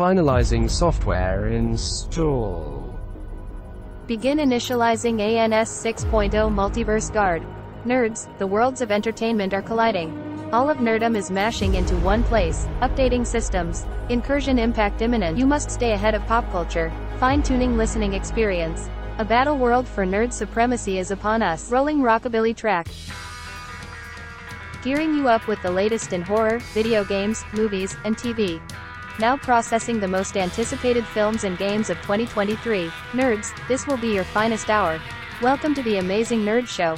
Finalizing software install. Begin initializing ANS 6.0 Multiverse Guard. Nerds, the worlds of entertainment are colliding. All of nerdom is mashing into one place, updating systems. Incursion impact imminent. You must stay ahead of pop culture. Fine-tuning listening experience. A battle world for nerd supremacy is upon us. Rolling rockabilly track. Gearing you up with the latest in horror, video games, movies, and TV. Now processing the most anticipated films and games of 2023. Nerds, this will be your finest hour. Welcome to the Amazing Nerd Show.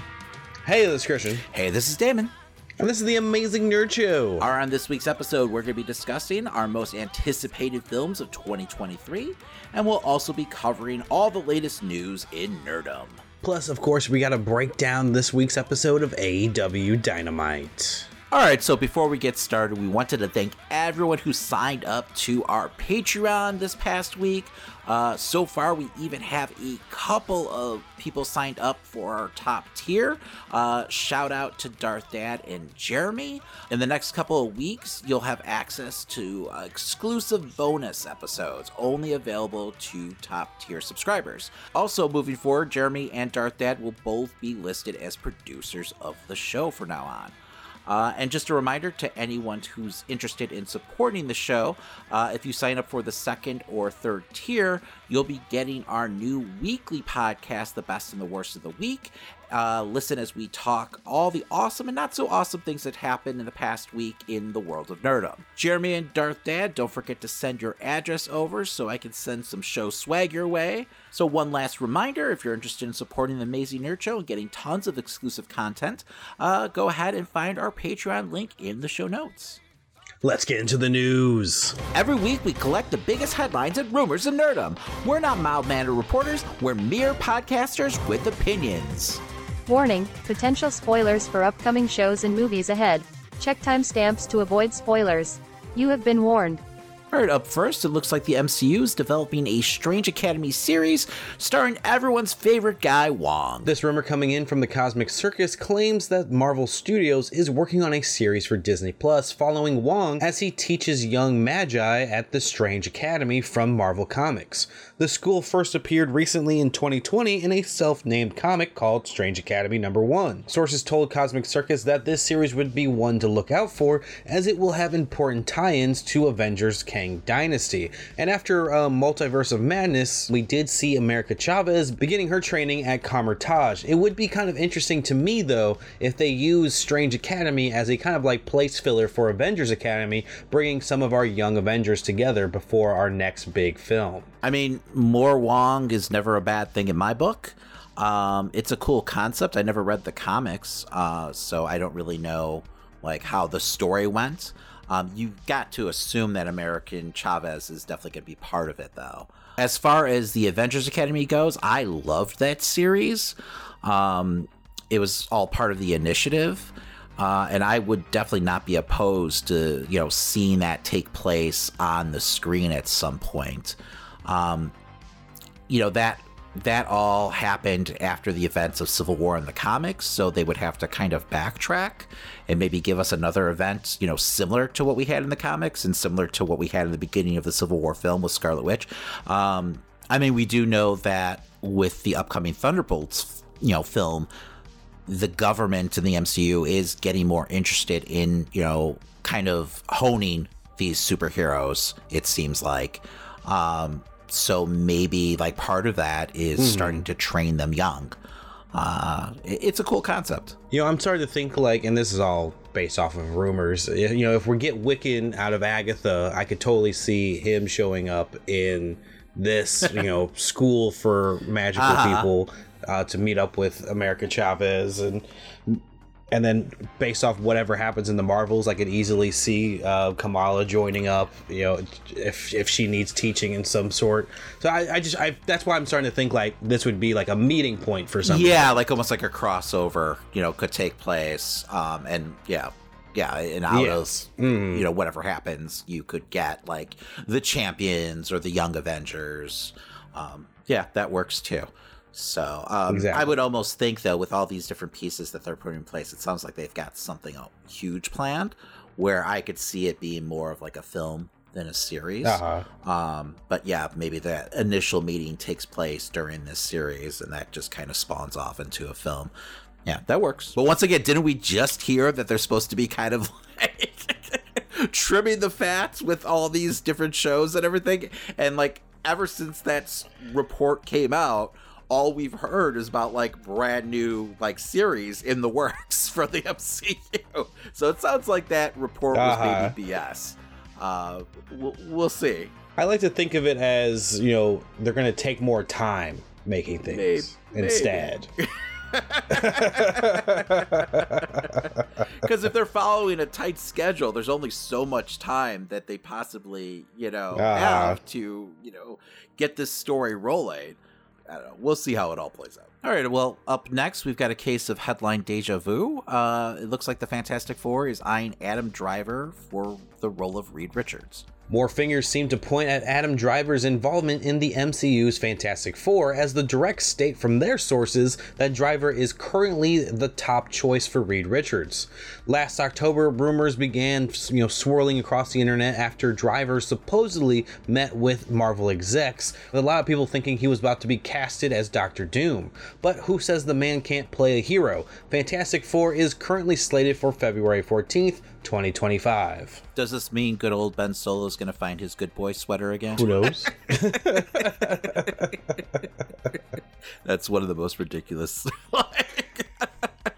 Hey, this is Christian. Hey, this is Damon. And this is the Amazing Nerd Show. Our, on this week's episode, we're going to be discussing our most anticipated films of 2023, and we'll also be covering all the latest news in nerdom. Plus, of course, we got to break down this week's episode of AEW Dynamite. All right, so before we get started, we wanted to thank everyone who signed up to our Patreon this past week. Uh, so far, we even have a couple of people signed up for our top tier. Uh, shout out to Darth Dad and Jeremy. In the next couple of weeks, you'll have access to uh, exclusive bonus episodes only available to top tier subscribers. Also, moving forward, Jeremy and Darth Dad will both be listed as producers of the show from now on. Uh, and just a reminder to anyone who's interested in supporting the show, uh, if you sign up for the second or third tier, you'll be getting our new weekly podcast, The Best and the Worst of the Week. Uh, listen as we talk all the awesome and not so awesome things that happened in the past week in the world of nerdom. Jeremy and Darth Dad, don't forget to send your address over so I can send some show swag your way. So, one last reminder if you're interested in supporting the Amazing Nerd Show and getting tons of exclusive content, uh, go ahead and find our Patreon link in the show notes. Let's get into the news. Every week, we collect the biggest headlines and rumors in nerdom. We're not mild mannered reporters, we're mere podcasters with opinions. Warning potential spoilers for upcoming shows and movies ahead. Check timestamps to avoid spoilers. You have been warned. All right, up first, it looks like the MCU is developing a Strange Academy series starring everyone's favorite guy, Wong. This rumor coming in from the Cosmic Circus claims that Marvel Studios is working on a series for Disney Plus following Wong as he teaches young Magi at the Strange Academy from Marvel Comics. The school first appeared recently in 2020 in a self named comic called Strange Academy Number 1. Sources told Cosmic Circus that this series would be one to look out for as it will have important tie ins to Avengers Kang Dynasty. And after uh, Multiverse of Madness, we did see America Chavez beginning her training at Kamar-Taj. It would be kind of interesting to me, though, if they use Strange Academy as a kind of like place filler for Avengers Academy, bringing some of our young Avengers together before our next big film. I mean, more Wong is never a bad thing in my book. Um, it's a cool concept. I never read the comics, uh, so I don't really know like how the story went. Um, you got to assume that America Chavez is definitely going to be part of it, though. As far as the Avengers Academy goes, I loved that series. Um, it was all part of the initiative. Uh, and I would definitely not be opposed to you know seeing that take place on the screen at some point. Um, you know that that all happened after the events of Civil War in the comics, so they would have to kind of backtrack and maybe give us another event, you know, similar to what we had in the comics and similar to what we had in the beginning of the Civil War film with Scarlet Witch. Um, I mean, we do know that with the upcoming Thunderbolts, you know, film, the government and the MCU is getting more interested in, you know, kind of honing these superheroes. It seems like. Um, so maybe like part of that is mm-hmm. starting to train them young. Uh, it's a cool concept. You know, I'm starting to think like, and this is all based off of rumors. You know, if we get Wiccan out of Agatha, I could totally see him showing up in this, you know, school for magical uh-huh. people uh, to meet up with America Chavez and and then based off whatever happens in the Marvels, I could easily see uh, Kamala joining up. You know, if if she needs teaching in some sort. So I, I just I that's why I'm starting to think like this would be like a meeting point for something. Yeah, like almost like a crossover. You know, could take place. Um, and yeah, yeah, and out of mm. you know whatever happens, you could get like the champions or the young Avengers. Um, yeah, that works too. So um, exactly. I would almost think, though, with all these different pieces that they're putting in place, it sounds like they've got something huge planned. Where I could see it being more of like a film than a series. Uh-huh. Um, but yeah, maybe that initial meeting takes place during this series, and that just kind of spawns off into a film. Yeah, that works. But once again, didn't we just hear that they're supposed to be kind of like trimming the fats with all these different shows and everything? And like ever since that report came out, all we've heard is about like brand new like series in the works for the MCU. So it sounds like that report was Uh-huh. maybe BS. Uh, we'll, we'll see. I like to think of it as, you know, they're going to take more time making things Maybe- instead. Because if they're following a tight schedule, there's only so much time that they possibly, you know, Uh-huh. have to, you know, get this story rolling. I don't know. We'll see how it all plays out. All right. Well, up next, we've got a case of headline deja vu. Uh, it looks like the Fantastic Four is eyeing Adam Driver for the role of Reed Richards. More fingers seem to point at Adam Driver's involvement in the MCU's Fantastic Four, as the direct state from their sources that Driver is currently the top choice for Reed Richards. Last October, rumors began, you know, swirling across the internet after Driver supposedly met with Marvel execs, with a lot of people thinking he was about to be casted as Doctor Doom. But who says the man can't play a hero? Fantastic Four is currently slated for February 14th, 2025. Does this mean good old Ben Solo is going to find his good boy sweater again? Who knows? That's one of the most ridiculous like,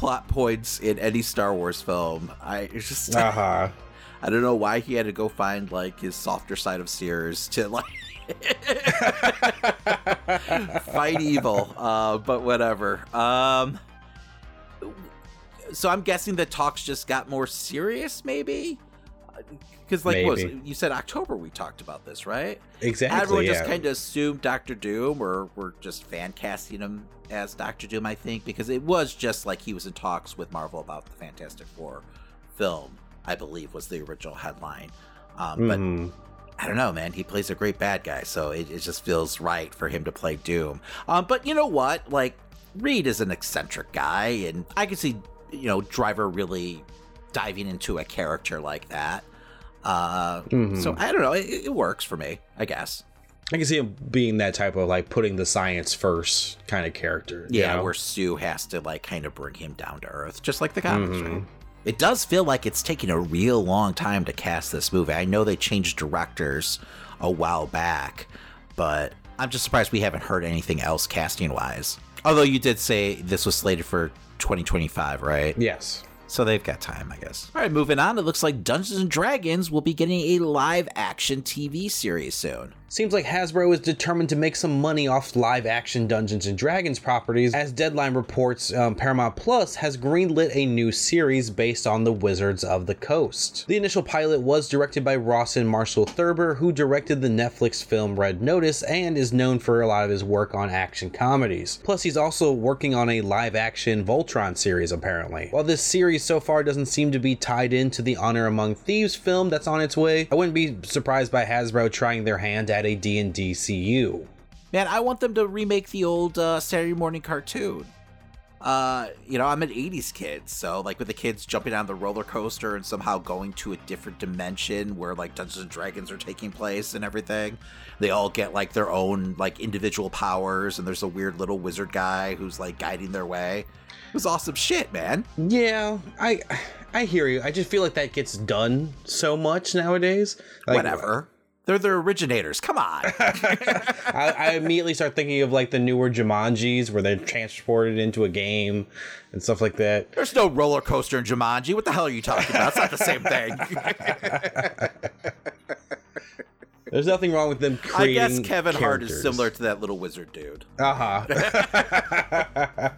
plot points in any Star Wars film. I just Uh huh. I don't know why he had to go find like his softer side of Sears to like fight evil. Uh, but whatever. Um, so I'm guessing the talks just got more serious, maybe. Because like was you said October we talked about this, right? Exactly. Everyone yeah. just kind of assumed Doctor Doom, or we're just fan casting him as Doctor Doom, I think, because it was just like he was in talks with Marvel about the Fantastic Four film, I believe was the original headline. Um, Mhm. But I don't know, man. He plays a great bad guy, so it, it just feels right for him to play Doom. Um, but you know what? Like, Reed is an eccentric guy, and I can see, you know, Driver really diving into a character like that. Uh, Mhm. So I don't know. It, it works for me, I guess. I can see him being that type of like putting the science first kind of character. you Yeah, know? where Sue has to like kind of bring him down to earth, just like the comics, Mhm. right? It does feel like it's taking a real long time to cast this movie. I know they changed directors a while back, but I'm just surprised we haven't heard anything else casting wise. Although you did say this was slated for 2025, right? Yes. So they've got time, I guess. All right, moving on. It looks like Dungeons and Dragons will be getting a live action TV series soon. Seems like Hasbro is determined to make some money off live action Dungeons and Dragons properties. As Deadline reports, um, Paramount Plus has greenlit a new series based on the Wizards of the Coast. The initial pilot was directed by Rawson Marshall Thurber, who directed the Netflix film Red Notice and is known for a lot of his work on action comedies. Plus, he's also working on a live action Voltron series, apparently. While this series so far doesn't seem to be tied into the Honor Among Thieves film that's on its way, I wouldn't be surprised by Hasbro trying their hand at a D&D CU. Man, I want them to remake the old uh, Saturday morning cartoon. Uh, you know, I'm an 80s kid, so like with the kids jumping on the roller coaster and somehow going to a different dimension where like Dungeons and Dragons are taking place and everything. They all get like their own like individual powers, and there's a weird little wizard guy who's like guiding their way. It was awesome shit, man. Yeah, I I hear you. I just feel like that gets done so much nowadays. Like, Whatever. They're the originators. Come on. I, I immediately start thinking of like the newer Jumanjis where they're transported into a game and stuff like that. There's no roller coaster in Jumanji. What the hell are you talking about? It's not the same thing. There's nothing wrong with them I guess Kevin Hart is similar to that little wizard dude. Uh huh.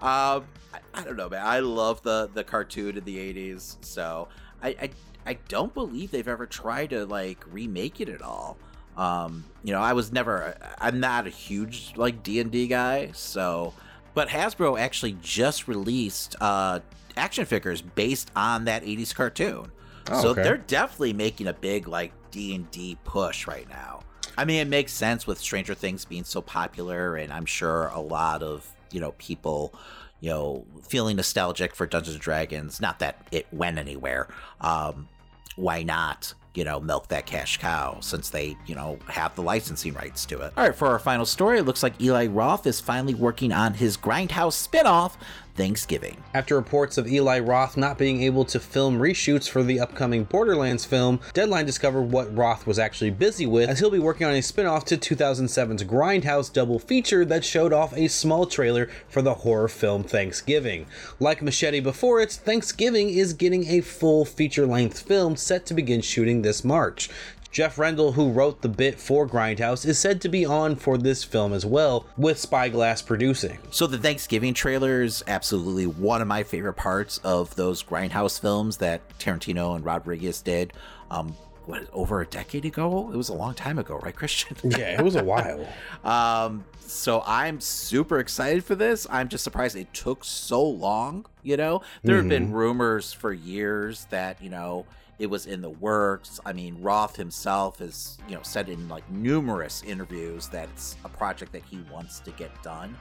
Um, I, I don't know, man. I love the the cartoon in the '80s, so I, I I don't believe they've ever tried to like remake it at all. Um, you know, I was never. I'm not a huge like D and D guy, so. But Hasbro actually just released uh, action figures based on that '80s cartoon, Oh, so okay. they're definitely making a big like D and D push right now. I mean, it makes sense with Stranger Things being so popular, and I'm sure a lot of you know people, you know, feeling nostalgic for Dungeons and Dragons. Not that it went anywhere. Um, why not you know, milk that cash cow since they, you know, have the licensing rights to it. All right, for our final story, it looks like Eli Roth is finally working on his Grindhouse spinoff, Thanksgiving. After reports of Eli Roth not being able to film reshoots for the upcoming Borderlands film, Deadline discovered what Roth was actually busy with, as he'll be working on a spin off to 2007's Grindhouse double feature that showed off a small trailer for the horror film Thanksgiving. Like Machete before it, Thanksgiving is getting a full feature length film set to begin shooting this March. Jeff Rendell, who wrote the bit for Grindhouse, is said to be on for this film as well, with Spyglass producing. So the Thanksgiving trailer is absolutely one of my favorite parts of those Grindhouse films that Tarantino and Rodriguez did. Um, what over a decade ago? It was a long time ago, right, Christian? Yeah, it was a while. um, so I'm super excited for this. I'm just surprised it took so long. You know, there have been rumors for years that you know it was in the works. I mean, Roth himself has, you know, said in like numerous interviews that it's a project that he wants to get done.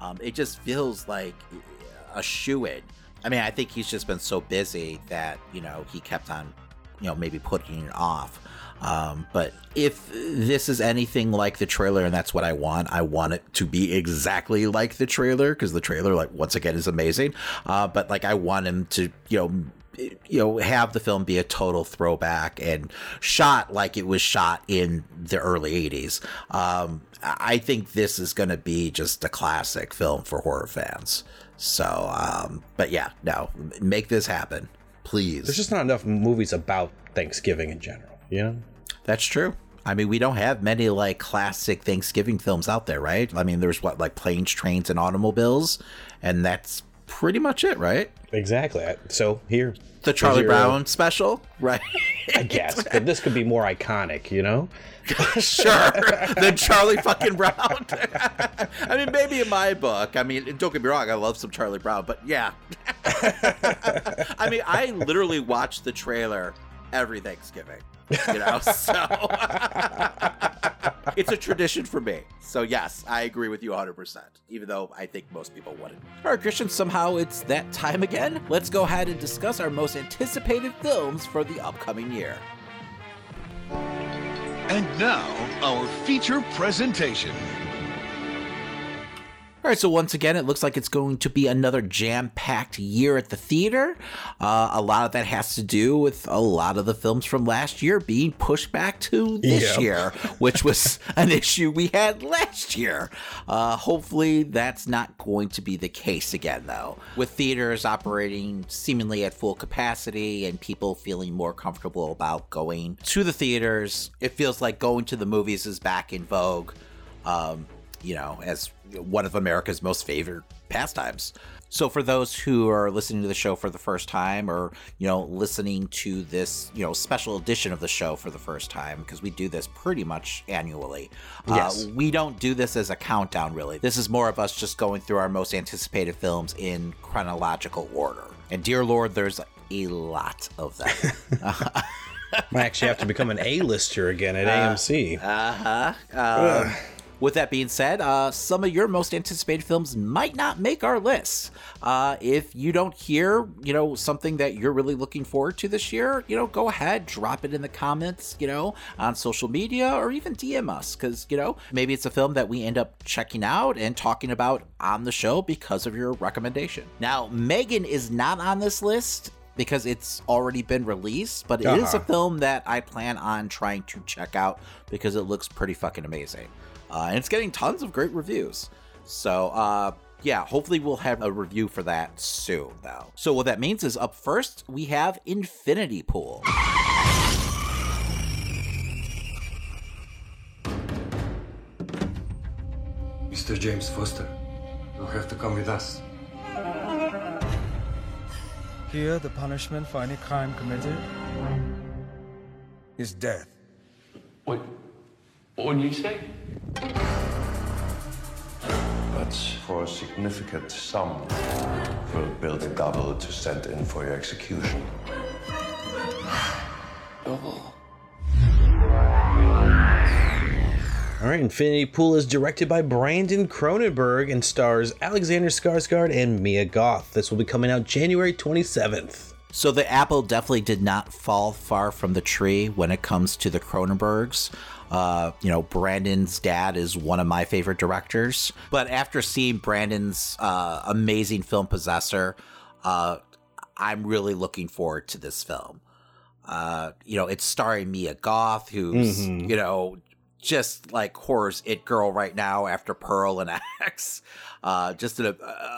Um, it just feels like a shoe in. I mean, I think he's just been so busy that, you know, he kept on, you know, maybe putting it off. Um, but if this is anything like the trailer, and that's what I want, I want it to be exactly like the trailer because the trailer, like once again, is amazing. Uh, but like I want him to, you know, you know have the film be a total throwback and shot like it was shot in the early 80s um, i think this is going to be just a classic film for horror fans. So um, but yeah no make this happen please. There's just not enough movies about Thanksgiving in general, yeah that's true. I mean, we don't have many like classic Thanksgiving films out there, right? I mean, there's what like planes, trains, and automobiles, and that's pretty much it, right? Exactly. So here, The Charlie your- Brown uh, special, right? I guess, but this could be more iconic, you know? sure than Charlie fucking Brown. I mean, maybe in my book. I mean, don't get me wrong, I love some Charlie Brown, but yeah. I mean, I literally watch the trailer every Thanksgiving. You know, so it's a tradition for me. So yes, I agree with you 100%, even though I think most people wouldn't. All right, Christian, somehow it's that time again. Let's go ahead and discuss our most anticipated films for the upcoming year. And now, our feature presentation. All right, so once again, it looks like it's going to be another jam packed year at the theater. Uh, a lot of that has to do with a lot of the films from last year being pushed back to this Yep. year, which was an issue we had last year. Uh, hopefully, that's not going to be the case again, though. With theaters operating seemingly at full capacity and people feeling more comfortable about going to the theaters, it feels like going to the movies is back in vogue. Um, you know, as one of America's most favorite pastimes. So for those who are listening to the show for the first time or, you know, listening to this, you know, special edition of the show for the first time, because we do this pretty much annually. Yes. Uh, we don't do this as a countdown, really. This is more of us just going through our most anticipated films in chronological order. And dear Lord, there's a lot of them. I actually have to become an A-lister again at AMC. Uh-huh. Uh, with that being said, uh, some of your most anticipated films might not make our list. Uh, if you don't hear, you know, something that you're really looking forward to this year, you know, go ahead, drop it in the comments, you know, on social media or even DM us because, you know, maybe it's a film that we end up checking out and talking about on the show because of your recommendation. Now, Megan is not on this list because it's already been released, but it is a Uh-huh. film that I plan on trying to check out because it looks pretty fucking amazing. Uh, and it's getting tons of great reviews. So, uh, yeah, hopefully we'll have a review for that soon, though. So, what that means is up first, we have Infinity Pool. Mr. James Foster, you'll have to come with us. Here, the punishment for any crime committed is death. What? What did you say? But for a significant sum, we'll build a double to send in for your execution. Double. All right, Infinity Pool is directed by Brandon Cronenberg and stars Alexander Skarsgård and Mia Goth. This will be coming out January 27th. So the apple definitely did not fall far from the tree when it comes to the Cronenbergs. Uh, you know, Brandon's dad is one of my favorite directors. But after seeing Brandon's uh, amazing film Possessor, uh, I'm really looking forward to this film. Uh, you know, it's starring Mia Goth, who's, Mhm. you know, just like horror's it girl right now after Pearl and X. Uh, just a,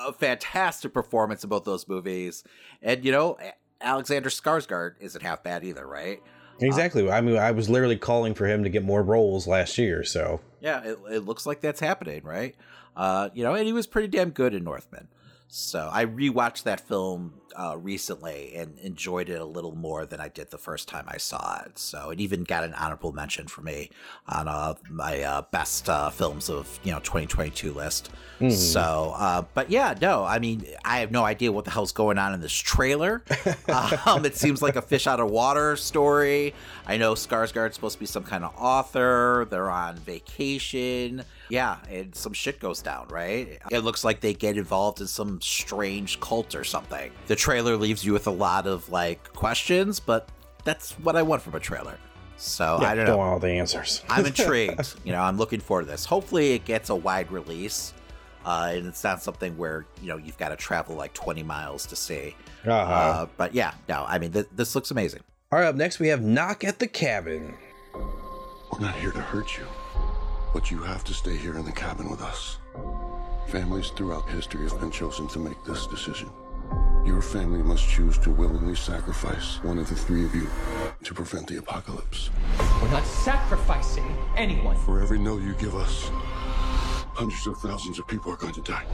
a fantastic performance in both those movies. And, you know, Alexander Skarsgård isn't half bad either, right? Exactly. I mean, I was literally calling for him to get more roles last year. So Yeah, it, it looks like that's happening, right? Uh, you know, and he was pretty damn good in Northman. So I rewatched that film uh, recently and enjoyed it a little more than I did the first time I saw it. So it even got an honorable mention for me on uh, my uh, best uh, films of you know 2022 list. Mhm. So, uh, but yeah, no, I mean, I have no idea what the hell's going on in this trailer. um, it seems like a fish out of water story. I know Skarsgård's supposed to be some kind of author. They're on vacation. Yeah, and some shit goes down, right? It looks like they get involved in some strange cult or something. The trailer leaves you with a lot of like questions, but that's what I want from a trailer. So yeah, I don't know. want all the answers. I'm intrigued. you know, I'm looking forward to this. Hopefully, it gets a wide release, uh, and it's not something where you know you've got to travel like 20 miles to see. Uh-huh. Uh, but yeah, no, I mean th- this looks amazing. All right, up next we have Knock at the Cabin. We're not here to hurt you, but you have to stay here in the cabin with us. Families throughout history have been chosen to make this decision. Your family must choose to willingly sacrifice one of the three of you to prevent the apocalypse. We're not sacrificing anyone. For every no you give us, hundreds of thousands of people are going to die.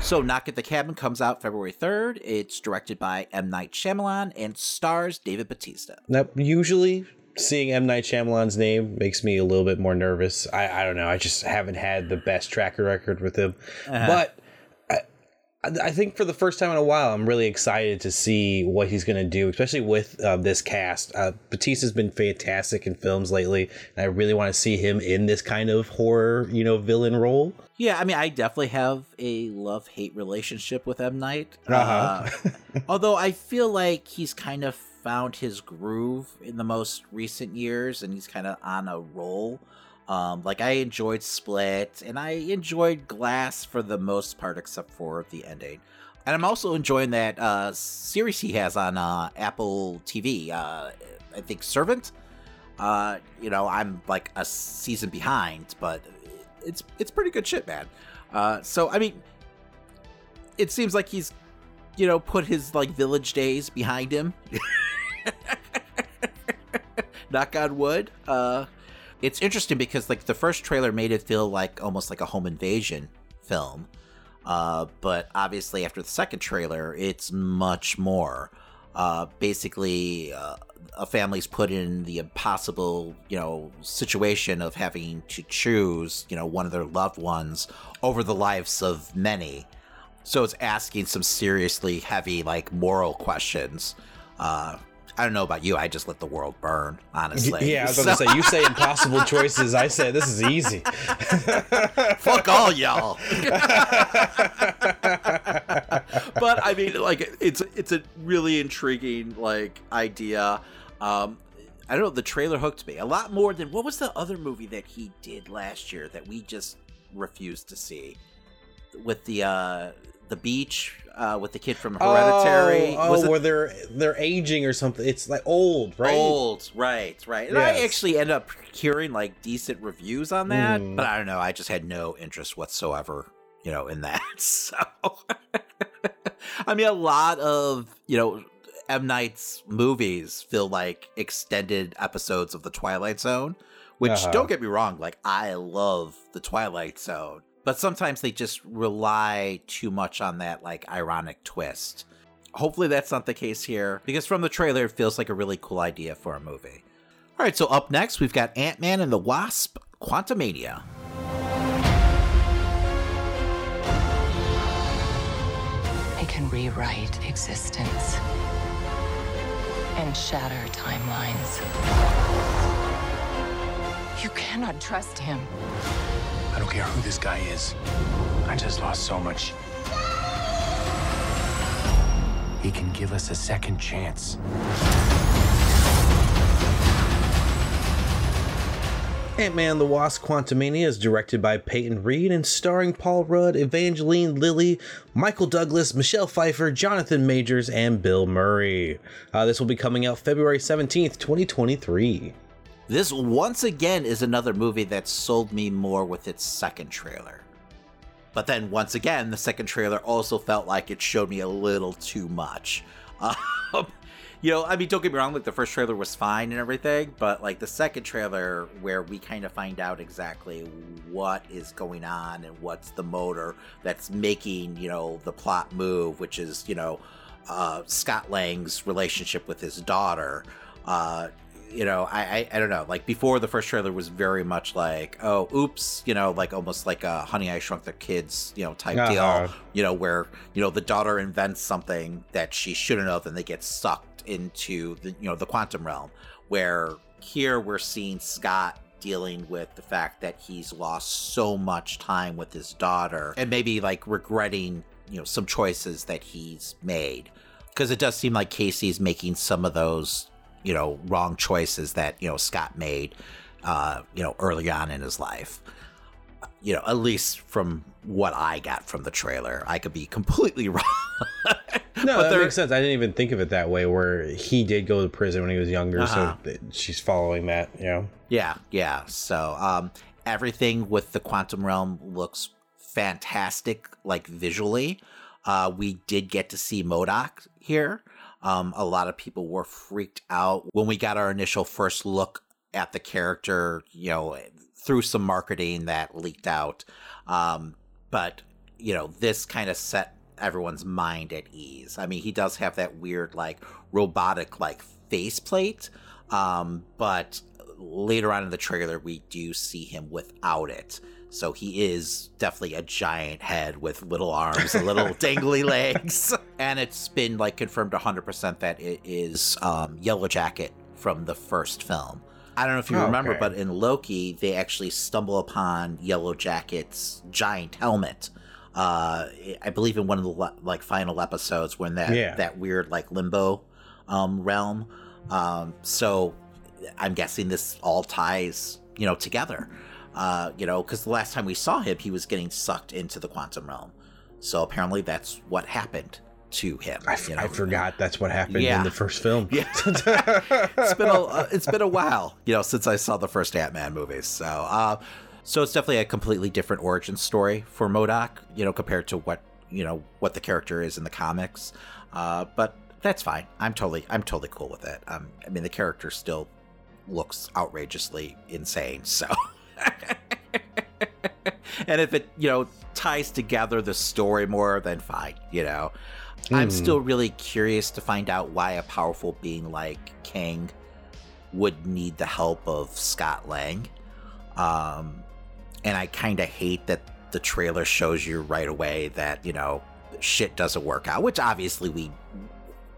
So, Knock at the Cabin comes out February 3rd. It's directed by M. Night Shyamalan and stars David Bautista. Now, usually seeing M Night Shyamalan's name makes me a little bit more nervous. I, I don't know. I just haven't had the best tracker record with him, Uh-huh. but. I, I think for the first time in a while, I'm really excited to see what he's going to do, especially with uh, this cast. Uh, Bautista's been fantastic in films lately, and I really want to see him in this kind of horror, you know, villain role. Yeah, I mean, I definitely have a love hate relationship with M. Night. Uh-huh. Uh, although I feel like he's kind of found his groove in the most recent years and he's kind of on a roll. Um, like, I enjoyed Split and I enjoyed Glass for the most part, except for the ending. And I'm also enjoying that uh, series he has on uh, Apple TV. Uh, I think Servant. Uh, you know, I'm like a season behind, but it's it's pretty good shit, man. Uh, so I mean, it seems like he's, you know, put his like village days behind him. Knock on wood. Uh, it's interesting because like the first trailer made it feel like almost like a home invasion film, uh, but obviously after the second trailer, it's much more. Uh, basically, uh, a family's put in the impossible, you know, situation of having to choose, you know, one of their loved ones over the lives of many. So it's asking some seriously heavy, like moral questions. Uh, I don't know about you. I just let the world burn, honestly. Yeah, I was about to say, you say impossible choices. I say this is easy. Fuck all y'all. but I mean, like, it's it's a really intriguing like idea. Um, I don't know. The trailer hooked me a lot more than what was the other movie that he did last year that we just refused to see with the uh the beach uh with the kid from Hereditary. Oh, Was oh it- where they're they're aging or something. It's like old, right? Old, right, right. And I actually end up hearing like decent reviews on that, Mm. but I don't know. I just had no interest whatsoever, you know, in that. So, I mean, a lot of you know M Night's movies feel like extended episodes of the Twilight Zone, which Uh-huh. don't get me wrong, like I love the Twilight Zone, but sometimes they just rely too much on that like ironic twist. Hopefully that's not the case here, because from the trailer it feels like a really cool idea for a movie. All right, so up next we've got Ant Man and the Wasp: Quantumania. I can rewrite existence and shatter timelines. You cannot trust him. I don't care who this guy is. I just lost so much. he can give us a second chance. Ant-Man the Wasp Quantumania is directed by Peyton Reed and starring Paul Rudd, Evangeline Lilly, Michael Douglas, Michelle Pfeiffer, Jonathan Majors, and Bill Murray. Uh, this will be coming out February 17th, 2023. This once again is another movie that sold me more with its second trailer. But then once again, the second trailer also felt like it showed me a little too much. Um, you know, I mean, don't get me wrong, like the first trailer was fine and everything, but like the second trailer, where we kind of find out exactly what is going on and what's the motor that's making, you know, the plot move, which is, you know, uh, Scott Lang's relationship with his daughter. Uh, you know, I, I, I don't know. Like before, the first trailer was very much like, oh, oops, you know, like almost like a Honey I Shrunk the Kids, you know, type Uh-huh. deal. You know, where you know the daughter invents something that she shouldn't have, and they get sucked into the you know the quantum realm. Where here we're seeing Scott dealing with the fact that he's lost so much time with his daughter, and maybe like regretting you know some choices that he's made because it does seem like Casey's making some of those you know wrong choices that you know Scott made uh you know early on in his life you know at least from what I got from the trailer I could be completely wrong No, But that there- makes sense. I didn't even think of it that way, where he did go to prison when he was younger, Uh-huh. so she's following that, you know? Yeah, yeah. So um, everything with the quantum realm looks fantastic, like visually. Uh, we did get to see MODOK here. Um, a lot of people were freaked out when we got our initial first look at the character, you know, through some marketing that leaked out. Um, but, you know, this kind of set everyone's mind at ease. I mean, he does have that weird, like, robotic, like, faceplate. Um, but later on in the trailer, we do see him without it. So he is definitely a giant head with little arms and little dangly legs. And it's been like confirmed 100% that it is um, Yellow Jacket from the first film. I don't know if you Oh, remember, okay. but in Loki, they actually stumble upon Yellow Jacket's giant helmet. Uh, I believe in one of the like final episodes when that Yeah. that weird like limbo um, realm. Um, so I'm guessing this all ties, you know, together. Uh, you know, because the last time we saw him, he was getting sucked into the quantum realm. So apparently, that's what happened to him. I, you know? I forgot that's what happened Yeah. in the first film. Yeah, it's been a uh, it's been a while, you know, since I saw the first Ant Man movies. So, uh, so it's definitely a completely different origin story for MODOK, you know, compared to what you know what the character is in the comics. Uh, but that's fine. I'm totally I'm totally cool with it. Um, I mean, the character still looks outrageously insane. So, and if it you know ties together the story more, then fine. You know, I'm Hmm. still really curious to find out why a powerful being like Kang would need the help of Scott Lang. Um, and I kind of hate that the trailer shows you right away that you know shit doesn't work out, which obviously we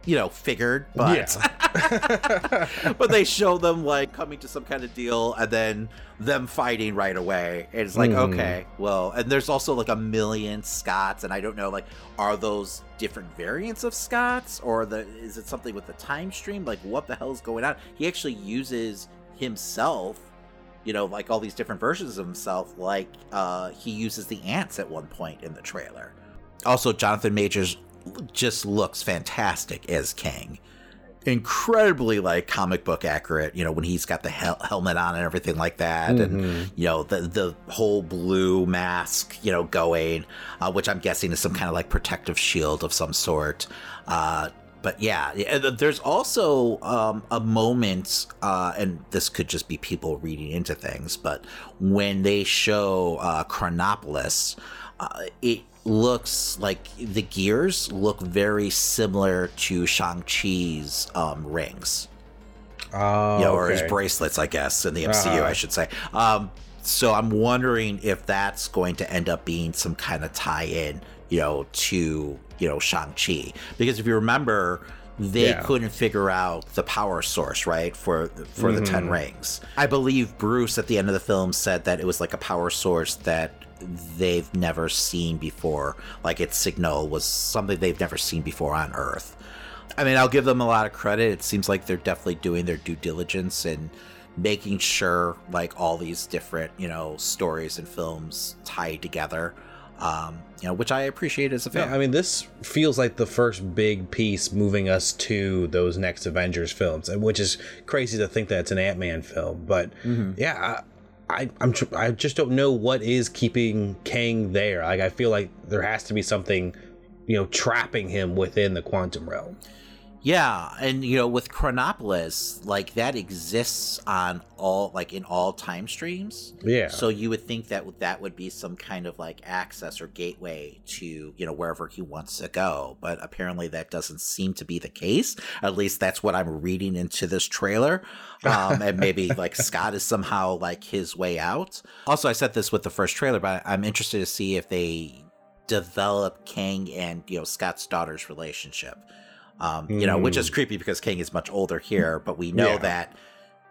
you know figured, but but they show them like coming to some kind of deal and then them fighting right away. And it's like, Mhm. okay, well, and there's also like a million Scotts, and I don't know, like, are those different variants of Scotts, or the is it something with the time stream? Like, what the hell is going on? He actually uses himself, you know, like all these different versions of himself, like uh he uses the ants at one point in the trailer. Also, Jonathan Majors just looks fantastic as Kang. incredibly like comic book accurate you know when he's got the hel- helmet on and everything like that and Mhm. you know the the whole blue mask you know going uh, which i'm guessing is some kind of like protective shield of some sort uh but yeah, yeah, there's also um, a moment, uh, and this could just be people reading into things, but when they show uh, Chronopolis, uh, it looks like the gears look very similar to Shang-Chi's um, rings. Oh, you know, or his bracelets, I guess, in the MCU, Uh-huh. I should say. Um, so I'm wondering if that's going to end up being some kind of tie-in, you know, to you know Shang Chi, because if you remember, they Yeah. couldn't figure out the power source, right, for for the Ten Mhm. Rings. I believe Bruce at the end of the film said that it was like a power source that they've never seen before, like its signal was something they've never seen before on Earth. I mean, I'll give them a lot of credit. It seems like they're definitely doing their due diligence and making sure like all these different, you know, stories and films tie together. Um, you know, which I appreciate as a fan. Yeah, I mean, this feels like the first big piece moving us to those next Avengers films, which is crazy to think that it's an Ant Man film. But Mhm. yeah, I, I'm tr- I just don't know what is keeping Kang there. Like, I feel like there has to be something, you know, trapping him within the quantum realm. Yeah, and you know, with Chronopolis, like that exists on all like in all time streams. Yeah. So you would think that that would be some kind of like access or gateway to, you know, wherever he wants to go, but apparently that doesn't seem to be the case. At least that's what I'm reading into this trailer. Um and maybe like Scott is somehow like his way out. Also, I said this with the first trailer, but I'm interested to see if they develop Kang and, you know, Scott's daughter's relationship um, you know, which is Mm. creepy because Kang is much older here, but we know Yeah. that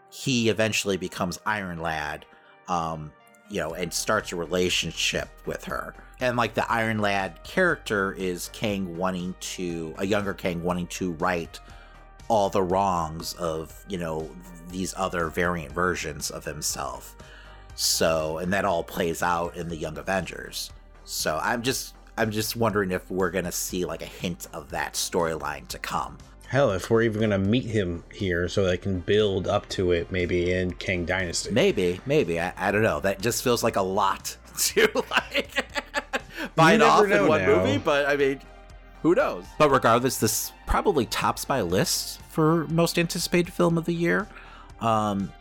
he eventually becomes Iron Lad, um, you know, and starts a relationship with her. And like the Iron Lad character is Kang wanting to, a younger Kang wanting to right all the wrongs of, you know, these other variant versions of himself. So, and that all plays out in the Young Avengers. So I'm just, I'm just wondering if we're gonna see like a hint of that storyline to come. Hell, if we're even gonna meet him here, so they can build up to it, maybe in Kang Dynasty. Maybe, maybe I, I don't know. That just feels like a lot to like bite never off in one now. movie. But I mean, who knows? But regardless, this probably tops my list for most anticipated film of the year. Um,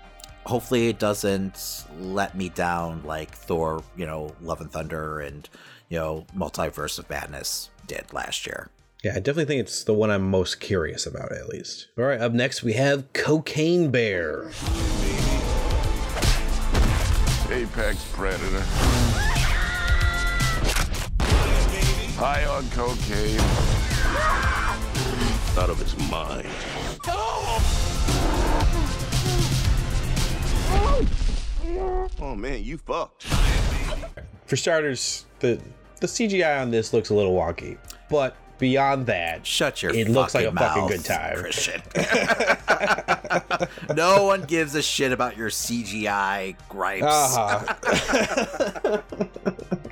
hopefully, it doesn't let me down like Thor, you know, Love and Thunder, and you know, Multiverse of Madness did last year. Yeah, I definitely think it's the one I'm most curious about, at least. All right, up next we have Cocaine Bear. Apex predator. High on cocaine. Out of his mind. Oh man, you fucked. For starters, the the CGI on this looks a little wonky, but beyond that, shut your it looks like a fucking fucking good time. Christian. no one gives a shit about your CGI gripes. Uh-huh.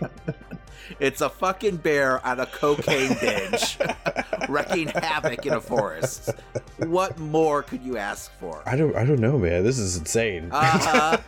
it's a fucking bear on a cocaine binge, wrecking havoc in a forest. What more could you ask for? I don't I don't know, man. This is insane. Uh-huh.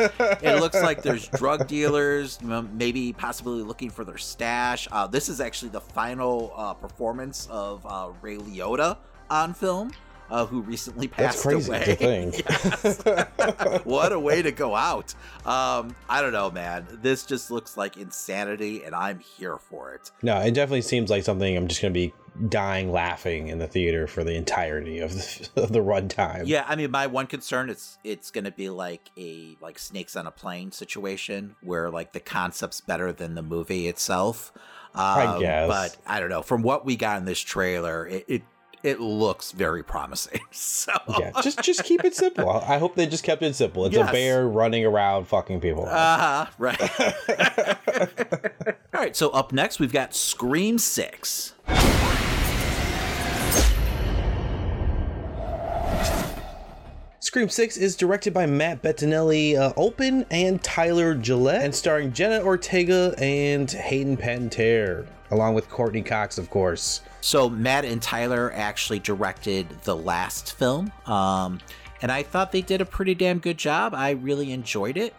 it looks like there's drug dealers, m- maybe possibly looking for their stash. Uh, this is actually the final uh, performance of uh, Ray Liotta on film, uh, who recently That's passed crazy away. to think. Yes. what a way to go out. Um, I don't know, man. This just looks like insanity, and I'm here for it. No, it definitely seems like something I'm just gonna be dying laughing in the theater for the entirety of the, of the runtime. Yeah, I mean, my one concern is it's going to be like a like snakes on a plane situation where like the concept's better than the movie itself. I Um, guess. but I don't know. From what we got in this trailer, it it, it looks very promising. So yeah, just just keep it simple. I hope they just kept it simple. It's Yes. a bear running around fucking people. Uh huh. Right. All right. So up next, we've got Scream Six. Scream 6 is directed by Matt Bettinelli, uh, Olpin, and Tyler Gillett, and starring Jenna Ortega and Hayden Panettiere, along with Courteney Cox, of course. So Matt and Tyler actually directed the last film, um, and I thought they did a pretty damn good job. I really enjoyed it.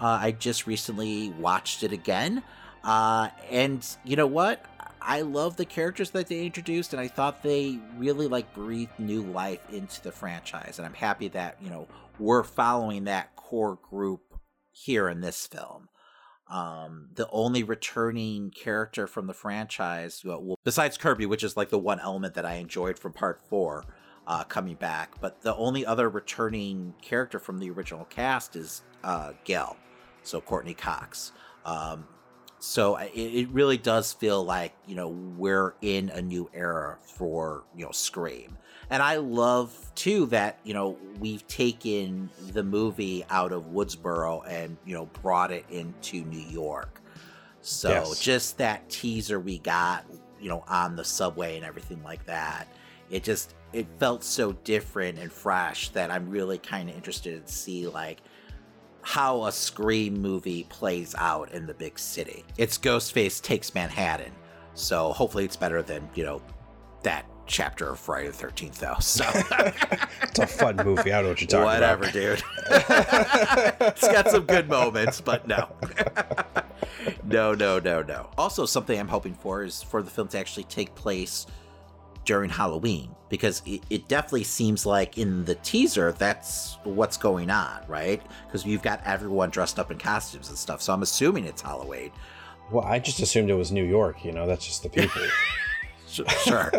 Uh, I just recently watched it again, uh, and you know what? I love the characters that they introduced, and I thought they really like breathed new life into the franchise. And I'm happy that you know we're following that core group here in this film. Um, the only returning character from the franchise, well, besides Kirby, which is like the one element that I enjoyed from Part Four, uh, coming back, but the only other returning character from the original cast is uh, Gail, so Courteney Cox. Um, so it, it really does feel like you know we're in a new era for you know Scream, and I love too that you know we've taken the movie out of Woodsboro and you know brought it into New York. So Yes. just that teaser we got, you know, on the subway and everything like that, it just it felt so different and fresh that I'm really kind of interested to see like how a Scream movie plays out in the big city. It's Ghostface takes Manhattan, so hopefully it's better than you know that chapter of Friday the Thirteenth, though. So it's a fun movie. I don't know what you're talking Whatever, about. Whatever, dude. it's got some good moments, but no. no, no, no, no. Also, something I'm hoping for is for the film to actually take place during Halloween because it, it definitely seems like in the teaser that's what's going on, right? Because you've got everyone dressed up in costumes and stuff. So I'm assuming it's Halloween. Well, I just assumed it was New York. You know, that's just the people. Sure.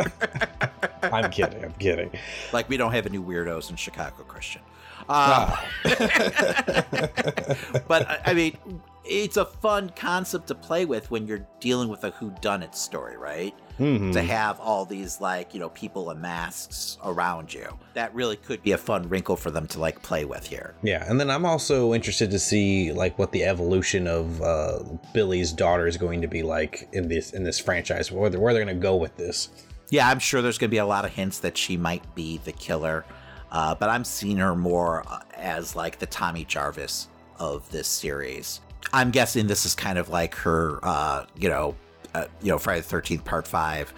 I'm kidding. I'm kidding. Like we don't have any weirdos in Chicago, Christian. Ah. Uh, but I- I mean, it's a fun concept to play with when you're dealing with a whodunit story, right? Mhm. To have all these like you know people in masks around you, that really could be a fun wrinkle for them to like play with here. Yeah, and then I'm also interested to see like what the evolution of uh, Billy's daughter is going to be like in this in this franchise. Where they're, where they're going to go with this. Yeah, I'm sure there's going to be a lot of hints that she might be the killer, uh, but I'm seeing her more uh, as like the Tommy Jarvis of this series. I'm guessing this is kind of like her, uh, you know, uh, you know, Friday the Thirteenth Part Five,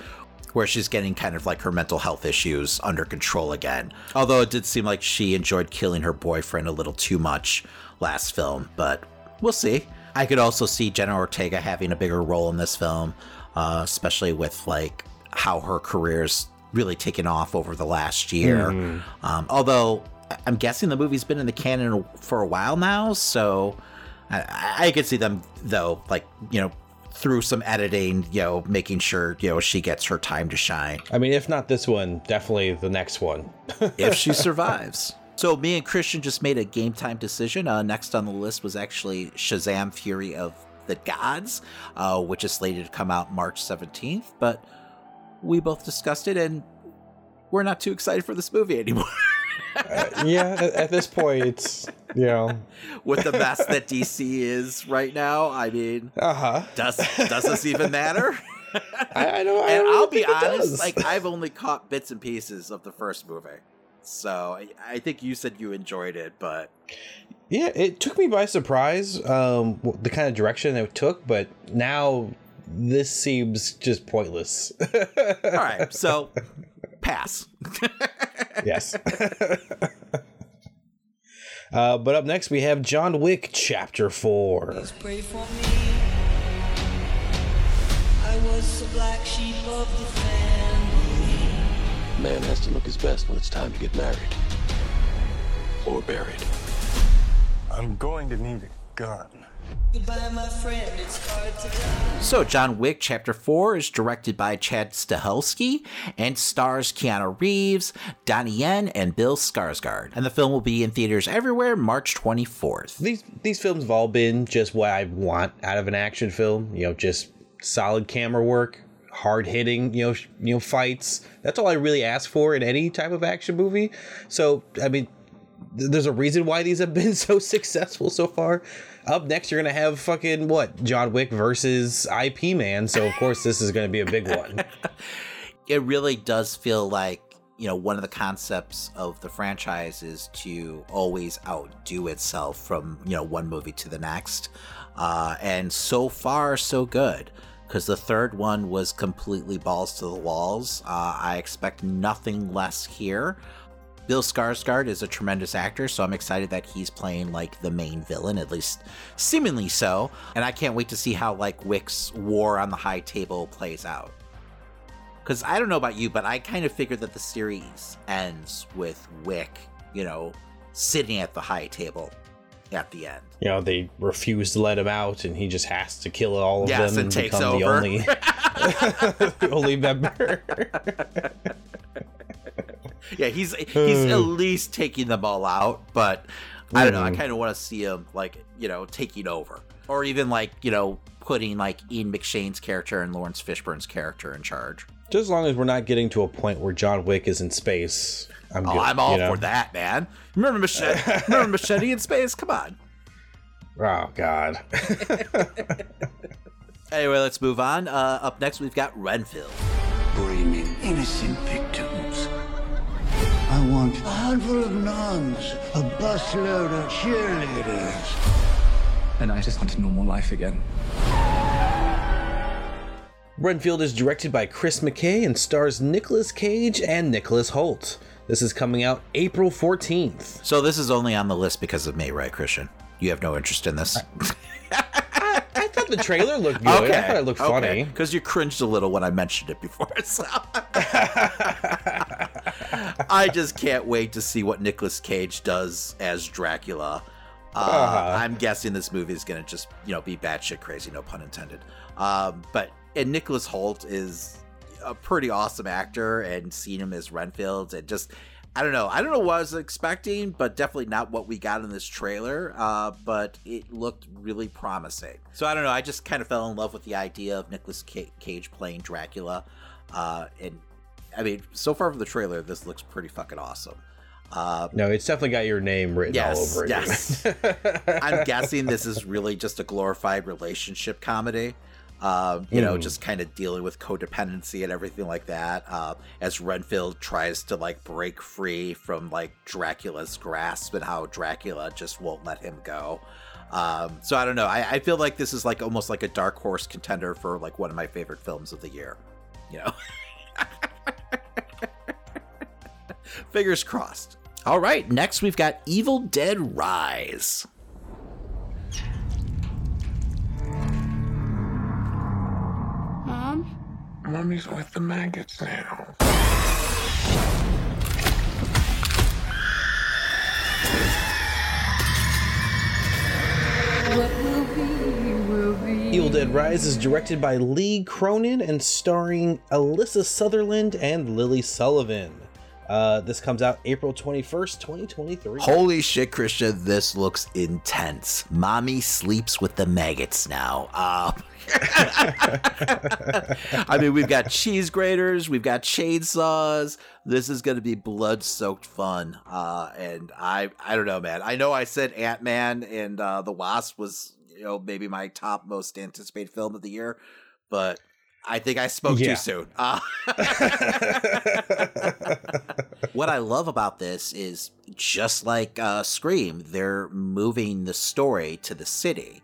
where she's getting kind of like her mental health issues under control again. Although it did seem like she enjoyed killing her boyfriend a little too much last film, but we'll see. I could also see Jenna Ortega having a bigger role in this film, uh, especially with like how her career's really taken off over the last year. Mhm. Um, although I'm guessing the movie's been in the canon for a while now, so I, I could see them though, like you know, through some editing, you know, making sure you know she gets her time to shine I mean, if not this one, definitely the next one. if she survives. So me and Christian just made a game time decision. Uh, next on the list was actually Shazam: Fury of the Gods, uh, which is slated to come out March 17th. But we both discussed it, and we're not too excited for this movie anymore. yeah, at, at this point, it's know, With the mess that DC is right now, I mean, uh huh. does does this even matter? I, I don't. I and don't I'll be honest, like I've only caught bits and pieces of the first movie, so I, I think you said you enjoyed it, but Yeah, it took me by surprise, um, the kind of direction it took, but now this seems just pointless. all right, so pass. yes. Uh, but up next, we have John Wick Chapter 4. Pray for me. I was the black sheep of the family. Man has to look his best when it's time to get married. Or buried. I'm going to need a gun. Goodbye, my friend. It's hard to die. So, John Wick Chapter 4 is directed by Chad Stahelski and stars Keanu Reeves, Donnie Yen, and Bill Skarsgård. And the film will be in theaters everywhere March 24th. These these films have all been just what I want out of an action film. You know, just solid camera work, hard hitting, you know, you know, fights. That's all I really ask for in any type of action movie. So, I mean, th- there's a reason why these have been so successful so far. Up next, you're gonna have fucking what? John Wick versus IP Man. So of course, this is gonna be a big one. It really does feel like, you know, one of the concepts of the franchise is to always outdo itself from, you know, one movie to the next. Uh, and so far, so good. Because the third one was completely balls to the walls. Uh, I expect nothing less here. Bill Skarsgård is a tremendous actor, so I'm excited that he's playing like the main villain, at least seemingly so. And I can't wait to see how like Wick's war on the high table plays out. Because I don't know about you, but I kind of figured that the series ends with Wick, you know, sitting at the high table at the end. You know, they refuse to let him out, and he just has to kill all of Yes, them and takes become over. the only the only member. Yeah, he's he's at least taking them all out, but I don't know. I Mhm. kind of want to see him like you know taking over, or even like you know putting like Ian McShane's character and Laurence Fishburne's character in charge. Just as long as we're not getting to a point where John Wick is in space, I'm Oh, good. I'm all you know? for that, man. Remember Machete? remember Machete in space? Come on. Oh God. Anyway, let's move on. Uh, up next, we've got Renfield. Blaming innocent victims want a handful of nuns, a busload of cheerleaders. And I just want a normal life again. Renfield is directed by Chris McKay and stars Nicolas Cage and Nicholas Hoult. This is coming out April 14th. So this is only on the list because of me, right, Christian? You have no interest in this? I, I thought the trailer looked good. Okay. I thought it looked funny. Because you cringed a little when I mentioned it before. So. I just can't wait to see what Nicolas Cage does as Dracula. Uh, Uh-huh. I'm guessing this movie is going to just, you know, be batshit crazy, no pun intended. Um, but and Nicholas Hoult is a pretty awesome actor, and seeing him as Renfield, and just I don't know, I don't know what I was expecting, but definitely not what we got in this trailer. Uh, but it looked really promising. So I don't know, I just kind of fell in love with the idea of Nicolas Ca- Cage playing Dracula, uh, and I mean, so far from the trailer, this looks pretty fucking awesome. Uh, No, it's definitely got your name written all over it. yes. I'm guessing this is really just a glorified relationship comedy. Um, you know, Mhm. just kind of dealing with codependency and everything like that. Uh, as Renfield tries to like break free from like Dracula's grasp and how Dracula just won't let him go. Um, so I don't know. I, I feel like this is like almost like a dark horse contender for like one of my favorite films of the year. You know. Fingers crossed. All right, next we've got Evil Dead Rise. Mom? Mommy's with the maggots now. Evil Dead Rise is directed by Lee Cronin and starring Alyssa Sutherland and Lily Sullivan. Uh, this comes out April 21st, 2023. Holy shit, Christian, this looks intense. Mommy sleeps with the maggots now. Uh, I mean, we've got cheese graters, we've got chainsaws. This is going to be blood soaked fun. Uh, and I, I don't know, man. I know I said Ant Man and uh, the Wasp was, you know, maybe my top most anticipated film of the year, but I think I spoke Yeah. too soon. Uh, what I love about this is just like uh, Scream, they're moving the story to the city.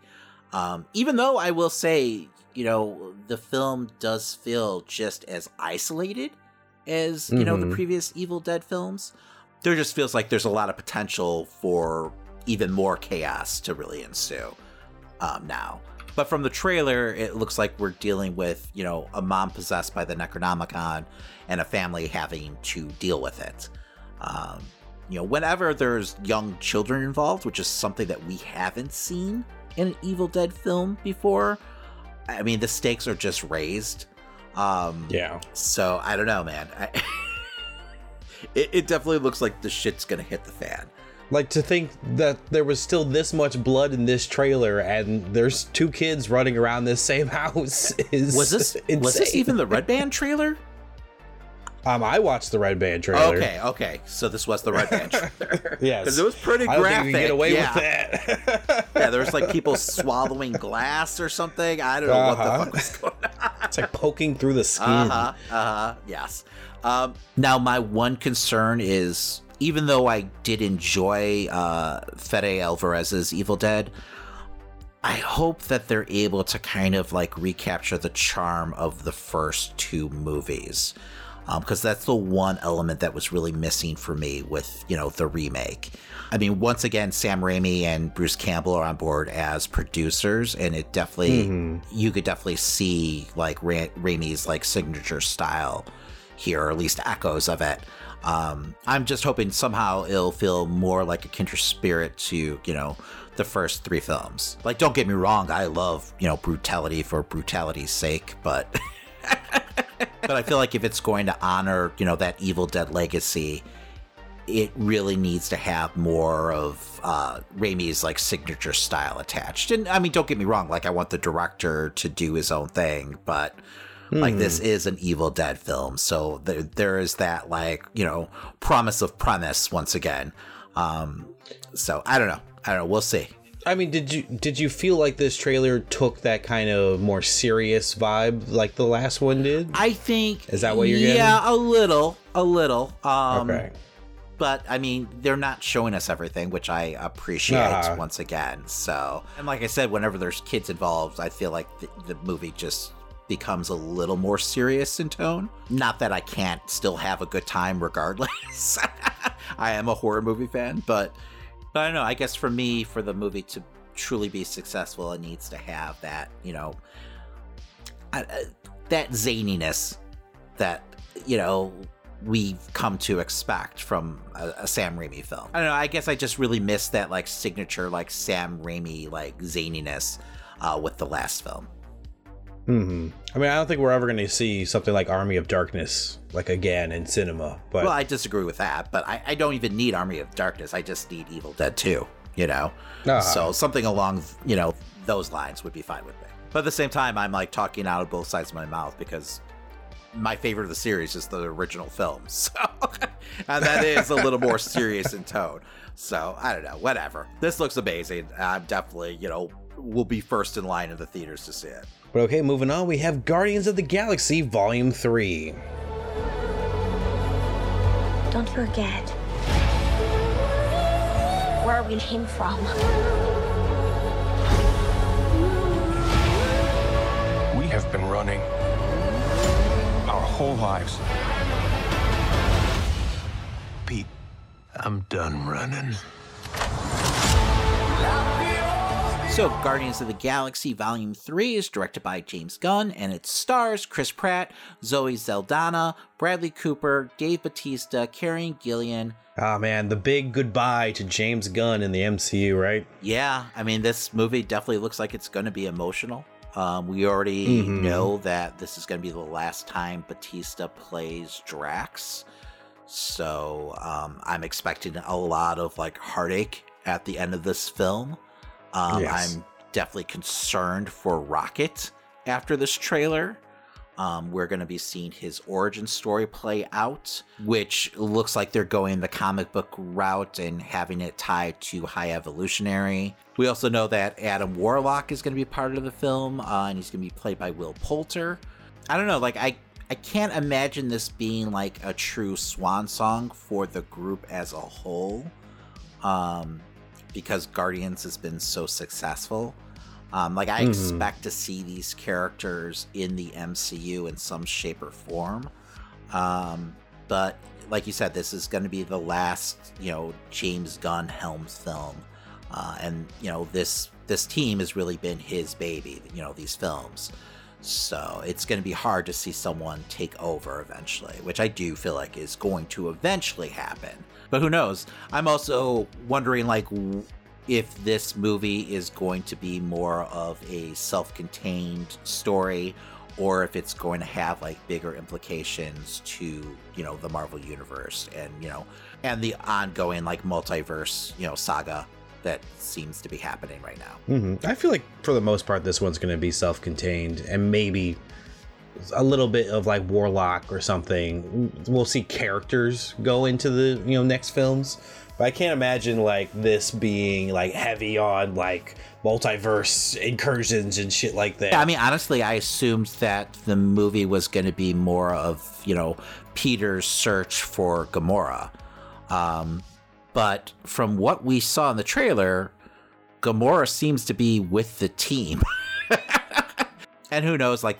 Um, even though I will say, you know, the film does feel just as isolated as, you know, the Mhm. previous Evil Dead films, there just feels like there's a lot of potential for even more chaos to really ensue um, now. But from the trailer, it looks like we're dealing with, you know, a mom possessed by the Necronomicon and a family having to deal with it. Um, you know, whenever there's young children involved, which is something that we haven't seen in an Evil Dead film before, I mean, the stakes are just raised. Um, yeah. So I don't know, man. I, it, it definitely looks like the shit's gonna hit the fan. Like to think that there was still this much blood in this trailer and there's two kids running around this same house is Was this insane. was this even the Red Band trailer? Um, I watched the Red Band trailer. Okay, okay. So this was the Red Band trailer. Yes. Because it was pretty I don't graphic. think you can get away yeah. with that. yeah, there was like people swallowing glass or something. I don't know what the Uh-huh. fuck was going on. It's like poking through the skin. Uh huh. Uh huh. Yes. Um, now, my one concern is even though I did enjoy uh, Fede Alvarez's Evil Dead, I hope that they're able to kind of like recapture the charm of the first two movies. Because that's the one element that was really missing for me with, you know, the remake. I mean, once again, Sam Raimi and Bruce Campbell are on board as producers, and it definitely, Mhm. you could definitely see like Ra- Raimi's like signature style here, or at least echoes of it. Um, I'm just hoping somehow it'll feel more like a kindred spirit to, you know, the first three films. Like, don't get me wrong, I love, you know, brutality for brutality's sake, but. but I feel like if it's going to honor, you know, that Evil Dead legacy, it really needs to have more of uh, Raimi's like signature style attached. And I mean, don't get me wrong, like I want the director to do his own thing, but like Hmm. this is an Evil Dead film, so there there is that like you know promise of premise once again. Um, so I don't know, I don't know. We'll see. I mean, did you did you feel like this trailer took that kind of more serious vibe like the last one did? I think Is that what you're getting? Yeah, a little, a little. Um, Okay. but I mean, they're not showing us everything, which I appreciate Uh-huh. once again. So, and like I said, whenever there's kids involved, I feel like the, the movie just becomes a little more serious in tone. Not that I can't still have a good time regardless. I am a horror movie fan, but, but I don't know. I guess for me, for the movie to truly be successful, it needs to have that, you know, uh, uh, that zaniness that you know we've come to expect from a, a Sam Raimi film. I don't know. I guess I just really missed that like signature like Sam Raimi like zaniness uh, with the last film. Hmm I mean, I don't think we're ever going to see something like Army of Darkness like again in cinema. But well, I disagree with that, but I, I don't even need Army of Darkness. I just need Evil Dead 2, you know? Ah. So something along, you know, those lines would be fine with me. But at the same time, I'm like talking out of both sides of my mouth because my favorite of the series is the original film. So, and that is a little more serious in tone. So, I don't know, whatever. This looks amazing. I'm definitely, you know, will be first in line in the theaters to see it. But okay, moving on, we have Guardians of the Galaxy Volume 3. Don't forget where we came from. We have been running our whole lives. Pete, I'm done running. So, Guardians of the Galaxy Volume 3 is directed by James Gunn and it stars Chris Pratt, Zoe Saldana, Bradley Cooper, Dave Bautista, Karen Gillan. Ah, man, the big goodbye to James Gunn in the MCU, right? Yeah, I mean, this movie definitely looks like it's going to be emotional. Um, we already Mhm. know that this is going to be the last time Bautista plays Drax. So um, I'm expecting a lot of like heartache at the end of this film. Um, Yes. I'm definitely concerned for Rocket after this trailer. Um, we're going to be seeing his origin story play out, which looks like they're going the comic book route and having it tied to High Evolutionary. We also know that Adam Warlock is going to be part of the film, uh, and he's going to be played by Will Poulter. I don't know, like I. I can't imagine this being like a true swan song for the group as a whole, um, because Guardians has been so successful. Um, like I Mhm. expect to see these characters in the MCU in some shape or form. Um, but like you said, this is going to be the last, you know, James Gunn helmed film, uh, and you know this this team has really been his baby. You know these films, so it's going to be hard to see someone take over eventually, which I do feel like is going to eventually happen. But who knows? I'm also wondering like if this movie is going to be more of a self-contained story or if it's going to have like bigger implications to you know the marvel universe and you know and the ongoing like multiverse you know saga that seems to be happening right now hmm I feel like for the most part, this one's going to be self-contained, and maybe a little bit of like Warlock or something. We'll see characters go into the you know next films, but I can't imagine like this being like heavy on like multiverse incursions and shit like that. Yeah, I mean, honestly, I assumed that the movie was going to be more of, you know, Peter's search for Gamora. Um, but from what we saw in the trailer, Gamora seems to be with the team. and who knows, like,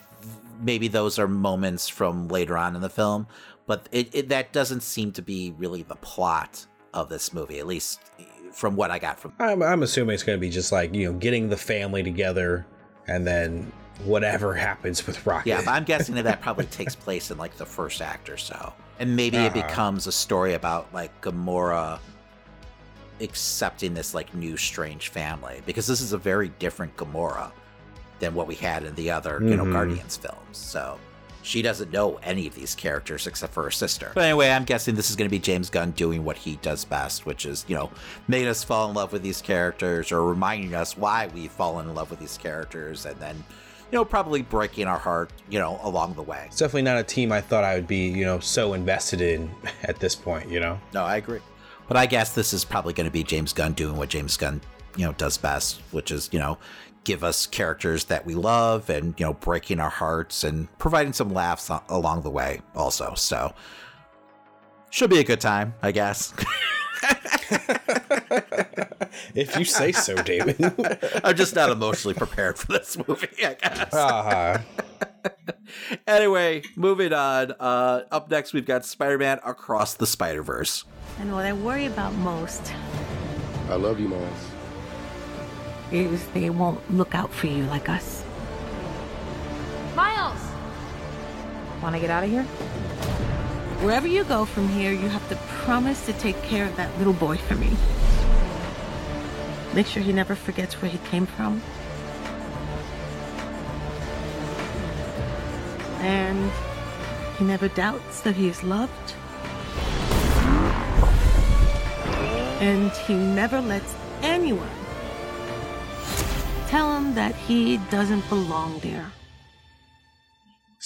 maybe those are moments from later on in the film, but it, it that doesn't seem to be really the plot of this movie, at least from what I got from I'm, I'm assuming it's going to be just like you know getting the family together, and then whatever happens with Rocket. Yeah, but I'm guessing that that probably takes place in like the first act or so. And maybe it Uh-huh. becomes a story about like Gamora accepting this like new strange family because this is a very different Gamora than what we had in the other, you know, Mhm. Guardians films. So she doesn't know any of these characters except for her sister. But anyway, I'm guessing this is going to be James Gunn doing what he does best, which is, you know, making us fall in love with these characters or reminding us why we've fallen in love with these characters and then, you know, probably breaking our heart, you know, along the way. It's definitely not a team I thought I would be, you know, so invested in at this point, you know? No, I agree. But I guess this is probably going to be James Gunn doing what James Gunn, you know, does best, which is, you know, give us characters that we love and, you know, breaking our hearts and providing some laughs a- along the way also. So Should be a good time, I guess. if you say so, David. I'm just not emotionally prepared for this movie, I guess. Uh-huh. anyway, moving on. Uh, up next, we've got Spider Man Across the Spider Verse. And what I worry about most I love you, Miles. Is they won't look out for you like us. Miles! Want to get out of here? Wherever you go from here, you have to promise to take care of that little boy for me. Make sure he never forgets where he came from. And he never doubts that he is loved. And he never lets anyone tell him that he doesn't belong there.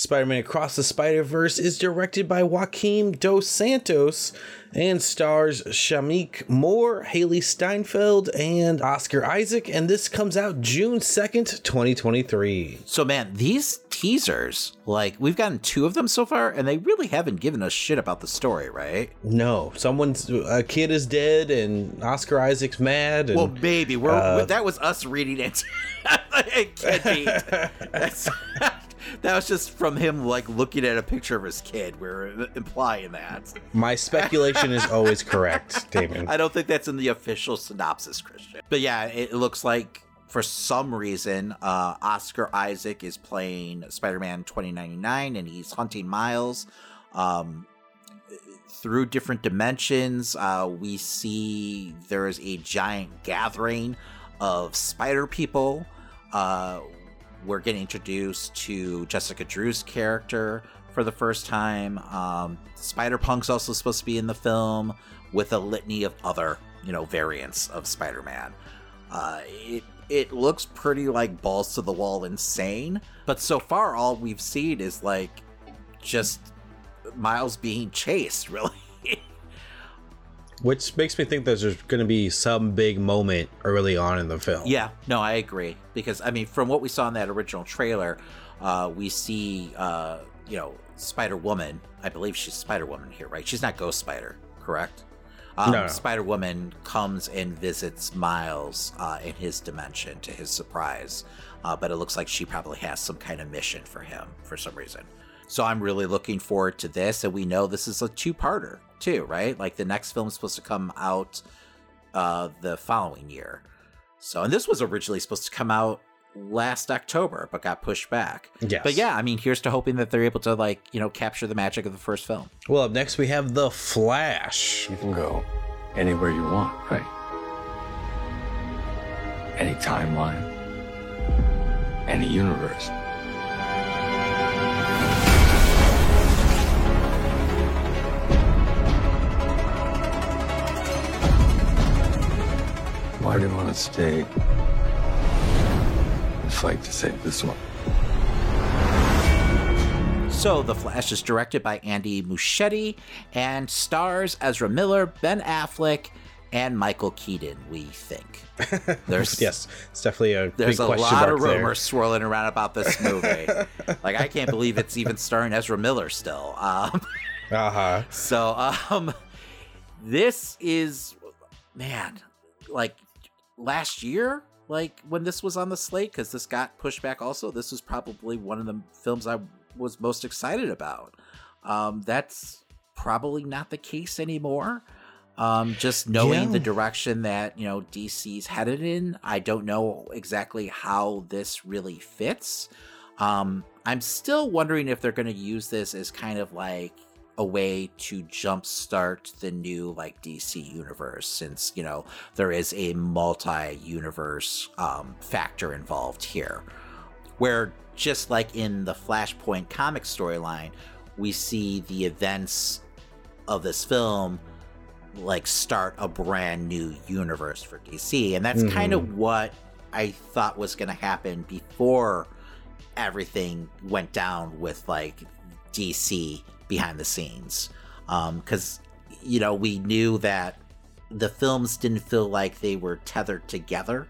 Spider Man Across the Spider Verse is directed by Joaquim Dos Santos and stars Shameik Moore, Hailee Steinfeld, and Oscar Isaac. And this comes out June 2nd, 2023. So, man, these teasers, like, we've gotten two of them so far, and they really haven't given us shit about the story, right? No, someone's a kid is dead, and Oscar Isaac's mad. And, well, baby, we're uh, that was us reading it. it can't be. That was just from him like looking at a picture of his kid. We're implying that. My speculation is always correct, Damon. I don't think that's in the official synopsis, Christian. But yeah, it looks like for some reason, uh, Oscar Isaac is playing Spider-Man 2099, and he's hunting Miles. Um, through different dimensions, uh, we see there is a giant gathering of spider people. Uh, we're getting introduced to Jessica Drew's character for the first time. Um, Spider Punk's also supposed to be in the film with a litany of other, you know, variants of Spider-Man. Uh, it it looks pretty like balls to the wall insane, but so far all we've seen is like just Miles being chased, really. Which makes me think that there's going to be some big moment early on in the film. Yeah, no, I agree because I mean, from what we saw in that original trailer, uh, we see uh, you know Spider Woman. I believe she's Spider Woman here, right? She's not Ghost Spider, correct? Um, No, no. Spider Woman comes and visits Miles uh, in his dimension to his surprise, uh, but it looks like she probably has some kind of mission for him for some reason. So I'm really looking forward to this, and we know this is a two-parter too, right? Like the next film is supposed to come out uh, the following year. So, and this was originally supposed to come out last October, but got pushed back. Yes. But yeah, I mean, here's to hoping that they're able to like you know capture the magic of the first film. Well, up next we have The Flash. You can go anywhere you want, right? Any timeline, any universe. Why didn't want to stay and fight to save this one? So, The Flash is directed by Andy Muschietti and stars Ezra Miller, Ben Affleck, and Michael Keaton. We think there's yes, it's definitely a there's big a question lot mark of there. rumors swirling around about this movie. like I can't believe it's even starring Ezra Miller still. Um, uh huh. So, um, this is man, like last year, like when this was on the slate, because this got pushed back. Also, this was probably one of the films I was most excited about. Um, that's probably not the case anymore. Um, just knowing Yeah. the direction that you know DC's headed in, I don't know exactly how this really fits. Um, I'm still wondering if they're going to use this as kind of like a way to jumpstart the new like DC universe, since you know there is a multi-universe um, factor involved here, where just like in the Flashpoint comic storyline, we see the events of this film like start a brand new universe for DC. And that's kind of what I thought was going to happen before everything went down with like DC behind the scenes. Because, you know, we knew that the films didn't feel like they were tethered together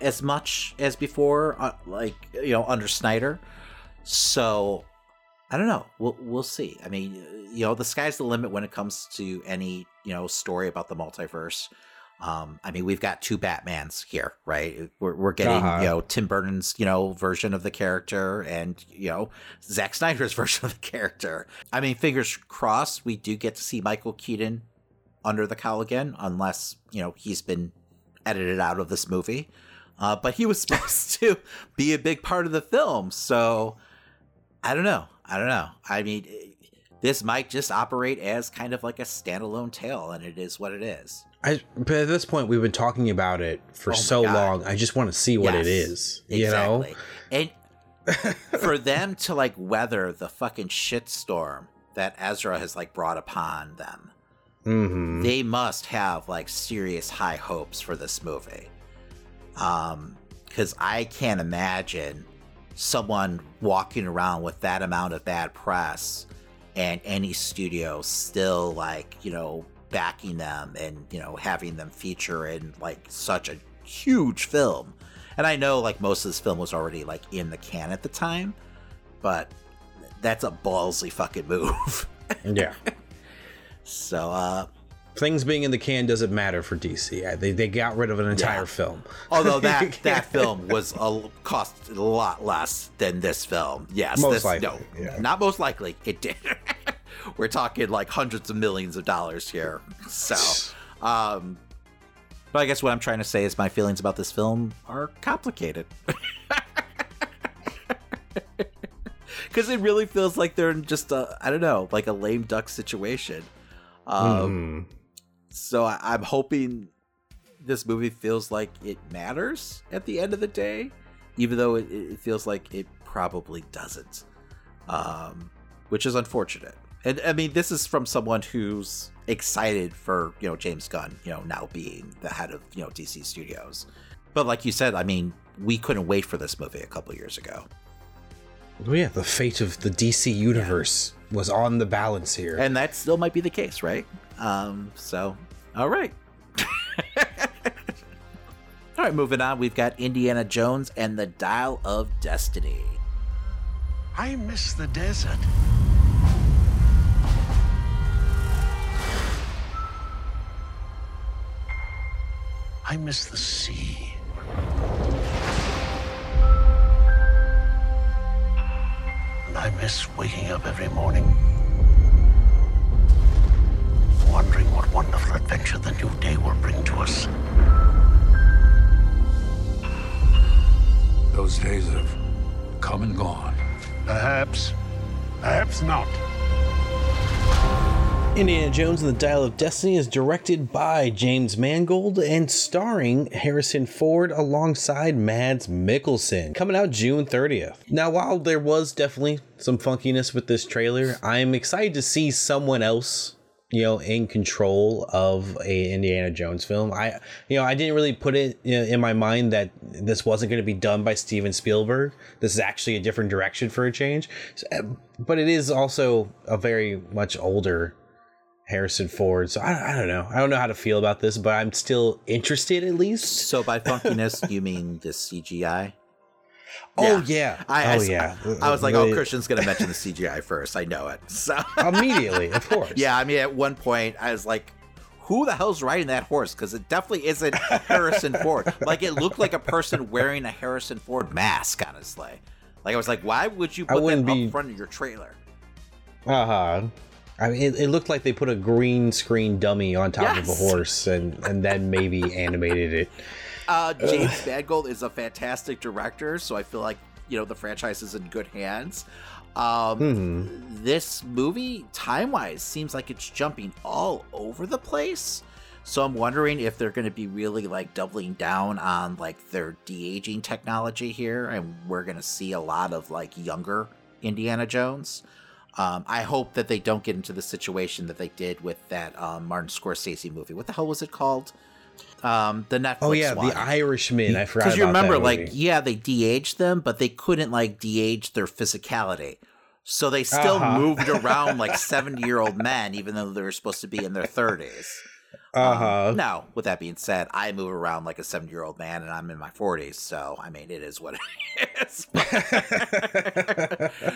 as much as before, uh, like, you know, under Snyder. So I don't know. We'll we'll see. I mean, you know, the sky's the limit when it comes to any you know story about the multiverse. Um, I mean, we've got two Batmans here, right? We're, we're getting Uh-huh. you know Tim Burton's you know version of the character, and you know Zack Snyder's version of the character. I mean, fingers crossed, we do get to see Michael Keaton under the cowl again, unless you know he's been edited out of this movie. Uh, but he was supposed to be a big part of the film, so I don't know. I don't know. I mean, this might just operate as kind of like a standalone tale, and it is what it is. I, but at this point, we've been talking about it for Oh so God. long. I just want to see what it Yes, is. You know. And for them to like weather the fucking shitstorm that Ezra has like brought upon them, hmm they must have like serious high hopes for this movie. Um, because I can't imagine someone walking around with that amount of bad press and any studio still like you know backing them and you know having them feature in like such a huge film and i know like most of this film was already like in the can at the time but that's a ballsy fucking move yeah. so uh Things being in the can doesn't matter for DC. They they got rid of an entire Yeah. film. although that that film was a cost a lot less than this film yes Most this, likely, no yeah. not most likely it did we're talking like hundreds of millions of dollars here so um but i guess what i'm trying to say is my feelings about this film are complicated because it really feels like they're in just a i don't know like a lame duck situation um Mhm. So I, I'm hoping this movie feels like it matters at the end of the day, even though it, it feels like it probably doesn't, um, which is unfortunate. And I mean, this is from someone who's excited for you know James Gunn, you know, now being the head of you know DC Studios. But like you said, I mean, we couldn't wait for this movie a couple years ago. Well, yeah, the fate of the DC universe was on the balance here. and that still might be the case, right? Um, so, all right. all right, moving on. We've got Indiana Jones and the Dial of Destiny. I miss the desert. I miss the sea. And I miss waking up every morning, wondering what wonderful adventure the new day will bring to us. Those days have come and gone. Perhaps, perhaps not. Indiana Jones and the Dial of Destiny is directed by James Mangold and starring Harrison Ford alongside Mads Mikkelsen, coming out June 30th. Now, while there was definitely some funkiness with this trailer, I'm excited to see someone else, you know, in control of a Indiana Jones film. I, you know, I didn't really put it you know, in my mind that this wasn't going to be done by Steven Spielberg. This is actually a different direction for a change, So, eh, but it is also a very much older Harrison Ford. So I, I don't know. I don't know how to feel about this, but I'm still interested at least. So, by funkiness, you mean the CGI? Oh yeah. I, oh I- yeah. I was like, oh, Christian's going to mention the CGI first. I know it. So immediately, of course. Yeah, I mean, at one point, I was like, who the hell's riding that horse? Because it definitely isn't Harrison Ford. Like, it looked like a person wearing a Harrison Ford mask, honestly. Like, I was like, why would you put that wouldn't up front of your trailer? Uh huh. I mean, it, it looked like they put a green screen dummy on top of a horse and and then maybe animated it. Uh, James Mangold is a fantastic director, so I feel like, you know, the franchise is in good hands. Um, Mhm. This movie, time wise, seems like it's jumping all over the place. So I'm wondering if they're going to be really like doubling down on like their de aging technology here, and we're going to see a lot of like younger Indiana Jones. Um, I hope that they don't get into the situation that they did with that um, Martin Scorsese movie. What the hell was it called? Um, the Netflix. Oh yeah, one. the Irishman. I forgot Because you remember, like, yeah, they de-aged them, but they couldn't like de-age their physicality. So they still Uh-huh. moved around like seventy-year-old men, even though they were supposed to be in their thirties. Uh huh. Now, with that being said, I move around like a seventy-year-old man, and I'm in my forties. So I mean, it is what it is.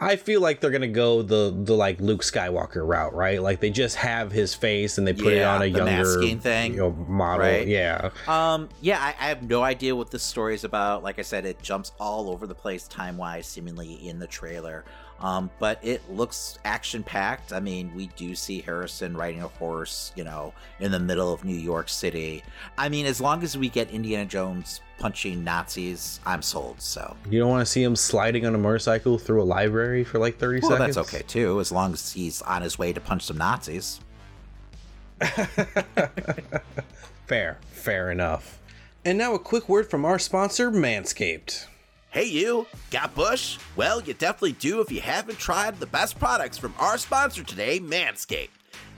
I feel like they're gonna go the the like Luke Skywalker route, right? Like they just have his face and they put it on a younger masking thing. you know, model. Right. Yeah. Um, yeah, I, I have no idea what this story is about. Like I said, it jumps all over the place time wise, seemingly in the trailer. Um, but it looks action packed. I mean, we do see Harrison riding a horse, you know, in the middle of New York City. I mean, as long as we get Indiana Jones punching Nazis, I'm sold. So, You don't want to see him sliding on a motorcycle through a library for like thirty well, seconds. that's okay too, as long as he's on his way to punch some Nazis. Fair, fair enough. And now a quick word from our sponsor, Manscaped. Hey, you! Got Bush? Well, you definitely do if you haven't tried the best products from our sponsor today, Manscaped.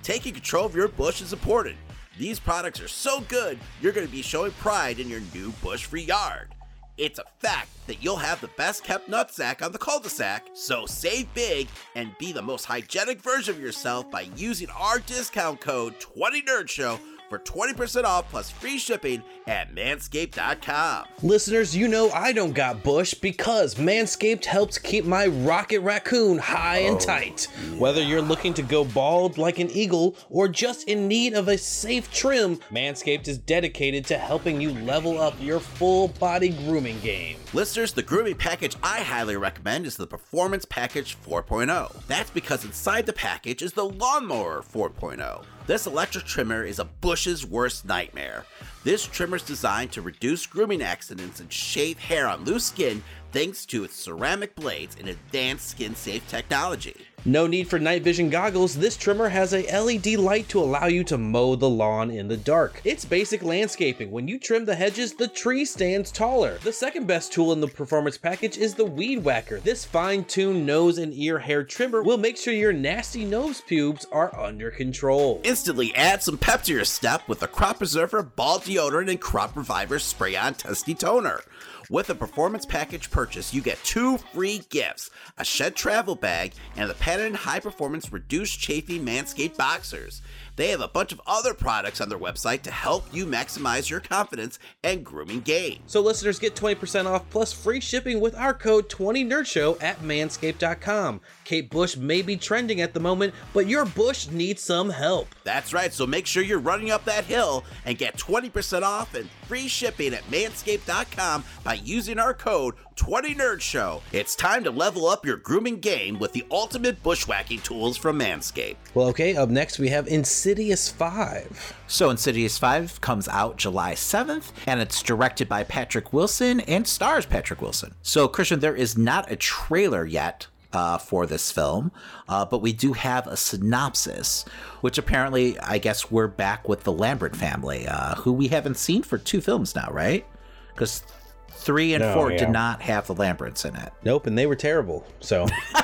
Taking control of your bush is important. These products are so good, you're going to be showing pride in your new bush free yard. It's a fact that you'll have the best kept nutsack on the cul de sac, so save big and be the most hygienic version of yourself by using our discount code 20NerdShow for 20% off plus free shipping at manscaped.com. Listeners, you know I don't got bush because Manscaped helps keep my rocket raccoon high and oh, tight. Whether you're looking to go bald like an eagle or just in need of a safe trim, Manscaped is dedicated to helping you level up your full body grooming game. Listeners, the grooming package I highly recommend is the Performance Package 4.0. That's because inside the package is the Lawnmower 4.0. This electric trimmer is a bush's worst nightmare. This trimmer is designed to reduce grooming accidents and shave hair on loose skin thanks to its ceramic blades and advanced skin safe technology. No need for night vision goggles, this trimmer has a LED light to allow you to mow the lawn in the dark. It's basic landscaping. When you trim the hedges, the tree stands taller. The second best tool in the performance package is the Weed Whacker. This fine-tuned nose and ear hair trimmer will make sure your nasty nose pubes are under control. Instantly add some pep to your step with the Crop Preserver Ball Deodorant and Crop Reviver Spray On Testy Toner. With a performance package purchase, you get two free gifts a shed travel bag and the patented high performance reduced chafing Manscaped boxers. They have a bunch of other products on their website to help you maximize your confidence and grooming game. So listeners get 20% off plus free shipping with our code 20NerdShow at manscaped.com. Kate Bush may be trending at the moment, but your bush needs some help. That's right, so make sure you're running up that hill and get 20% off and free shipping at manscaped.com by using our code 20NerdShow. It's time to level up your grooming game with the ultimate bushwhacking tools from Manscaped. Well, okay, up next we have Insidious 5. So, Insidious 5 comes out July 7th, and it's directed by Patrick Wilson and stars Patrick Wilson. So, Christian, there is not a trailer yet uh, for this film, uh, but we do have a synopsis, which apparently, I guess, we're back with the Lambert family, uh, who we haven't seen for two films now, right? Because three and No, four yeah. did not have the Lamberts in it. Nope, and they were terrible. So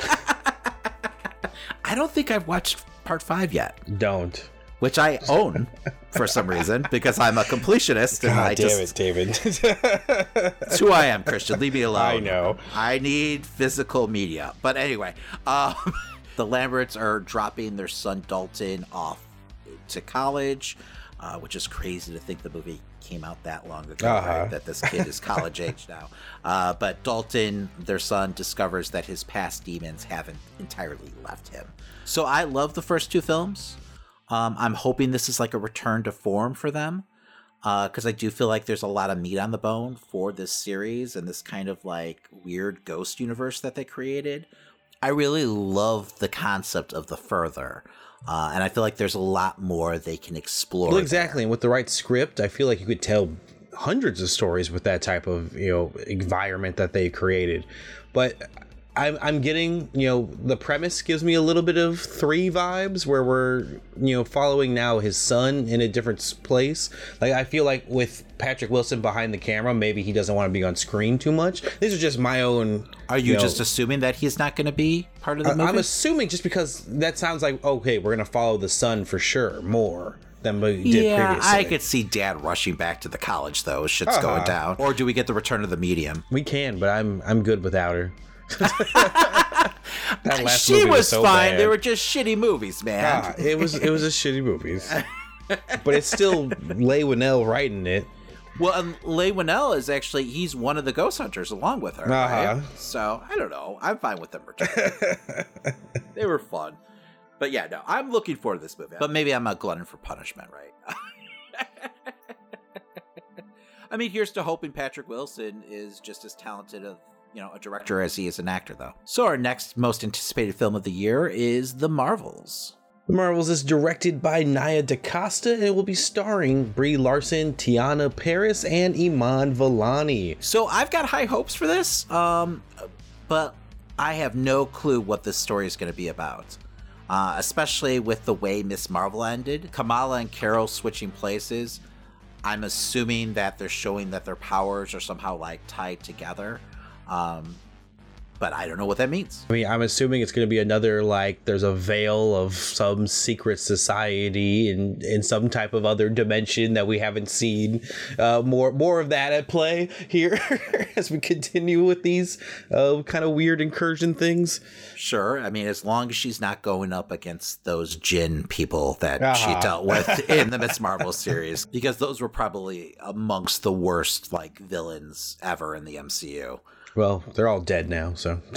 I don't think I've watched part five yet. Don't. Which I own for some reason because I'm a completionist and I damn just it, David. That's who I am, Christian. Leave me alone. I know. I need physical media. But anyway, um, the Lamberts are dropping their son Dalton off to college, uh, which is crazy to think the movie came out that long ago, Uh-huh. right? That this kid is college age now. Uh, but Dalton, their son, discovers that his past demons haven't entirely left him. So I love the first two films. Um, I'm hoping this is like a return to form for them because I do feel like there's a lot of meat on the bone for this series and this kind of like weird ghost universe that they created. I really love the concept of the further, uh, and I feel like there's a lot more they can explore. Well, exactly, and with the right script, I feel like you could tell hundreds of stories with that type of you know environment that they created. But I'm I'm getting you know the premise gives me a little bit of three vibes where we're you know following now his son in a different place. Like I feel like with Patrick Wilson behind the camera, maybe he doesn't want to be on screen too much. These are just my own. Are you, know, just assuming that he's not going to be part of the I- movie? I'm assuming just because that sounds like okay, we're gonna follow the son for sure more than we did yeah, previously. I could see Dad rushing back to the college though. Shit's Uh-huh. going down. Or do we get the return of the medium? We can, but I'm I'm good without her. That last she movie was so fine. bad. They were just shitty movies, man. It was it was a shitty movies, but it's still Leigh Whannell writing it. Well, and Leigh Whannell is actually he's one of the ghost hunters along with her. Uh-huh. Right? So I don't know. I'm fine with them returning. they were fun. But yeah, no, I'm looking forward to this movie. But maybe I'm a glutton for punishment, right? I mean, here's to hoping Patrick Wilson is just as talented of you know a director as he is an actor, though. So our next most anticipated film of the year is The Marvels. The Marvels is directed by Nia DaCosta and it will be starring Brie Larson, Teyonah Parris, and Iman Vellani. So I've got high hopes for this, um, but I have no clue what this story is going to be about. Uh, especially with the way Miss Marvel ended, Kamala and Carol switching places. I'm assuming that they're showing that their powers are somehow like tied together. Um, but I don't know what that means. I mean, I'm assuming it's going to be another like there's a veil of some secret society in in some type of other dimension that we haven't seen. Uh, more more of that at play here as we continue with these uh, kind of weird incursion things. Sure, I mean, as long as she's not going up against those Jinn people that Uh-huh. she dealt with in the Miss Marvel series, because those were probably amongst the worst like villains ever in the MCU. Well, they're all dead now, so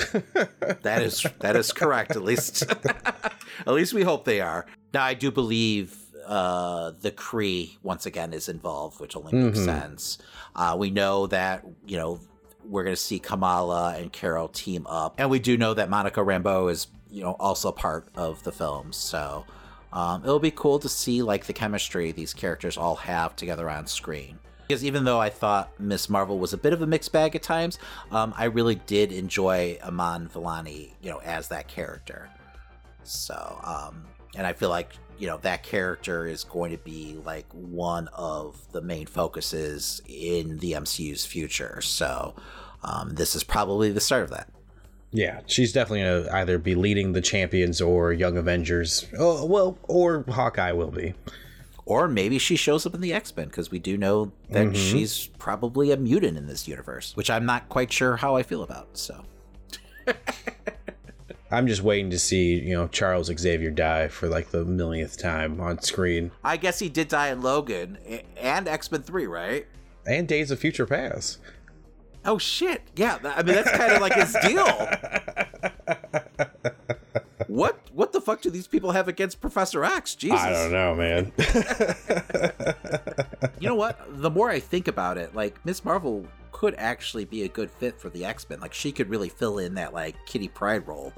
That is that is correct. At least at least we hope they are. Now I do believe uh, the Kree once again is involved, which only makes Mhm. sense. Uh, we know that you know we're going to see Kamala and Carol team up, and we do know that Monica Rambeau is you know also part of the film. So um, it'll be cool to see like the chemistry these characters all have together on screen. Because even though I thought Miss Marvel was a bit of a mixed bag at times, um, I really did enjoy Iman Vellani, you know, as that character. So, um, and I feel like you know that character is going to be like one of the main focuses in the MCU's future. So, um, this is probably the start of that. yeah, she's definitely to either be leading the champions or Young Avengers. Oh, well, or Hawkeye will be. Or maybe she shows up in the X Men because we do know that Mhm. she's probably a mutant in this universe, which I'm not quite sure how I feel about. So, I'm just waiting to see, you know, Charles Xavier die for like the millionth time on screen. I guess he did die in Logan and X Men Three, right? And Days of Future Past. Oh shit! Yeah, I mean that's kind of like his deal. What what the fuck do these people have against Professor X? Jesus, I don't know, man. You know what? The more I think about it, like Miss Marvel could actually be a good fit for the X Men. Like she could really fill in that like Kitty Pryde role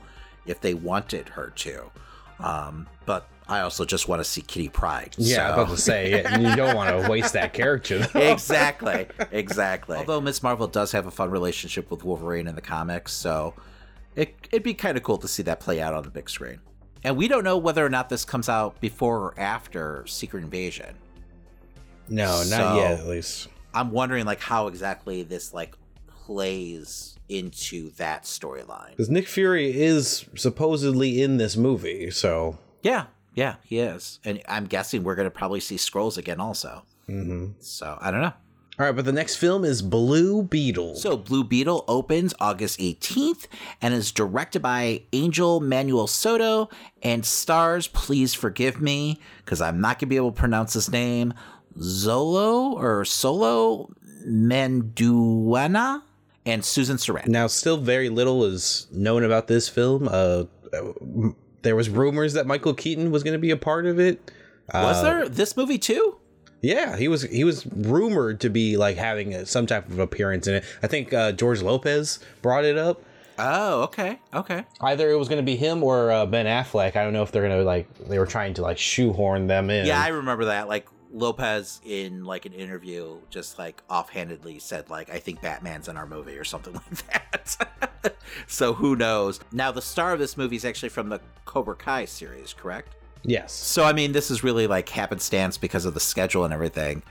if they wanted her to. Um, but I also just want to see Kitty Pryde. Yeah, I was about to say, yeah, you don't want to waste that character. Though. exactly, exactly. Although Miss Marvel does have a fun relationship with Wolverine in the comics, so it, it'd be kind of cool to see that play out on the big screen. And we don't know whether or not this comes out before or after Secret Invasion. No, not So- yet, at least. I'm wondering like how exactly this like plays into that storyline. Because Nick Fury is supposedly in this movie, so. Yeah, yeah, he is, and I'm guessing we're gonna probably see Skrulls again also. Mm-hmm. So I don't know. All right, but the next film is Blue Beetle. So, Blue Beetle opens August 18th and is directed by Angel Manuel Soto and stars, please forgive me, because I'm not going to be able to pronounce his name, Zolo or Solo Manduana and Susan Sarandon. Now, still very little is known about this film. Uh, uh, there was rumors that Michael Keaton was going to be a part of it. Was Uh, there this movie too? Yeah, he was. He was rumored to be like having a, some type of appearance in it. I think uh, George Lopez brought it up. Oh, okay, okay. Either it was going to be him or uh, Ben Affleck. I don't know if they're going to like they were trying to like shoehorn them in. Yeah, I remember that. Like Lopez in like an interview just like offhandedly said like I think Batman's in our movie or something like that. so who knows? Now the star of this movie is actually from the Cobra Kai series, correct? Yes. So I mean, this is really like happenstance because of the schedule and everything,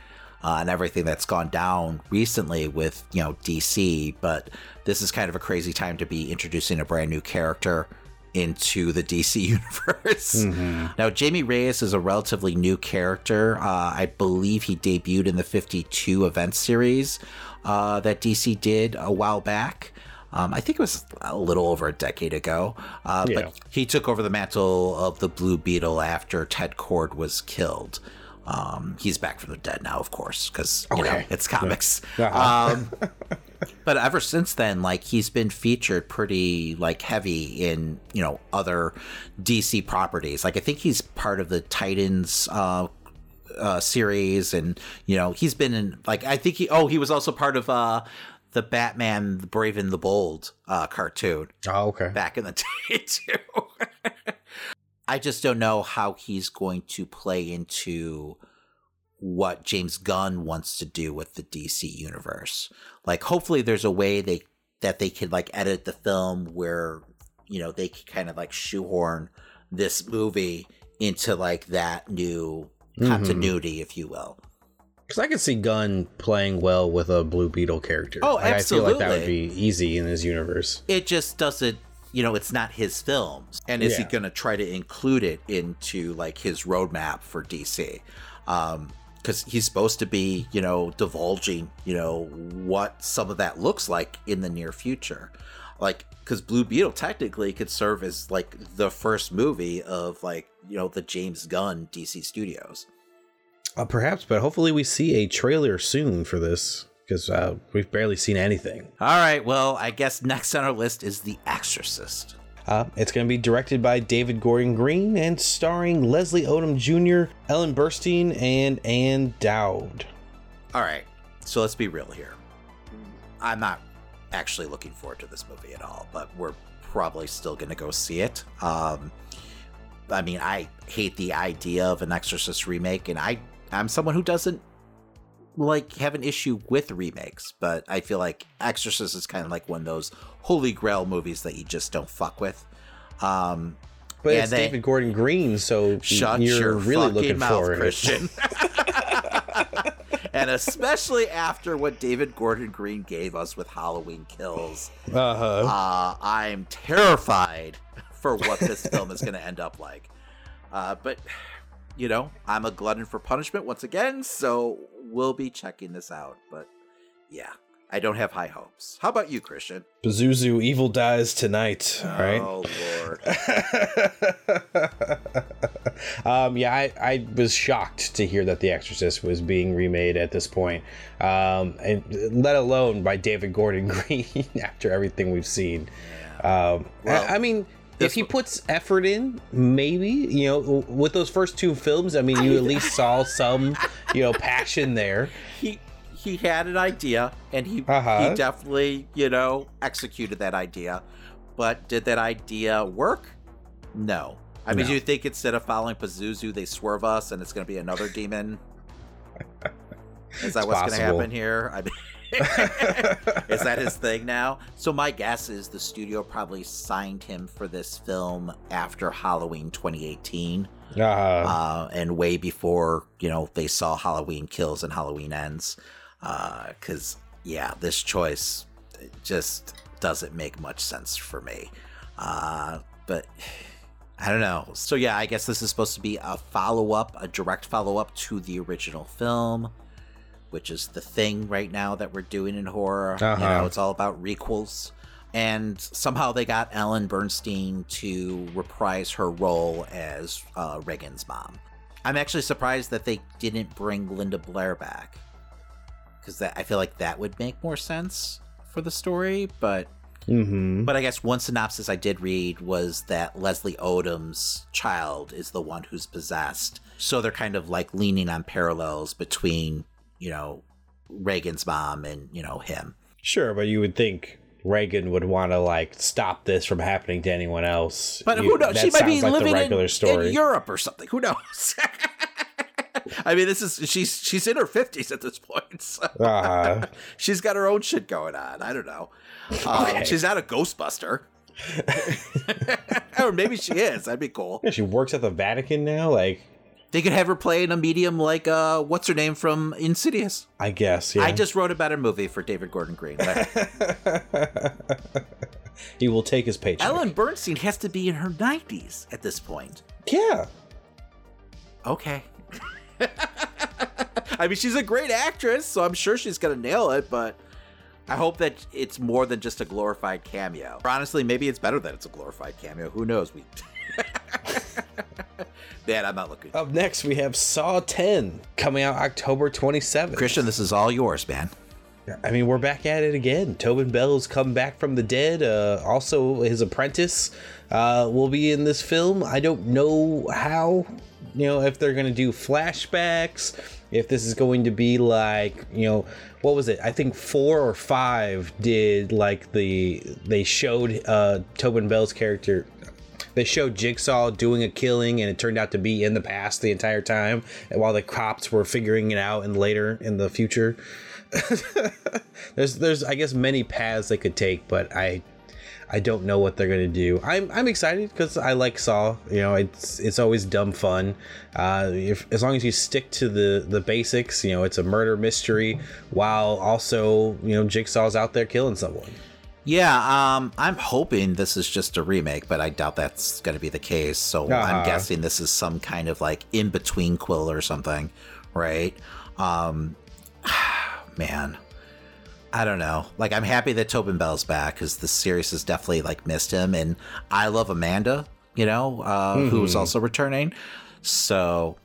uh, and everything that's gone down recently with you know DC. But this is kind of a crazy time to be introducing a brand new character into the DC universe. Mhm. Now, Jamie Reyes is a relatively new character. Uh, I believe he debuted in the 52 event series uh, that DC did a while back. Um, I think it was a little over a decade ago. Uh, Yeah. But he took over the mantle of the Blue Beetle after Ted Kord was killed. Um, he's back from the dead now, of course, because you know it's comics. Uh-huh. Um, but ever since then, like he's been featured pretty like heavy in you know other DC properties. Like I think he's part of the Titans uh, uh, series, and you know he's been in like I think he oh he was also part of uh, the Batman, the Brave and the Bold uh, cartoon. Oh, okay. Back in the day too. I just don't know how he's going to play into what James Gunn wants to do with the DC universe. Like hopefully there's a way they that they could like edit the film where you know they could kind of like shoehorn this movie into like that new Mhm. continuity if you will. Because I could see Gunn playing well with a Blue Beetle character. Oh, Like, I feel like that would be easy in his universe. It just doesn't you know, it's not his films. And is he going to try to include it into like his roadmap for DC? Um, because he's supposed to be, you know, divulging, you know, what some of that looks like in the near future. Like, because Blue Beetle technically could serve as like the first movie of like, you know, the James Gunn DC Studios. Uh, perhaps, but hopefully we see a trailer soon for this because uh, we've barely seen anything. All right, well, I guess next on our list is The Exorcist. Uh, it's going to be directed by David Gordon Green and starring Leslie Odom Jr., Ellen Burstyn, and Ann Dowd. All right, so let's be real here. I'm not actually looking forward to this movie at all, but we're probably still going to go see it. Um, I mean, I hate the idea of an Exorcist remake, and I I'm someone who doesn't like have an issue with remakes, but I feel like Exorcist is kind of like one of those holy grail movies that you just don't fuck with. Um, But it's they- David Gordon Green, so Shut you're your really looking mouth, forward. Christian. and especially after what David Gordon Green gave us with Halloween Kills, Uh-huh. uh, I'm terrified for what this film is going to end up like. Uh, but you know, I'm a glutton for punishment once again, so we'll be checking this out. But yeah, I don't have high hopes. How about you, Christian? Pazuzu Evil Dies Tonight, right? Oh Lord. um, yeah, I, I was shocked to hear that The Exorcist was being remade at this point, um, and let alone by David Gordon Green after everything we've seen. Um, Well, I, I mean, if he puts effort in, maybe you know, with those first two films, I mean, you at least saw some, you know, passion there. he he had an idea and he Uh-huh. he definitely you know executed that idea but did that idea work no i mean No. do you think instead of following pazuzu they swerve us and it's going to be another demon is that It's what's going to happen here? I mean is that his thing now? So my guess is the studio probably signed him for this film after halloween 2018 Uh, uh, and way before you know they saw Halloween Kills and Halloween Ends, because yeah, this choice just doesn't make much sense for me. Uh, but I don't know. So yeah, I guess this is supposed to be a follow up, a direct follow up to the original film, which is the thing right now that we're doing in horror. You Uh-huh. know, it's all about requels. And somehow they got Ellen Bernstein to reprise her role as uh, Reagan's mom. I'm actually surprised that they didn't bring Linda Blair back because that I feel like that would make more sense for the story. But mm-hmm. but I guess one synopsis I did read was that Leslie Odom's child is the one who's possessed. So they're kind of like leaning on parallels between, you know, Reagan's mom and, you know, him. Sure, but you would think Reagan would want to like stop this from happening to anyone else. But You- who knows? She might be like living in, in Europe or something. Who knows? I mean, this is she's she's in her fifties at this point. So Uh-huh. she's got her own shit going on. I don't know. Um, She's not a Ghostbuster, or maybe she is. That'd be cool. Yeah, she works at the Vatican now. Like, They could have her play in a medium like uh, what's her name from Insidious. I guess. Yeah. I just wrote a better movie for David Gordon Green. he will take his paycheck. Ellen Bernstein has to be in her nineties at this point. Yeah. Okay. I mean, she's a great actress, so I'm sure she's gonna nail it. But I hope that it's more than just a glorified cameo. Honestly, maybe it's better that it's a glorified cameo. Who knows? We Man, I'm not looking. Up next, we have Saw 10 coming out October 27th. Christian, this is all yours, man. I mean, we're back at it again. Tobin Bell's come back from the dead. Uh, also, his apprentice uh, will be in this film. I don't know how, you know, if they're going to do flashbacks, if this is going to be like, you know, what was it? I think four or five did like the, they showed uh, Tobin Bell's character. They showed Jigsaw doing a killing, and it turned out to be in the past the entire time, while the cops were figuring it out and later in the future. there's there's I guess many paths they could take, but I I don't know what they're gonna do. I'm I'm excited because I like Saw. You know, it's it's always dumb fun. Uh, if, as long as you stick to the the basics, you know, it's a murder mystery while also you know Jigsaw's out there killing someone. Yeah, um, I'm hoping this is just a remake, but I doubt that's going to be the case. So uh-huh. I'm guessing this is some kind of like in between quill or something, right? Um, man. I don't know. Like, I'm happy that Tobin Bell's back because the series has definitely like missed him, and I love Amanda, you know, uh, mm-hmm. who's also returning. So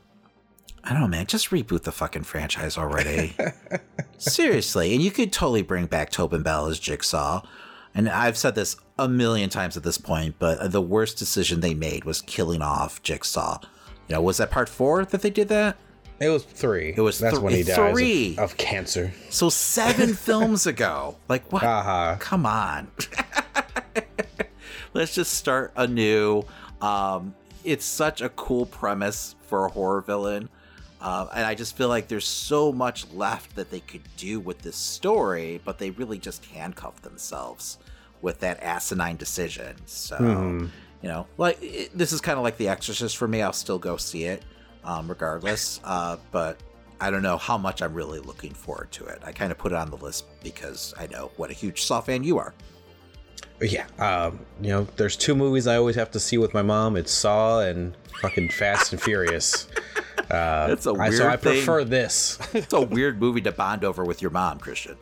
I don't know, man. Just reboot the fucking franchise already. Seriously, and you could totally bring back Tobin Bell as Jigsaw. And I've said this a million times at this point, but the worst decision they made was killing off Jigsaw. You know, was that part four that they did that? It was three. It was that's th- when he died three. Of, of, cancer. So seven films ago. Like what? Uh-huh. Come on. Let's just start anew. Um, it's such a cool premise for a horror villain. Uh, and I just feel like there's so much left that they could do with this story, but they really just handcuff themselves with that asinine decision. So, mm. you know, like it, this is kind of like The Exorcist for me. I'll still go see it um, regardless. Uh, but I don't know how much I'm really looking forward to it. I kind of put it on the list because I know what a huge Saw fan you are. Yeah, um, you know, there's two movies I always have to see with my mom. It's Saw and fucking Fast and Furious. Uh, it's a weird I, so I thing. prefer this. it's a weird movie to bond over with your mom, Christian.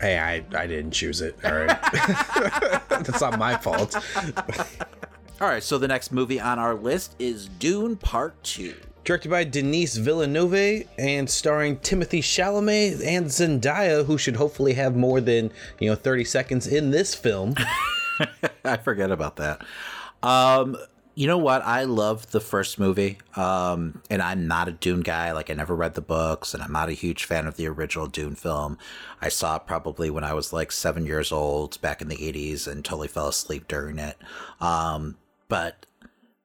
Hey, I, I didn't choose it. All right, that's not my fault. All right, so the next movie on our list is Dune Part Two. Directed by Denis Villeneuve and starring Timothée Chalamet and Zendaya, who should hopefully have more than you know 30 seconds in this film. I forget about that. Um, you know what? I love the first movie, um, and I'm not a Dune guy. Like I never read the books, and I'm not a huge fan of the original Dune film. I saw it probably when I was like seven years old, back in the '80s, and totally fell asleep during it. Um, but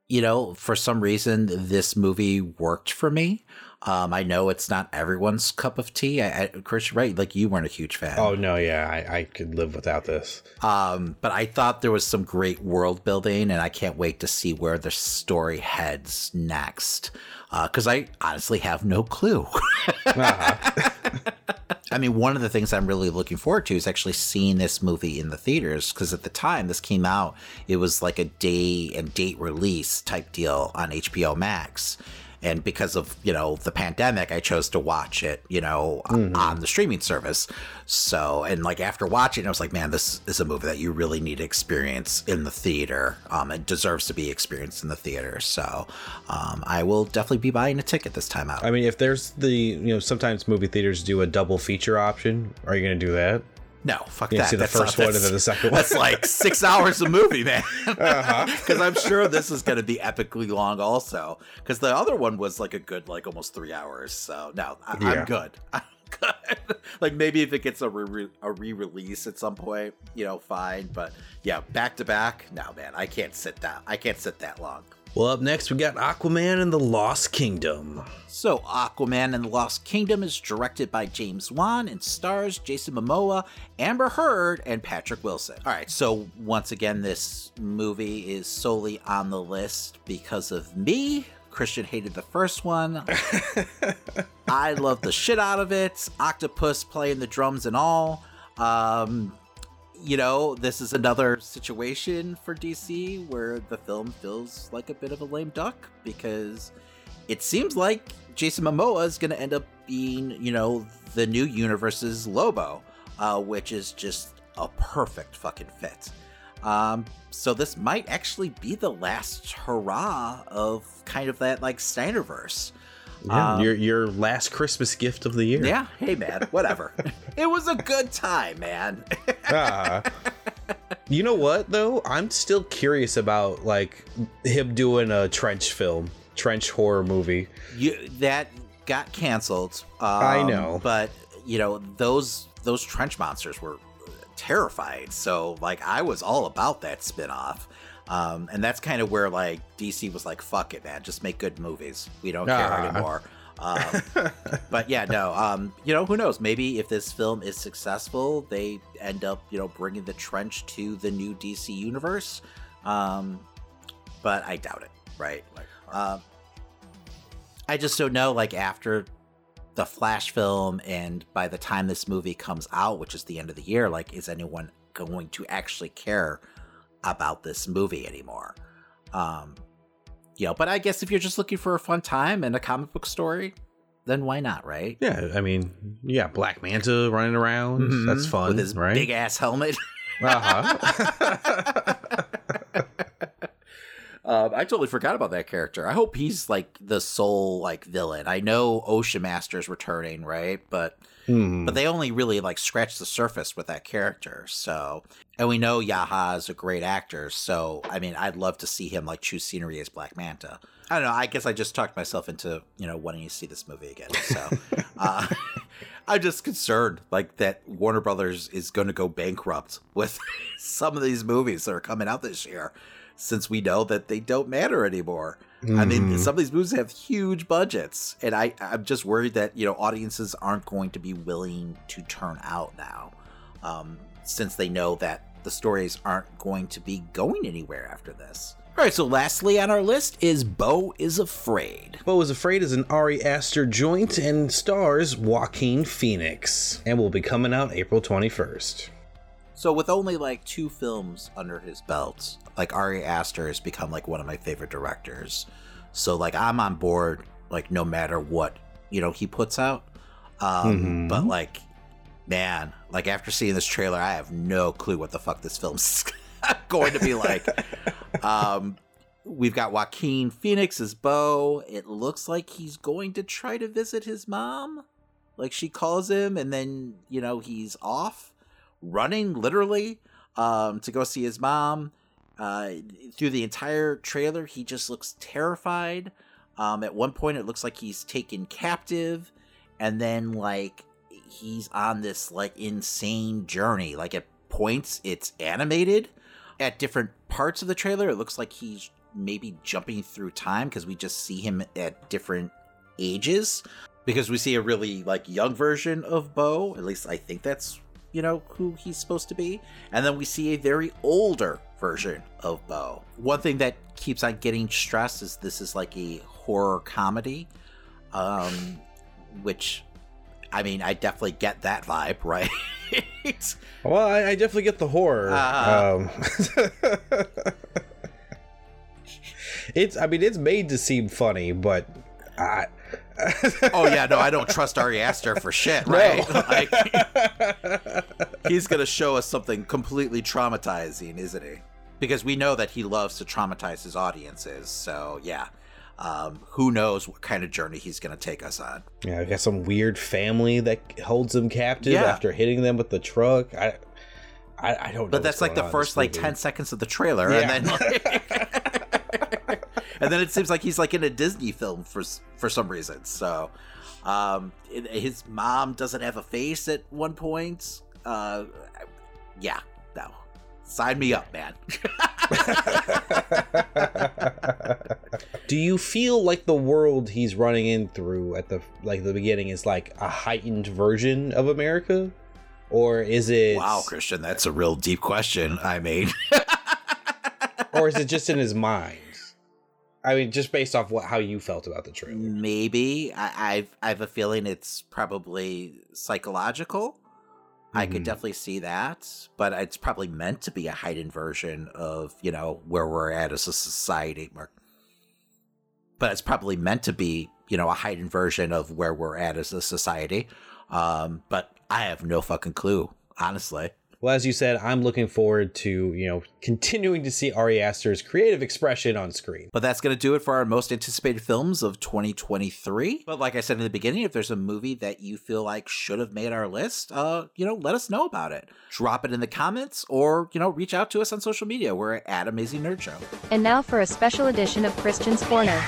you know, for some reason, this movie worked for me. Um, I know it's not everyone's cup of tea. I, I, Chris, right? Like you weren't a huge fan. Oh no, yeah, I, I could live without this. Um, but I thought there was some great world building, and I can't wait to see where the story heads next. Because uh, I honestly have no clue. uh-huh. I mean, one of the things I'm really looking forward to is actually seeing this movie in the theaters because at the time this came out, it was like a day and date release type deal on HBO Max and because of you know the pandemic i chose to watch it you know mm-hmm. on the streaming service. So and like after watching i was like man this is a movie that you really need to experience in the theater. Um it deserves to be experienced in the theater. So um i will definitely be buying a ticket this time out. I mean if there's the you know sometimes movie theaters do a double feature option are you gonna do that no, fuck you that. See the that's first not, one and then the second one. That's like six hours of movie, man. Because uh-huh. I'm sure this is going to be epically long, also. Because the other one was like a good, like almost three hours. So no, I- Yeah. I'm good. I'm good. like maybe if it gets a re a re-release at some point, you know, fine. But yeah, back to back. No, man, I can't sit down. I can't sit that long. Well, up next we got Aquaman and the Lost Kingdom. So, Aquaman and the Lost Kingdom is directed by James Wan and stars Jason Momoa, Amber Heard, and Patrick Wilson. All right, so once again, this movie is solely on the list because of me. Christian hated the first one. I love the shit out of it. Octopus playing the drums and all. Um, you know, this is another situation for DC where the film feels like a bit of a lame duck because it seems like Jason Momoa is going to end up being, you know, the new universe's Lobo, uh, which is just a perfect fucking fit. Um, so this might actually be the last hurrah of kind of that like Snyderverse. Yeah, Um, your your last Christmas gift of the year. yeah, hey man, whatever. it was a good time, man. Ah. you know what though? I'm still curious about like him doing a trench film, trench horror movie. you that got canceled. Um, I know. but you know those those trench monsters were terrified. So like I was all about that spin-off. Um, and that's kind of where like DC was like, "Fuck it, man, just make good movies. We don't care Ah. anymore." Um, but yeah, no. Um, you know, who knows? Maybe if this film is successful, they end up, you know, bringing the trench to the new DC universe. Um, but I doubt it. Right? Um, I just don't know. Like after the Flash film, and by the time this movie comes out, which is the end of the year, like is anyone going to actually care about this movie anymore? Um, you know, but I guess if you're just looking for a fun time and a comic book story, then why not, right? Yeah, I mean, yeah, Black Manta running around. Mhm. That's fun, with his right? big ass helmet. Uh-huh. Um, I totally forgot about that character. I hope he's like the sole like villain. I know Ocean Master's returning, right? But Hmm. but they only really like scratch the surface with that character. So and we know Yahya is a great actor. So I mean, I'd love to see him like choose scenery as Black Manta. I don't know. I guess I just talked myself into you know wanting to see this movie again. So uh, I'm just concerned like that Warner Brothers is going to go bankrupt with some of these movies that are coming out this year since we know that they don't matter anymore. I mean, Mhm. some of these movies have huge budgets, and I I'm just worried that you know audiences aren't going to be willing to turn out now, um, since they know that the stories aren't going to be going anywhere after this. All right, so lastly on our list is Beau is Afraid. Beau is Afraid is an Ari Aster joint and stars Joaquin Phoenix and will be coming out April 21st. So with only like two films under his belt, like Ari Aster has become like one of my favorite directors. So like I'm on board like no matter what, you know, he puts out. Um Mhm. but like man, like after seeing this trailer, I have no clue what the fuck this film's going to be like. um we've got Joaquin Phoenix as Beau. It looks like he's going to try to visit his mom. Like she calls him and then, you know, he's off running literally um, to go see his mom. Uh, through the entire trailer, he just looks terrified. Um, at one point, it looks like he's taken captive, and then like he's on this like insane journey. Like at points, it's animated. At different parts of the trailer, it looks like he's maybe jumping through time because we just see him at different ages. Because we see a really like young version of Beau. At least I think that's you know who he's supposed to be and then we see a very older version of Beau one thing that keeps on getting stressed is this is like a horror comedy um which i mean i definitely get that vibe right Well, I, I definitely get the horror. Uh-huh. Um, it's, I mean, it's made to seem funny, but I. oh yeah no i don't trust ari aster for shit No. right like he's gonna show us something completely traumatizing isn't he because we know that he loves to traumatize his audiences so yeah um, who knows what kind of journey he's gonna take us on Yeah, I got some weird family that holds them captive Yeah. after hitting them with the truck. I, I, I don't know. But that's like the first like ten seconds of the trailer, Yeah. and then and then it seems like he's like in a Disney film for for some reason. So, um, his mom doesn't have a face at one point. Uh, yeah, no, sign me up, man. Do you feel like the world he's running in through at the like the beginning is like a heightened version of America, or is it? Wow, Christian, that's a real deep question. I mean, or is it just in his mind? I mean, just based off what how you felt about the trailer. maybe I, I've I have a feeling it's probably psychological. I could Mhm. definitely see that, but it's probably meant to be a heightened version of you know where we're at as a society. Mark. But it's probably meant to be you know a heightened version of where we're at as a society. Um, but I have no fucking clue, honestly. Well, as you said, I'm looking forward to, you know, continuing to see Ari Aster's creative expression on screen. But that's going to do it for our most anticipated films of 2023. But like I said in the beginning, if there's a movie that you feel like should have made our list, uh, you know, let us know about it. Drop it in the comments or, you know, reach out to us on social media. We're at Amazing Nerd Show. And now for a special edition of Christian's Corner.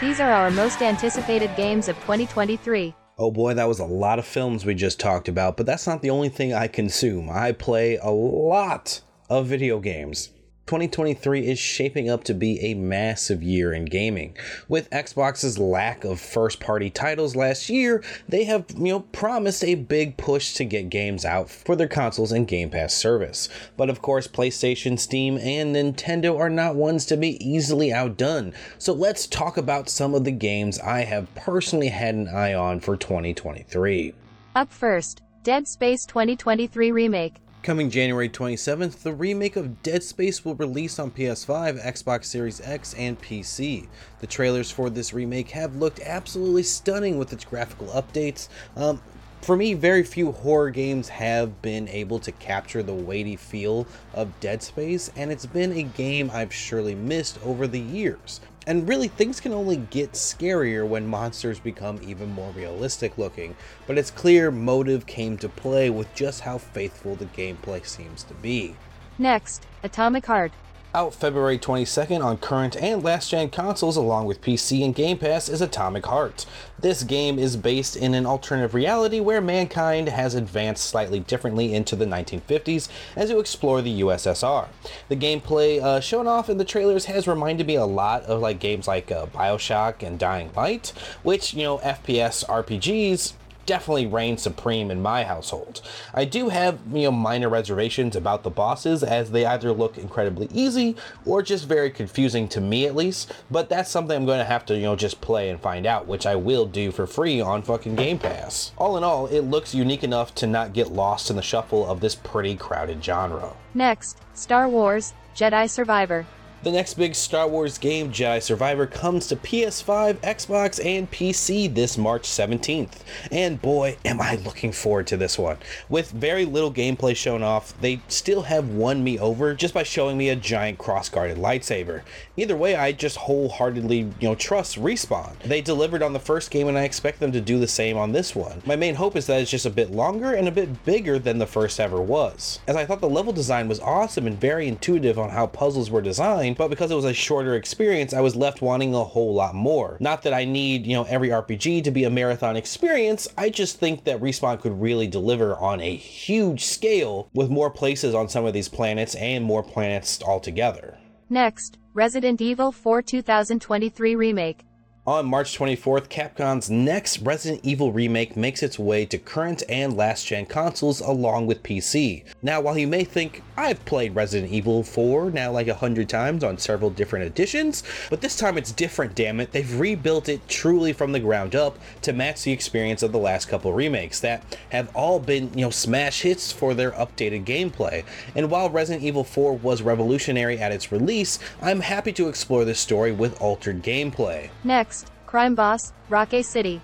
These are our most anticipated games of 2023. Oh boy, that was a lot of films we just talked about, but that's not the only thing I consume. I play a lot of video games. 2023 is shaping up to be a massive year in gaming. With Xbox's lack of first party titles last year, they have, you know, promised a big push to get games out for their consoles and Game Pass service. But of course, PlayStation, Steam, and Nintendo are not ones to be easily outdone. So let's talk about some of the games I have personally had an eye on for 2023. Up first, Dead Space 2023 Remake. Coming January 27th, the remake of Dead Space will release on PS5, Xbox Series X, and PC. The trailers for this remake have looked absolutely stunning with its graphical updates. Um, for me, very few horror games have been able to capture the weighty feel of Dead Space, and it's been a game I've surely missed over the years. And really, things can only get scarier when monsters become even more realistic looking, but it's clear Motive came to play with just how faithful the gameplay seems to be. Next, Atomic Heart. Out February 22nd on current and last gen consoles along with PC and Game Pass is Atomic Heart. This game is based in an alternative reality where mankind has advanced slightly differently into the 1950s as you explore the USSR. The gameplay uh, shown off in the trailers has reminded me a lot of like games like uh, Bioshock and Dying Light, which, you know, FPS RPGs definitely reign supreme in my household. I do have, you know, minor reservations about the bosses as they either look incredibly easy or just very confusing to me at least, but that's something I'm going to have to, you know, just play and find out, which I will do for free on fucking Game Pass. All in all, it looks unique enough to not get lost in the shuffle of this pretty crowded genre. Next, Star Wars Jedi Survivor. The next big Star Wars game, Jedi Survivor, comes to PS5, Xbox, and PC this March 17th. And boy, am I looking forward to this one. With very little gameplay shown off, they still have won me over just by showing me a giant cross-guarded lightsaber. Either way, I just wholeheartedly, you know, trust Respawn. They delivered on the first game and I expect them to do the same on this one. My main hope is that it's just a bit longer and a bit bigger than the first ever was. As I thought the level design was awesome and very intuitive on how puzzles were designed, but because it was a shorter experience, I was left wanting a whole lot more. Not that I need, you know, every RPG to be a marathon experience, I just think that Respawn could really deliver on a huge scale with more places on some of these planets and more planets altogether. Next, Resident Evil 4 2023 Remake. On March 24th, Capcom's next Resident Evil remake makes its way to current and last gen consoles along with PC. Now, while you may think, I've played Resident Evil 4 now like a hundred times on several different editions, but this time it's different, damn it. They've rebuilt it truly from the ground up to match the experience of the last couple remakes that have all been, you know, smash hits for their updated gameplay. And while Resident Evil 4 was revolutionary at its release, I'm happy to explore this story with altered gameplay. Next, Crime Boss, Rocket City.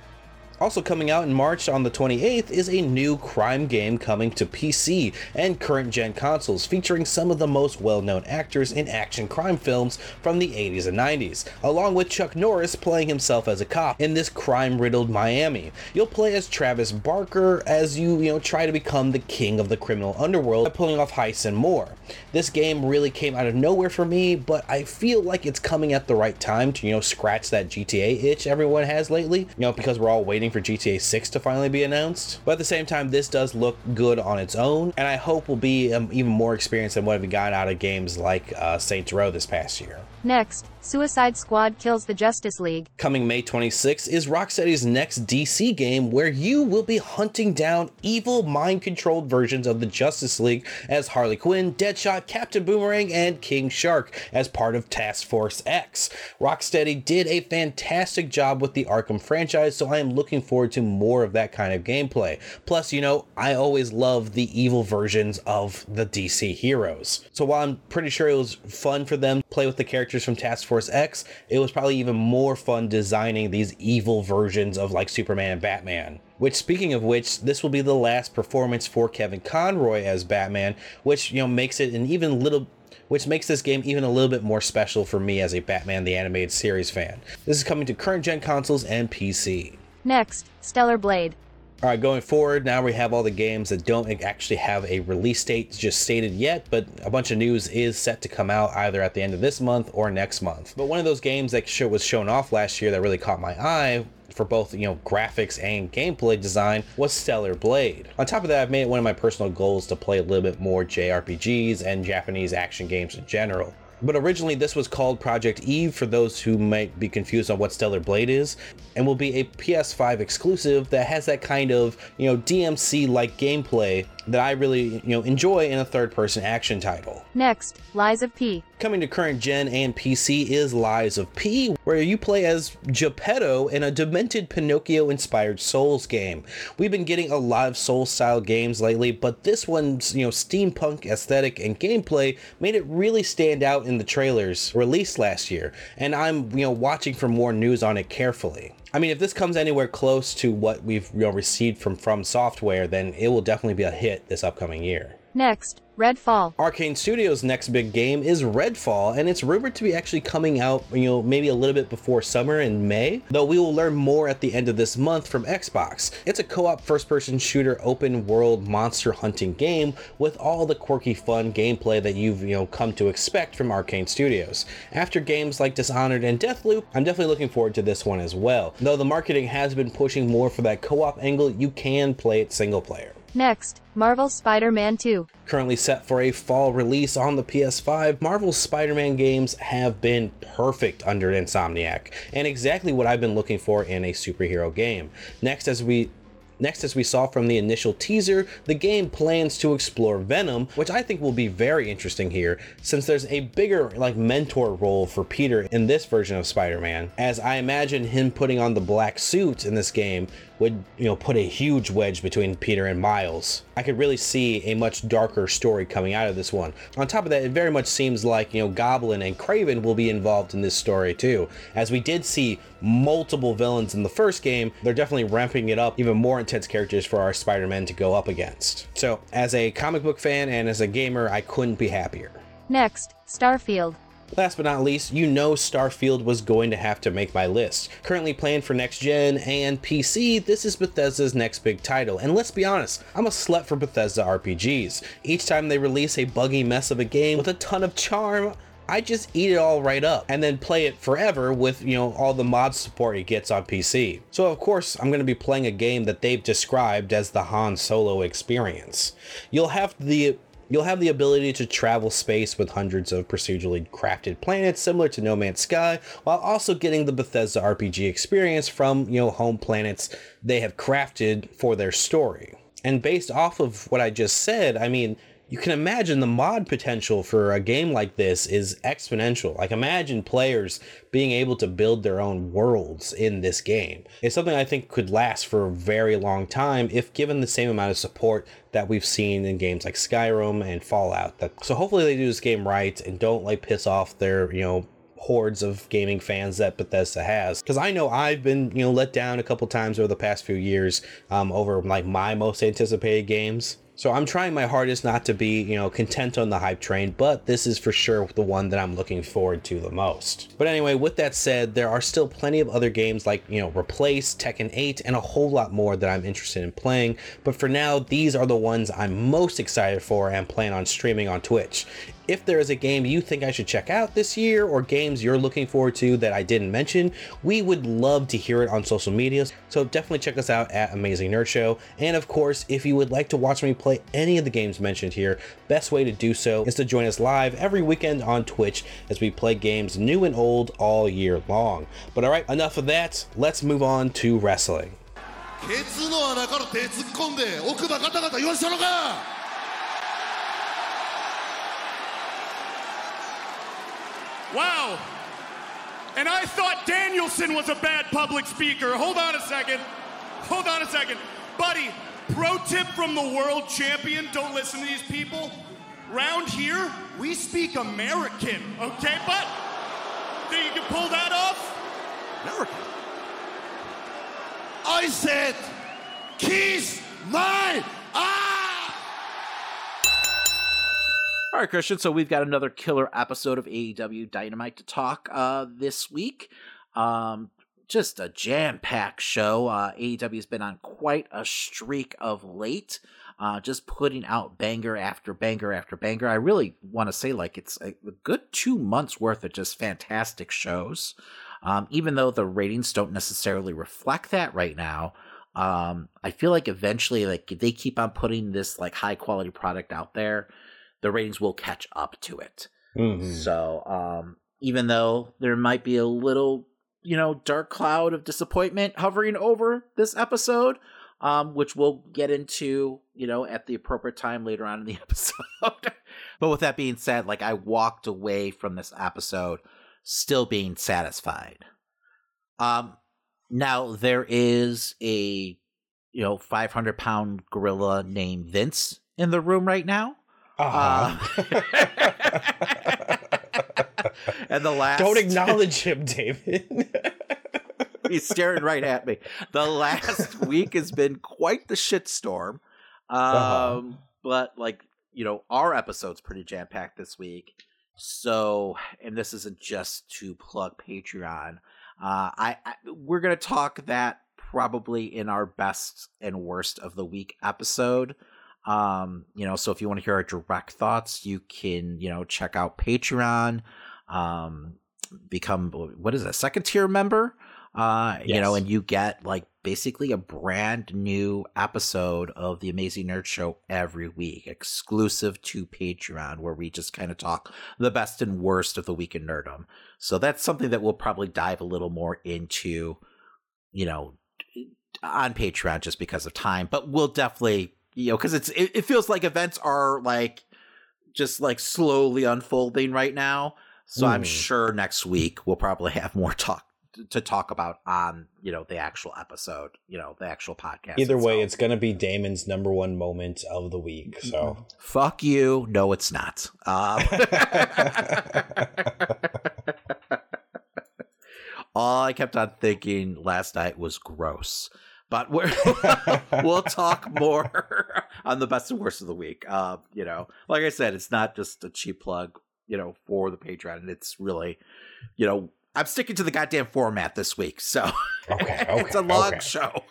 Also coming out in March on the 28th is a new crime game coming to PC and current gen consoles featuring some of the most well-known actors in action crime films from the 80s and 90s, along with Chuck Norris playing himself as a cop in this crime-riddled Miami. You'll play as Travis Baker as you, you know, try to become the king of the criminal underworld by pulling off heists and more. This game really came out of nowhere for me, but I feel like it's coming at the right time to, you know, scratch that GTA itch everyone has lately, you know, because we're all waiting for GTA 6 to finally be announced. But at the same time, this does look good on its own, and I hope will be um, even more experience than what we got out of games like uh, Saints Row this past year. Next, Suicide Squad kills the Justice League. Coming May 26 is Rocksteady's next DC game where you will be hunting down evil mind controlled versions of the Justice League as Harley Quinn, Deadshot, Captain Boomerang, and King Shark as part of Task Force X. Rocksteady did a fantastic job with the Arkham franchise, so I am looking forward to more of that kind of gameplay. Plus, you know, I always love the evil versions of the DC heroes. So while I'm pretty sure it was fun for them to play with the characters from Task Force X, it was probably even more fun designing these evil versions of like Superman and Batman. Which, speaking of which, this will be the last performance for Kevin Conroy as Batman, which you know makes it an even little which makes this game even a little bit more special for me as a Batman the Animated Series fan. This is coming to current gen consoles and PC. Next, Stellar Blade. All right, going forward, now we have all the games that don't actually have a release date just stated yet, but a bunch of news is set to come out either at the end of this month or next month. But one of those games that was shown off last year that really caught my eye for both you know graphics and gameplay design was Stellar Blade. On top of that, I've made it one of my personal goals to play a little bit more JRPGs and Japanese action games in general. But originally, this was called Project Eve for those who might be confused on what Stellar Blade is, and will be a PS5 exclusive that has that kind of, you know, DMC like gameplay that I really, you know, enjoy in a third person action title. Next, Lies of P. Coming to current gen and PC is Lies of P, where you play as Geppetto in a demented Pinocchio inspired Souls game. We've been getting a lot of Souls style games lately, but this one's, you know, steampunk aesthetic and gameplay made it really stand out in the trailers released last year, and I'm, you know, watching for more news on it carefully. I mean, if this comes anywhere close to what we've you know, received from From Software, then it will definitely be a hit this upcoming year. Next, Redfall. Arkane Studios' next big game is Redfall, and it's rumored to be actually coming out, you know, maybe a little bit before summer in May, though we will learn more at the end of this month from Xbox. It's a co-op first-person shooter open world monster hunting game with all the quirky fun gameplay that you've, you know, come to expect from Arkane Studios. After games like Dishonored and Deathloop, I'm definitely looking forward to this one as well. Though the marketing has been pushing more for that co-op angle, you can play it single player. Next, Marvel Spider-Man 2. Currently set for a fall release on the PS5, Marvel's Spider-Man games have been perfect under Insomniac, and exactly what I've been looking for in a superhero game. Next, as we Next, as we saw from the initial teaser, the game plans to explore Venom, which I think will be very interesting here, since there's a bigger like mentor role for Peter in this version of Spider-Man, as I imagine him putting on the black suit in this game would, you know, put a huge wedge between Peter and Miles. I could really see a much darker story coming out of this one. On top of that, it very much seems like, you know, Goblin and Kraven will be involved in this story too. As we did see multiple villains in the first game, they're definitely ramping it up, even more intense characters for our Spider-Man to go up against. So, as a comic book fan and as a gamer, I couldn't be happier. Next, Starfield. Last but not least, you know Starfield was going to have to make my list. Currently planned for next gen and PC, this is Bethesda's next big title. And let's be honest, I'm a slut for Bethesda RPGs. Each time they release a buggy mess of a game with a ton of charm, I just eat it all right up and then play it forever with, you know, all the mod support it gets on PC. So of course, I'm going to be playing a game that they've described as the Han Solo experience. You'll have the You'll have the ability to travel space with hundreds of procedurally crafted planets similar to No Man's Sky, while also getting the Bethesda RPG experience from, you know, home planets they have crafted for their story. And based off of what I just said, I mean, you can imagine the mod potential for a game like this is exponential. Like imagine players being able to build their own worlds in this game. It's something I think could last for a very long time if given the same amount of support that we've seen in games like Skyrim and Fallout. So hopefully they do this game right and don't like piss off their, you know, hordes of gaming fans that Bethesda has. Because I know I've been, you know, let down a couple times over the past few years um, over like my most anticipated games. So I'm trying my hardest not to be, you know, content on the hype train, but this is for sure the one that I'm looking forward to the most. But anyway, with that said, there are still plenty of other games like, you know, Replace, Tekken 8, and a whole lot more that I'm interested in playing. But for now, these are the ones I'm most excited for and plan on streaming on Twitch if there is a game you think I should check out this year or games you're looking forward to that I didn't mention, we would love to hear it on social media. So definitely check us out at Amazing Nerd Show. And of course, if you would like to watch me play any of the games mentioned here, best way to do so is to join us live every weekend on Twitch as we play games new and old all year long. But all right, enough of that. Let's move on to wrestling. ケツの穴から手突っ込んで奥歯ガタガタ言わしたのか Wow. And I thought Danielson was a bad public speaker. Hold on a second. Hold on a second. Buddy, pro tip from the world champion don't listen to these people. Round here, we speak American, okay? But think you can pull that off? American. I said kiss my ass! All right, Christian. So we've got another killer episode of AEW Dynamite to talk uh, this week. Um, just a jam-packed show. Uh, AEW has been on quite a streak of late, uh, just putting out banger after banger after banger. I really want to say like it's a good two months worth of just fantastic shows. Um, even though the ratings don't necessarily reflect that right now, um, I feel like eventually, like they keep on putting this like high quality product out there, the ratings will catch up to it. Mm-hmm. So, um, even though there might be a little, you know, dark cloud of disappointment hovering over this episode, um, which we'll get into, you know, at the appropriate time later on in the episode. but with that being said, like I walked away from this episode still being satisfied. Um, now there is a, you know, 500 pound gorilla named Vince in the room right now. Uh-huh. Uh, and the last Don't acknowledge him, David. he's staring right at me. The last week has been quite the shitstorm. Um, Uh-huh. but like you know, our episode's pretty jam packed this week. So, and this isn't just to plug Patreon. Uh, I, I we're gonna talk that probably in our best and worst of the week episode. Um, you know, so if you want to hear our direct thoughts, you can, you know, check out Patreon. Um, become what is it, a second tier member? Uh, you know, and you get like basically a brand new episode of the Amazing Nerd Show every week, exclusive to Patreon, where we just kind of talk the best and worst of the week in nerdom. So that's something that we'll probably dive a little more into, you know, on Patreon just because of time. But we'll definitely, you know, because it's it, it feels like events are like just like slowly unfolding right now. So I'm Mhm. sure next week we'll probably have more talk to talk about on you know the actual episode, you know the actual podcast. Either way, it's gonna be Damon's number one moment of the week. So fuck you. No, it's not. Um, all I kept on thinking last night was gross. But we're, we'll talk more on the best and worst of the week. Uh, you know, like I said, it's not just a cheap plug, you know, for the Patreon. And it's really, you know, I'm sticking to the goddamn format this week. So okay, it's a long okay. show.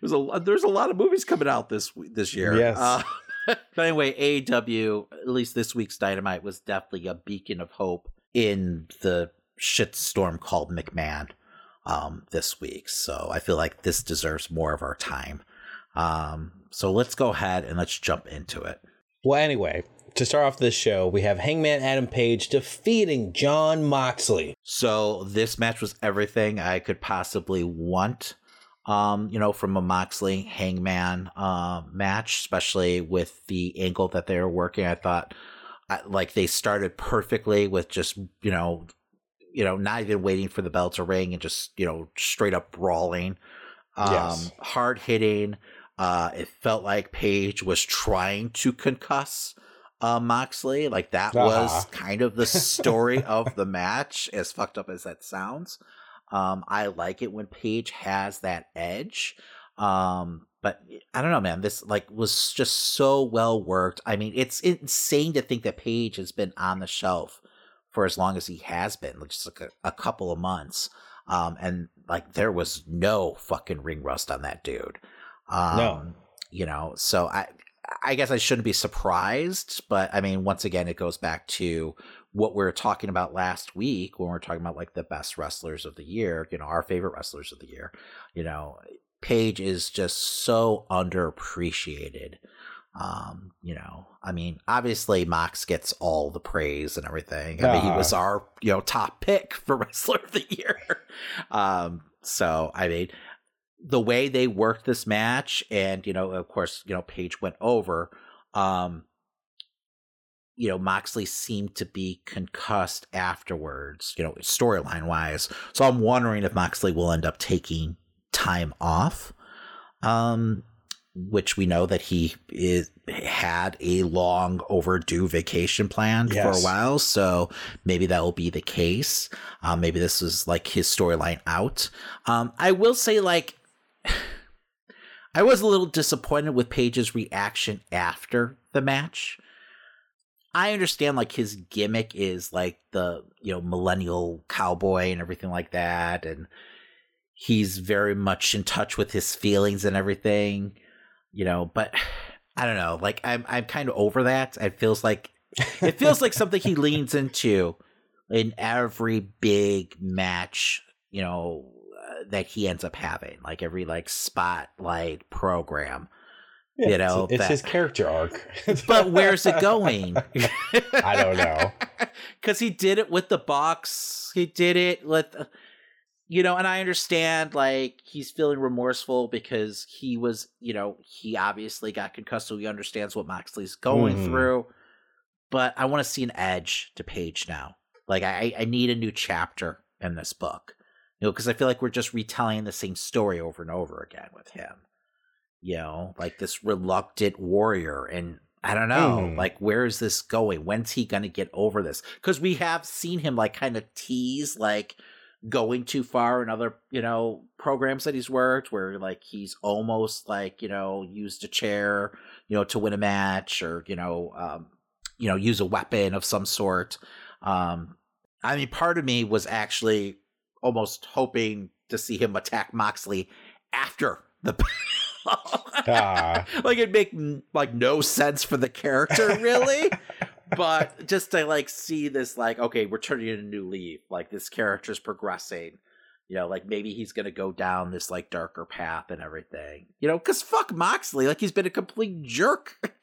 there's a there's a lot of movies coming out this this year. Yes. Uh, but anyway, AEW, at least this week's Dynamite was definitely a beacon of hope in the shitstorm called McMahon um, this week. So I feel like this deserves more of our time. Um, so let's go ahead and let's jump into it. Well, anyway, to start off this show, we have Hangman Adam Page defeating Jon Moxley. So this match was everything I could possibly want. Um, you know, from a Moxley Hangman uh, match, especially with the angle that they were working. I thought, I, like, they started perfectly with just you know, you know, not even waiting for the bell to ring and just you know, straight up brawling, um, Yes. hard hitting. Uh, it felt like Page was trying to concuss uh, Moxley. Like that was Uh-huh. kind of the story of the match, as fucked up as that sounds. Um, I like it when Page has that edge. Um, but I don't know, man. This like was just so well worked. I mean, it's insane to think that Page has been on the shelf for as long as he has been, like just like a, a couple of months. Um, and like there was no fucking ring rust on that dude. Um, No. you know, so I I guess I shouldn't be surprised, but I mean, once again, it goes back to what we were talking about last week when we are talking about like the best wrestlers of the year, you know, our favorite wrestlers of the year. You know, Page is just so underappreciated. Um, you know, I mean, obviously Mox gets all the praise and everything. I mean, he Uh-huh. was our, you know, top pick for wrestler of the year. Um, so I mean, the way they worked this match, and you know, of course, you know, Page went over. Um, you know, Moxley seemed to be concussed afterwards, you know, storyline wise. So I'm wondering if Moxley will end up taking time off. Um, which we know that he is, had a long overdue vacation planned for a while. So maybe that will be the case. Um, maybe this is like his storyline out. Um, I will say, like, I was a little disappointed with Page's reaction after the match. I understand like his gimmick is like the, you know, millennial cowboy and everything like that and he's very much in touch with his feelings and everything, you know, but I don't know, like I'm I'm kind of over that. It feels like it feels like something he leans into in every big match, you know, uh, that he ends up having, like every like spotlight program. Yeah, you know, it's, it's that- his character arc. but where's it going? I don't know. Because he did it with the box. He did it with, you know, and I understand like he's feeling remorseful because he was, you know, he obviously got concussed, so he understands what Moxley's going Mhm. through. But I want to see an edge to Page now. Like I, I need a new chapter in this book, you know, because I feel like we're just retelling the same story over and over again with him. You know, like this reluctant warrior, and I don't know, Mhm. like where is this going? When's he gonna get over this? Because we have seen him like kind of tease like going too far in other you know programs that he's worked where like he's almost like you know used a chair you know to win a match or you know um you know use a weapon of some sort um i mean part of me was actually almost hoping to see him attack moxley after the Ah. like it'd make like no sense for the character really but just to like see this like okay we're turning in a new leaf like this character's progressing you know like maybe he's gonna go down this like darker path and everything you know because fuck moxley like he's been a complete jerk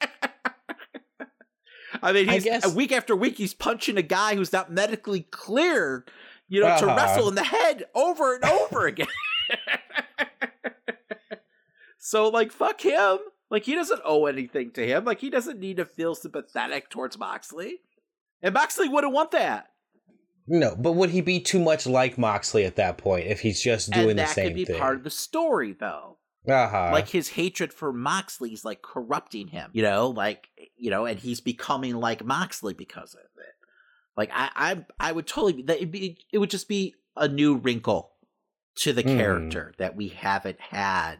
i mean I he's guess- week after week he's punching a guy who's not medically cleared you know to Uh-huh. wrestle in the head over and over again so like fuck him. Like he doesn't owe anything to him. Like he doesn't need to feel sympathetic towards Moxley. And Moxley wouldn't want that. No, but would he be too much like Moxley at that point if he's just doing and the that same could be thing? part of the story though. uh-huh. like his hatred for Moxley is like corrupting him, you know, like you know, and he's becoming like Moxley because of it. Like I, I, I would totally be. That be. It would just be a new wrinkle to the Hmm. character that we haven't had,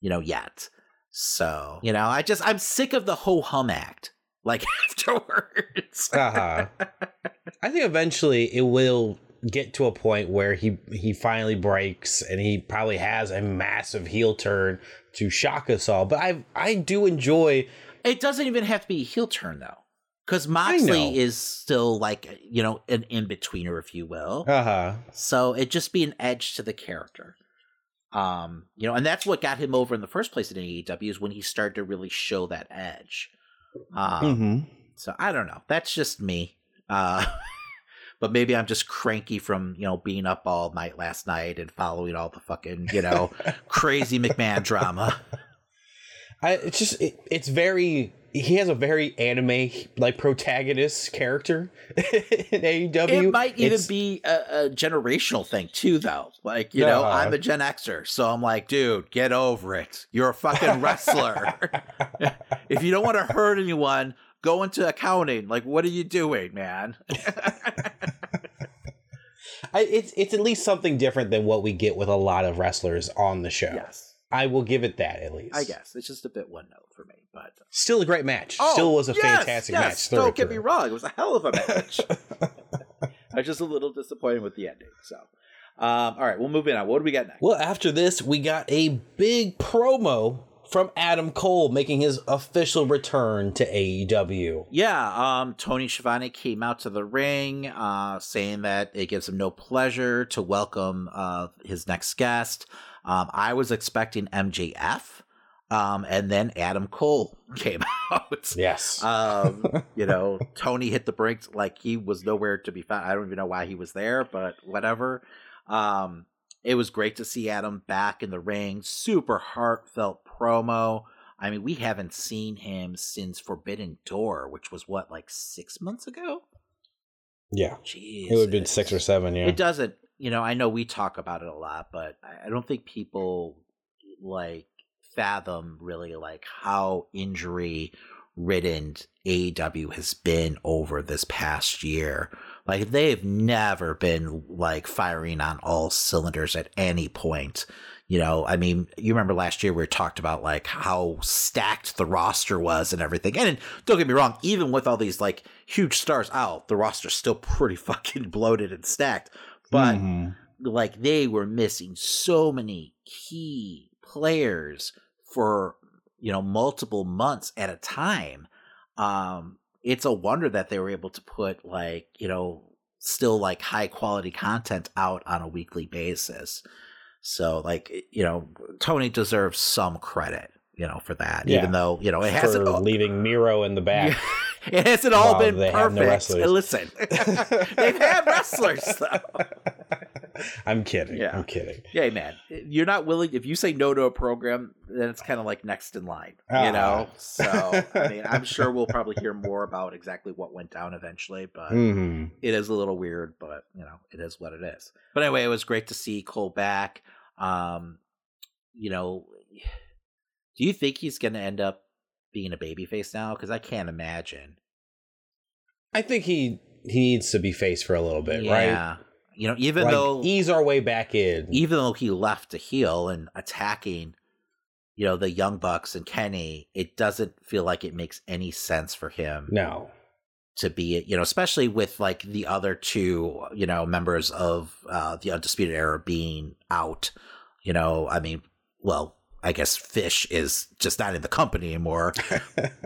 you know, yet. So you know, I just I'm sick of the ho hum act. Like afterwards, uh-huh. I think eventually it will get to a point where he he finally breaks and he probably has a massive heel turn to shock us all. But I I do enjoy It doesn't even have to be a heel turn though, because. Moxley is still like you know an in betweener, if you will. uh-huh. So it just be an edge to the character. Um, you know, and that's what got him over in the first place in AEW is when he started to really show that edge. Um, Mhm. So I don't know. That's just me. Uh, but maybe I'm just cranky from you know being up all night last night and following all the fucking you know crazy McMahon drama. I it's just it, it's very he has a very anime like protagonist character in AEW. It might even It's- be a, a generational thing too, though. Like you know. I'm a Gen Xer, so I'm like, dude, get over it. You're a fucking wrestler. if you don't want to hurt anyone, go into accounting. Like, what are you doing, man? I, it's it's at least something different than what we get with a lot of wrestlers on the show. Yes. I will give it that at least. I guess it's just a bit one note for me, but Still a great match. Oh, Still was a yes, fantastic yes, match. Don't get me wrong; it was a hell of a match. I was just a little disappointed with the ending. So, um, all right, we'll move in on. What do we got next? Well, after this, we got a big promo from Adam Cole making his official return to AEW. Yeah, um, Tony Schiavone came out to the ring, uh, saying that it gives him no pleasure to welcome uh, his next guest. Um, I was expecting MJF, um, and then Adam Cole came out. Yes. Um, you know, Tony hit the brakes like he was nowhere to be found. I don't even know why he was there, but whatever. Um, it was great to see Adam back in the ring. Super heartfelt promo. I mean, we haven't seen him since Forbidden Door, which was what, like six months ago? Yeah. Jeez. It would have been six or seven, yeah. It doesn't, you know, I know we talk about it a lot, but I don't think people like fathom really like how injury ridden AEW has been over this past year. Like they've never been like firing on all cylinders at any point. you know, I mean, you remember last year we talked about like how stacked the roster was and everything. And don't get me wrong, even with all these like huge stars out, the roster's still pretty fucking bloated and stacked. But Mm-hmm. like they were missing so many key players for you know multiple months at a time. Um, it's a wonder that they were able to put like you know still like high quality content out on a weekly basis. So like you know Tony deserves some credit you know for that, Yeah. even though you know it hasn't all- leaving Miro in the back. it hasn't all been no perfect. wrestlers. Listen, they've had wrestlers though. I'm kidding. Yeah. I'm kidding. Yeah, man, you're not willing. If you say no to a program, then it's kind of like next in line, you Ah. know. So I mean, I'm sure we'll probably hear more about exactly what went down eventually, but Mhm. it is a little weird. But you know, it is what it is. But anyway, it was great to see Cole back. Um, you know, do you think he's going to end up being a babyface now? Because I can't imagine. I think he he needs to be faced for a little bit, Yeah. right? You know, even Like, though ease our way back in. even though he left to heel and attacking, you know, the Young Bucks and Kenny, it doesn't feel like it makes any sense for him No. to be, you know, especially with like the other two, you know, members of uh, the Undisputed Era being out. You know, I mean, well, I guess Fish is just not in the company anymore,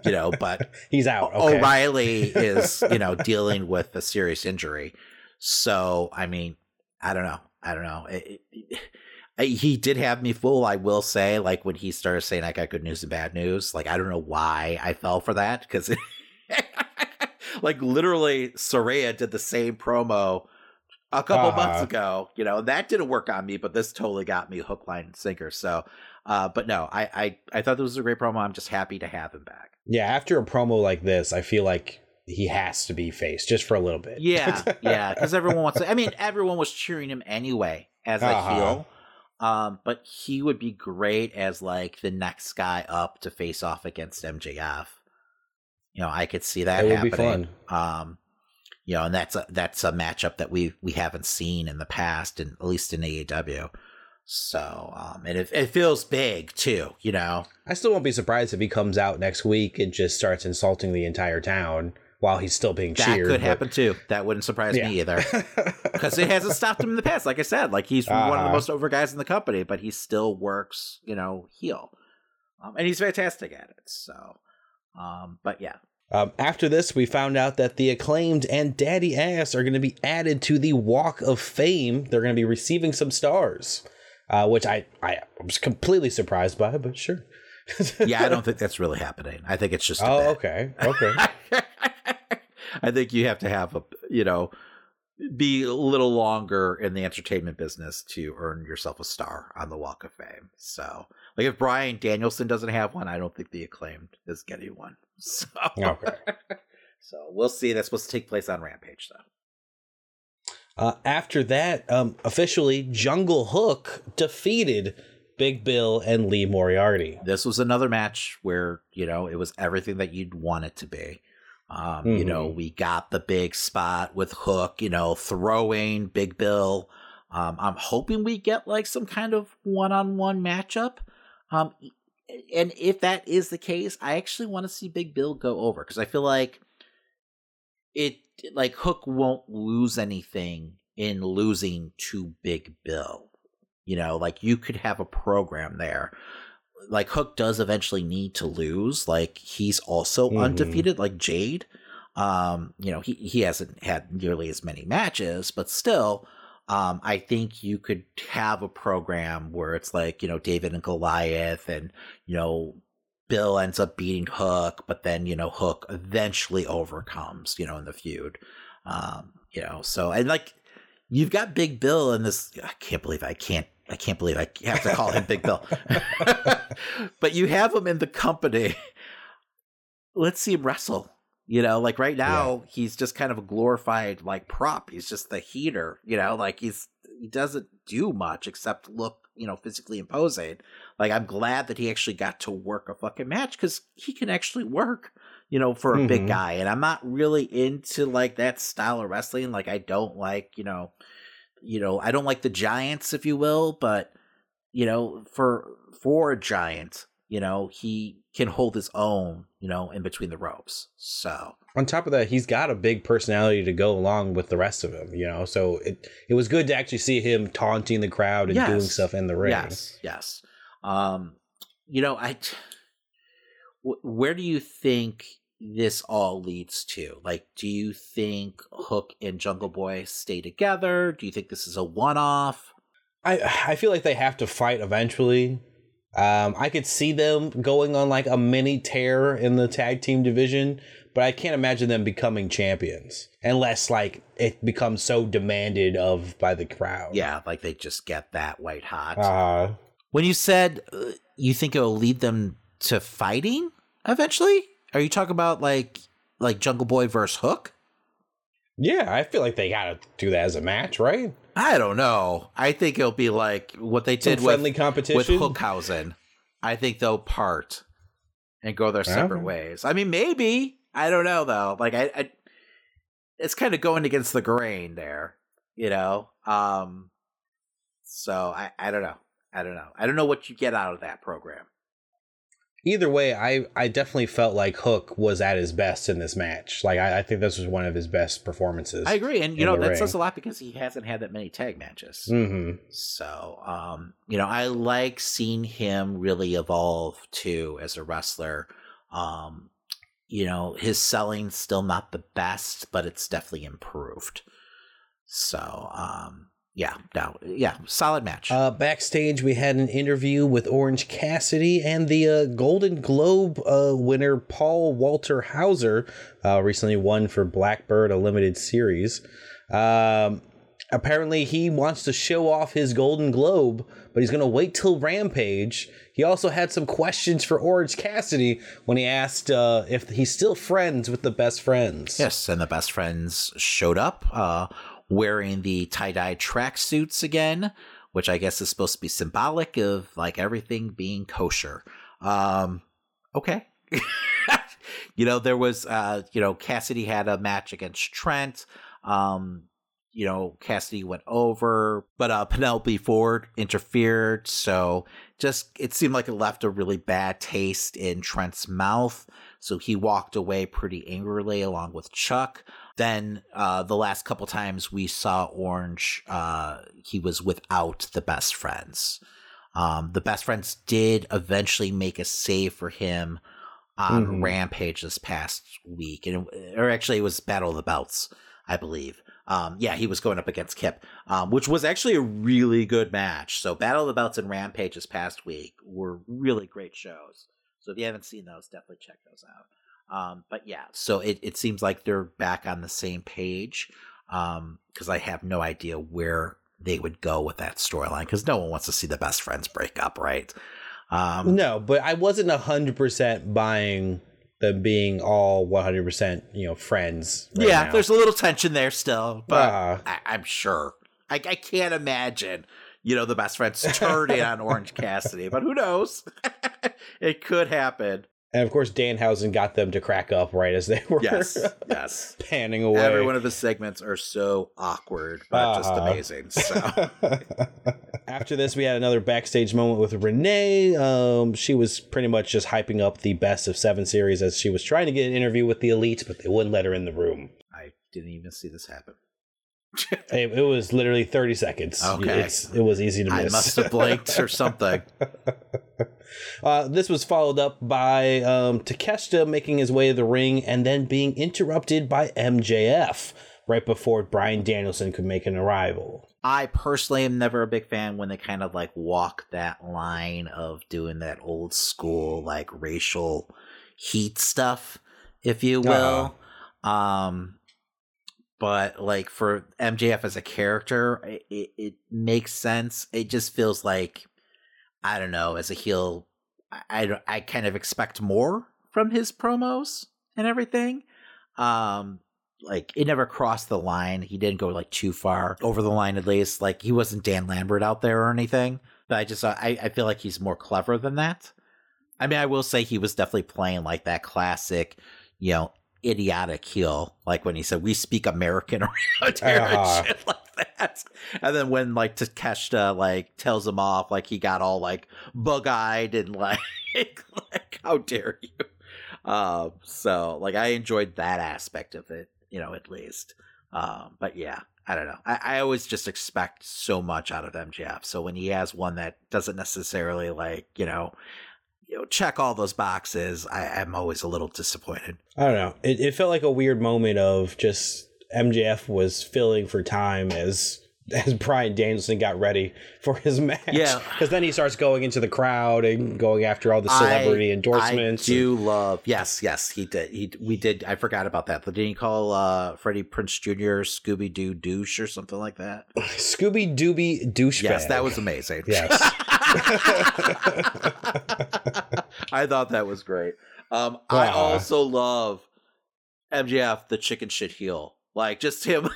you know, but He's out. Okay. O'Reilly is, you know, dealing with a serious injury. So, I mean, I don't know. I don't know. It- it- he did have me fool, I will say, like when he started saying I got good news and bad news. Like, I don't know why I fell for that because, like, literally, Saraya did the same promo a couple months Uh-huh. ago, you know, and that didn't work on me, but this totally got me hook, line, and sinker. So, uh, but no, I, I, I thought this was a great promo. I'm just happy to have him back. Yeah, after a promo like this, I feel like he has to be faced just for a little bit. Yeah, yeah, because everyone wants to. I mean, everyone was cheering him anyway as a Uh-huh. heel. Um, but he would be great as like the next guy up to face off against MJF. You know, I could see that It would be happening. Um, you know, and that's a that's a matchup that we we haven't seen in the past, and at least in AEW. So, um, and it, it feels big too. You know, I still won't be surprised if he comes out next week and just starts insulting the entire town while he's still being that cheered. That could but- happen too. That wouldn't surprise Yeah. me either. because it hasn't stopped him in the past. Like I said, like he's one of the Uh-huh. most over guys in the company, but he still works, you know, heel, um, and he's fantastic at it. So, um, but yeah, Um, after this, we found out that the acclaimed and Daddy Ass are going to be added to the Walk of Fame. They're going to be receiving some stars, uh, which I, I was completely surprised by, but sure. yeah, I don't think that's really happening. I think it's just. Oh, bit. okay, okay. I think you have to have a, you know, be a little longer in the entertainment business to earn yourself a star on the Walk of Fame. So, like, if Bryan Danielson doesn't have one, I don't think the acclaimed is getting one. So, Okay. so we'll see. That's supposed to take place on Rampage, though. Uh, after that, um, officially, Jungle Hook defeated Big Bill and Lee Moriarty. This was another match where you know it was everything that you'd want it to be. Um, You know, Mhm. we got the big spot with Hook. You know, throwing Big Bill. Um, I'm hoping we get like some kind of one-on-one matchup. Um, and if that is the case, I actually want to see Big Bill go over because I feel like it like Hook won't lose anything in losing to Big Bill. You know, like you could have a program there. Like Hook does eventually need to lose. Like he's also Mhm. undefeated, like Jade. Um, you know, he he hasn't had nearly as many matches, but still, um, I think you could have a program where it's like, you know, David and Goliath and, you know, Bill ends up beating Hook, but then, you know, Hook eventually overcomes, you know, in the feud. Um, you know, so and like you've got Big Bill in this I can't believe I can't I can't believe I have to call him Big Bill. but you have him in the company. Let's see him wrestle. You know, like right now he's just kind of a glorified like prop. He's just the heater, you know, like he's he doesn't do much except look, you know, physically imposing. Like I'm glad that he actually got to work a fucking match cuz he can actually work, you know, for a big Mhm. guy. And I'm not really into like that style of wrestling. Like I don't like, you know, you know, I don't like the giants if you will, but you know, for for a giant, you know, he can hold his own, you know, in between the ropes. So on top of that, he's got a big personality to go along with the rest of him, you know. So it it was good to actually see him taunting the crowd and Yes. doing stuff in the ring. Yes, yes. Um, you know, I. Where do you think this all leads to? Like, do you think Hook and Jungle Boy stay together? Do you think this is a one-off? I I feel like they have to fight eventually. Um, I could see them going on like a mini tear in the tag team division, but I can't imagine them becoming champions unless like it becomes so demanded of by the crowd. Yeah, like they just get that white hot. Uh, when you said uh, you think it will lead them to fighting eventually, are you talking about like like Jungle Boy versus Hook? yeah, I feel like they gotta do that as a match, right? I don't know. I think it'll be like what they Some did friendly with, competition? with Hookhausen. I think they'll part and go their separate Okay. ways. I mean, maybe I don't know though. Like I, I it's kind of going against the grain there, you know. Um, so I, I don't know. I don't know. I don't know what you get out of that program. Either way, I I definitely felt like Hook was at his best in this match. Like I, I think this was one of his best performances. I agree, and you know that ring. says a lot because he hasn't had that many tag matches. Mhm. So, um, you know, I like seeing him really evolve too as a wrestler. Um, you know, his selling's still not the best, but it's definitely improved. So, um, yeah, no, yeah, solid match. Uh, backstage, we had an interview with Orange Cassidy and the uh, Golden Globe uh, winner Paul Walter Hauser. Uh, recently won for Black Bird, a limited series. Um, apparently, he wants to show off his Golden Globe, but he's going to wait till Rampage. He also had some questions for Orange Cassidy when he asked uh, if he's still friends with the best friends. Yes, and the best friends showed up uh, wearing the tie dye tracksuits again, which I guess is supposed to be symbolic of like everything being kosher. Um, okay. you know, there was, uh, you know, Cassidy had a match against Trent. Um, you know, Cassidy went over, but uh, Penelope Ford interfered. So just it seemed like it left a really bad taste in Trent's mouth. So he walked away pretty angrily along with Chuck. Then uh, the last couple times we saw Orange, uh, he was without the best friends. Um, the best friends did eventually make a save for him on Mhm. Rampage this past week, and or actually it was Battle of the Belts, I believe. Um, yeah, he was going up against Kip, um, which was actually a really good match. So Battle of the Belts and Rampage this past week were really great shows. So if you haven't seen those, definitely check those out. Um, but yeah, so it, it seems like they're back on the same page because I have no idea where they would go with that storyline because no one wants to see the best friends break up, right? Um, no, but I wasn't hundred percent buying them being all one hundred percent, you know, friends. right yeah, now. there's a little tension there still, but Ah. I, I'm sure. I, I can't imagine, you know, the best friends turning on Orange Cassidy, but who knows? it could happen. And of course, Danhausen got them to crack up right as they were Yes, yes. panning away. Every one of the segments are so awkward, but just Uh-huh. amazing. So After this, we had another backstage moment with Renee. Um, she was pretty much just hyping up the best of seven series as she was trying to get an interview with the elite, but they wouldn't let her in the room. I didn't even see this happen. It, it was literally 30 seconds. Okay. It's, it was easy to miss. I must have blinked or something. Uh, this was followed up by um, Takeshita making his way to the ring and then being interrupted by MJF right before Bryan Danielson could make an arrival. I personally am never a big fan when they kind of like walk that line of doing that old school like racial heat stuff, if you will. Um, but like for MJF as a character, it, it, it makes sense. It just feels like I don't know. As a heel, I I, kind of expect more from his promos and everything. Um, like it never crossed the line. He didn't go like too far over the line at least. Like he wasn't Dan Lambert out there or anything. But I just I, I feel like he's more clever than that. I mean, I will say he was definitely playing like that classic, you know, idiotic heel, like when he said, "We speak American" around here Uh-huh. and shit like that. And then when like Takeshita like tells him off, like he got all like bug eyed and like, like how dare you? Um, so like I enjoyed that aspect of it, you know, at least. Um, but yeah, I don't know. I, I always just expect so much out of MJF. So when he has one that doesn't necessarily like, you know, you know, check all those boxes, I, I'm always a little disappointed. I don't know. It, it felt like a weird moment of just MJF was filling for time as as Bryan Danielson got ready for his match. Yeah. because then he starts going into the crowd and going after all the celebrity I- endorsements. I do love. Yes, yes, he did. He we did. I forgot about that. But didn't he call uh, Freddie Prinze Jr. Scooby Doo douche or something like that? Scooby Dooby douchebag. Yes, that was amazing. Yes. I thought that was great. Um, I Ah. also love MJF, the chicken shit heel. Like just him,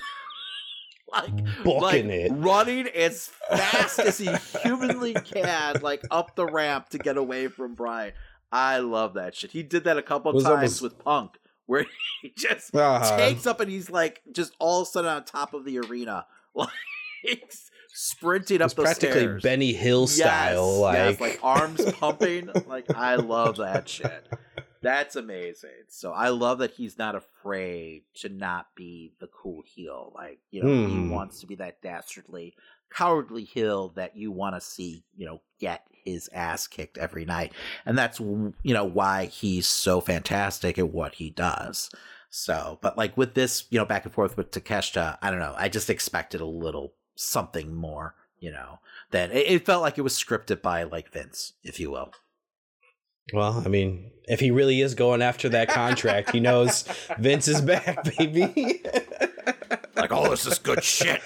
like, like it. running as fast as he humanly can, like up the ramp to get away from Brian. I love that shit. He did that a couple times almost- with Punk, where he just Uh-huh. takes up and he's like just all of a sudden on top of the arena, like sprinting up those practically stairs. Benny Hill style, like- yes, like arms pumping. Like I love that shit. That's amazing. So I love that he's not afraid to not be the cool heel. Like you know, he Hmm. wants to be that dastardly, cowardly heel that you want to see. You know, get his ass kicked every night, and that's you know why he's so fantastic at what he does. So, but like with this, you know, back and forth with Takeshita, I don't know. I just expected a little something more, you know, that it, it felt like it was scripted by like Vince, if you will. Well, I mean, if he really is going after that contract, he knows Vince is back, baby. Like, oh, this is good shit.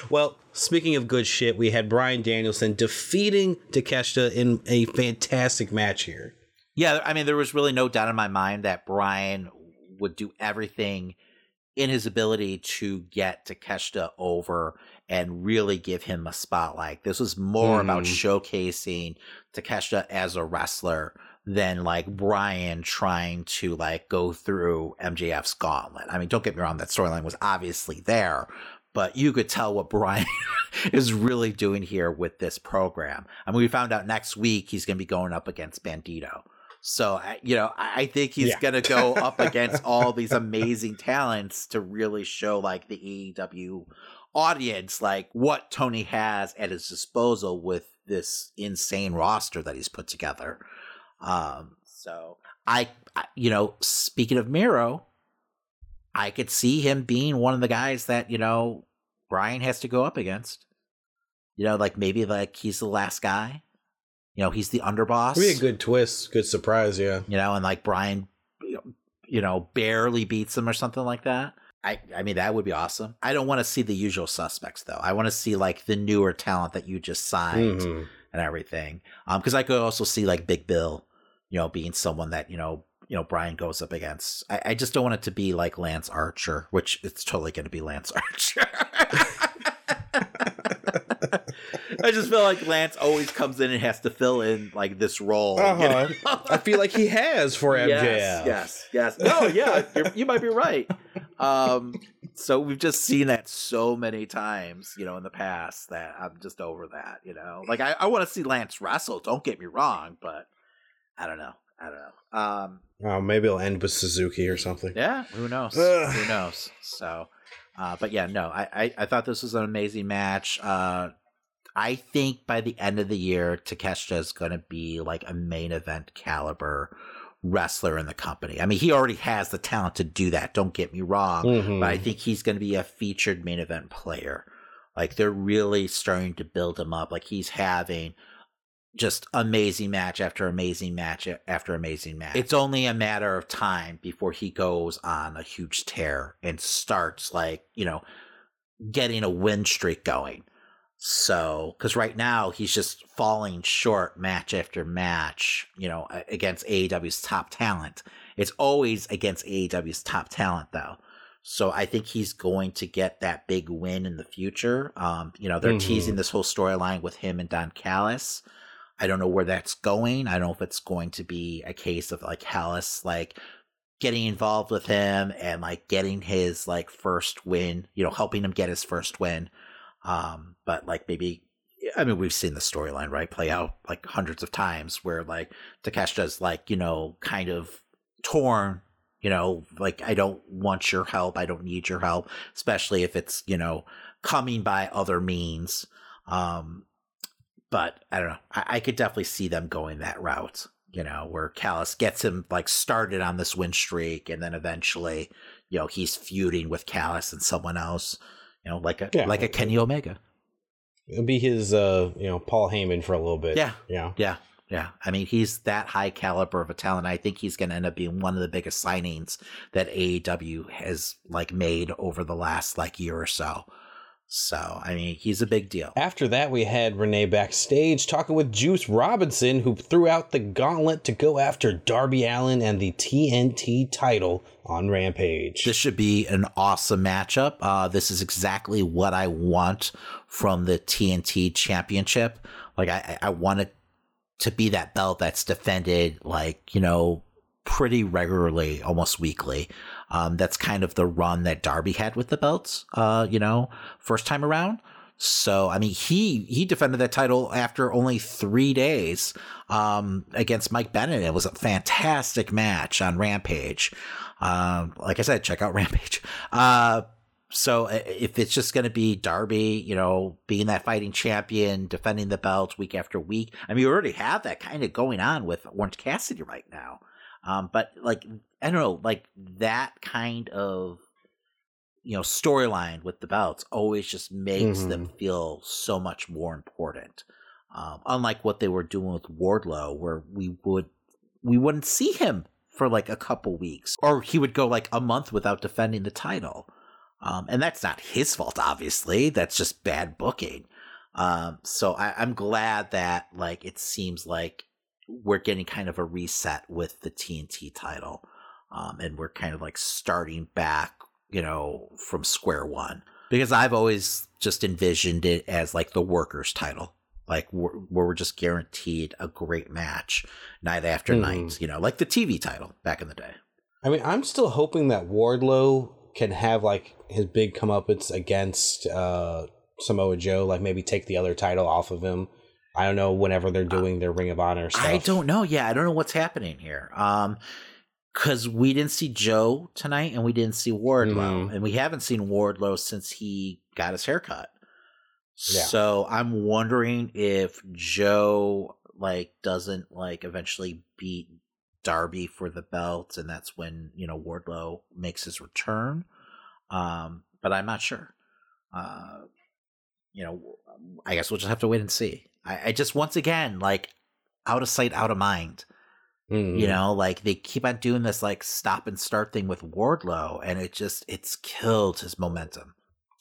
well, speaking of good shit, we had Bryan Danielson defeating Takeshita in a fantastic match here. Yeah, I mean, there was really no doubt in my mind that Brian would do everything in his ability to get Takeshita over and really give him a spotlight. This was more about Mhm. showcasing Takeshita as a wrestler than like Brian trying to like go through MJF's gauntlet. I mean, don't get me wrong, that storyline was obviously there, but you could tell what Brian is really doing here with this program. I mean, we found out next week he's going to be going up against Bandito. So, you know, I think he's Yeah. going to go up against all these amazing talents to really show like the AEW audience like what Tony has at his disposal with this insane roster that he's put together. Um, so I, I you know, speaking of Miro, I could see him being one of the guys that, you know, Brian has to go up against. You know, like maybe like he's the last guy. You know, he's the underboss. It'd be a good twist, good surprise, yeah. You know, and like Brian, you know, barely beats him or something like that. I, I mean, that would be awesome. I don't want to see the usual suspects though. I want to see like the newer talent that you just signed Mhm. and everything. Um, because I could also see like Big Bill, you know, being someone that you know, you know, Brian goes up against. I, I just don't want it to be like Lance Archer, which it's totally going to be Lance Archer. I just feel like Lance always comes in and has to fill in like this role. Uh-huh. know? I feel like he has for MJF. Yes, yes, yes. No, yeah, you're, you might be right. Um, so we've just seen that so many times, you know, in the past that I'm just over that. You know, like I, I want to see Lance wrestle. Don't get me wrong, but I don't know. I don't know. Um, Oh, maybe it'll end with Suzuki or something. yeah, who knows? Ugh. Who knows? So, uh, but yeah, no, I, I, I thought this was an amazing match. Uh, I think by the end of the year, Takeshita is going to be like a main event caliber wrestler in the company. I mean, he already has the talent to do that. Don't get me wrong, Mhm. but I think he's going to be a featured main event player. Like they're really starting to build him up. Like he's having just amazing match after amazing match after amazing match. It's only a matter of time before he goes on a huge tear and starts like, you know, getting a win streak going. So, because right now he's just falling short match after match, you know, against AEW's top talent. It's always against AEW's top talent, though. So I think he's going to get that big win in the future. Um, you know, they're Mhm. teasing this whole storyline with him and Don Callis. I don't know where that's going. I don't know if it's going to be a case of like Callis like getting involved with him and like getting his like first win, you know, helping him get his first win. Um, but like maybe I mean, we've seen the storyline, right, play out like hundreds of times where like Takeshita's like, you know, kind of torn, you know, like I don't want your help, I don't need your help, especially if it's, you know, coming by other means. Um, but I don't know. I, I could definitely see them going that route, you know, where Callis gets him like started on this win streak and then eventually, you know, he's feuding with Callis and someone else, you know, like a Yeah. like a Kenny Omega. It'll be his, uh, you know, Paul Heyman for a little bit. Yeah. Yeah. Yeah. Yeah. I mean, he's that high caliber of a talent. I think he's going to end up being one of the biggest signings that AEW has like made over the last like year or so. So, I mean, he's a big deal. After that, we had Renee backstage talking with Juice Robinson, who threw out the gauntlet to go after Darby Allin and the TNT title on Rampage. This should be an awesome matchup. Uh, this is exactly what I want from the TNT championship. Like, I, I want it to be that belt that's defended, like, you know, pretty regularly, almost weekly. Um, that's kind of the run that Darby had with the belts, uh, you know, first time around. So, I mean, he he defended that title after only three days um, against Mike Bennett. It was a fantastic match on Rampage. Um, like I said, check out Rampage. Uh, so if it's just going to be Darby, you know, being that fighting champion, defending the belt week after week, I mean, we already have that kind of going on with Orange Cassidy right now. Um, but like, I don't know, like that kind of, you know, storyline with the belts always just makes them feel so much more important. Um, unlike what they were doing with Wardlow, where we would, we wouldn't see him for like a couple weeks, or he would go like a month without defending the title. Um, and that's not his fault, obviously. That's just bad booking. Um, so I, I'm glad that like it seems like we're getting kind of a reset with the TNT title, um, and we're kind of like starting back, you know, from square one. Because I've always just envisioned it as like the workers' title, like where, we're just guaranteed a great match night after Mhm. night, you know, like the TV title back in the day. I mean, I'm still hoping that Wardlow can have like his big comeuppance against uh, Samoa Joe, like maybe take the other title off of him. I don't know whenever they're doing their Ring of Honor stuff. I don't know. Yeah, I don't know what's happening here. Um, because we didn't see Joe tonight, and we didn't see Wardlow, and we haven't seen Wardlow since he got his haircut. Yeah. So I'm wondering if Joe like doesn't like eventually beat Darby for the belt, and that's when you know Wardlow makes his return. Um, but I'm not sure. Uh, you know, I guess we'll just have to wait and see. I, I just once again like out of sight, out of mind. Mhm. You know, like they keep on doing this like stop and start thing with Wardlow, and it just it's killed his momentum.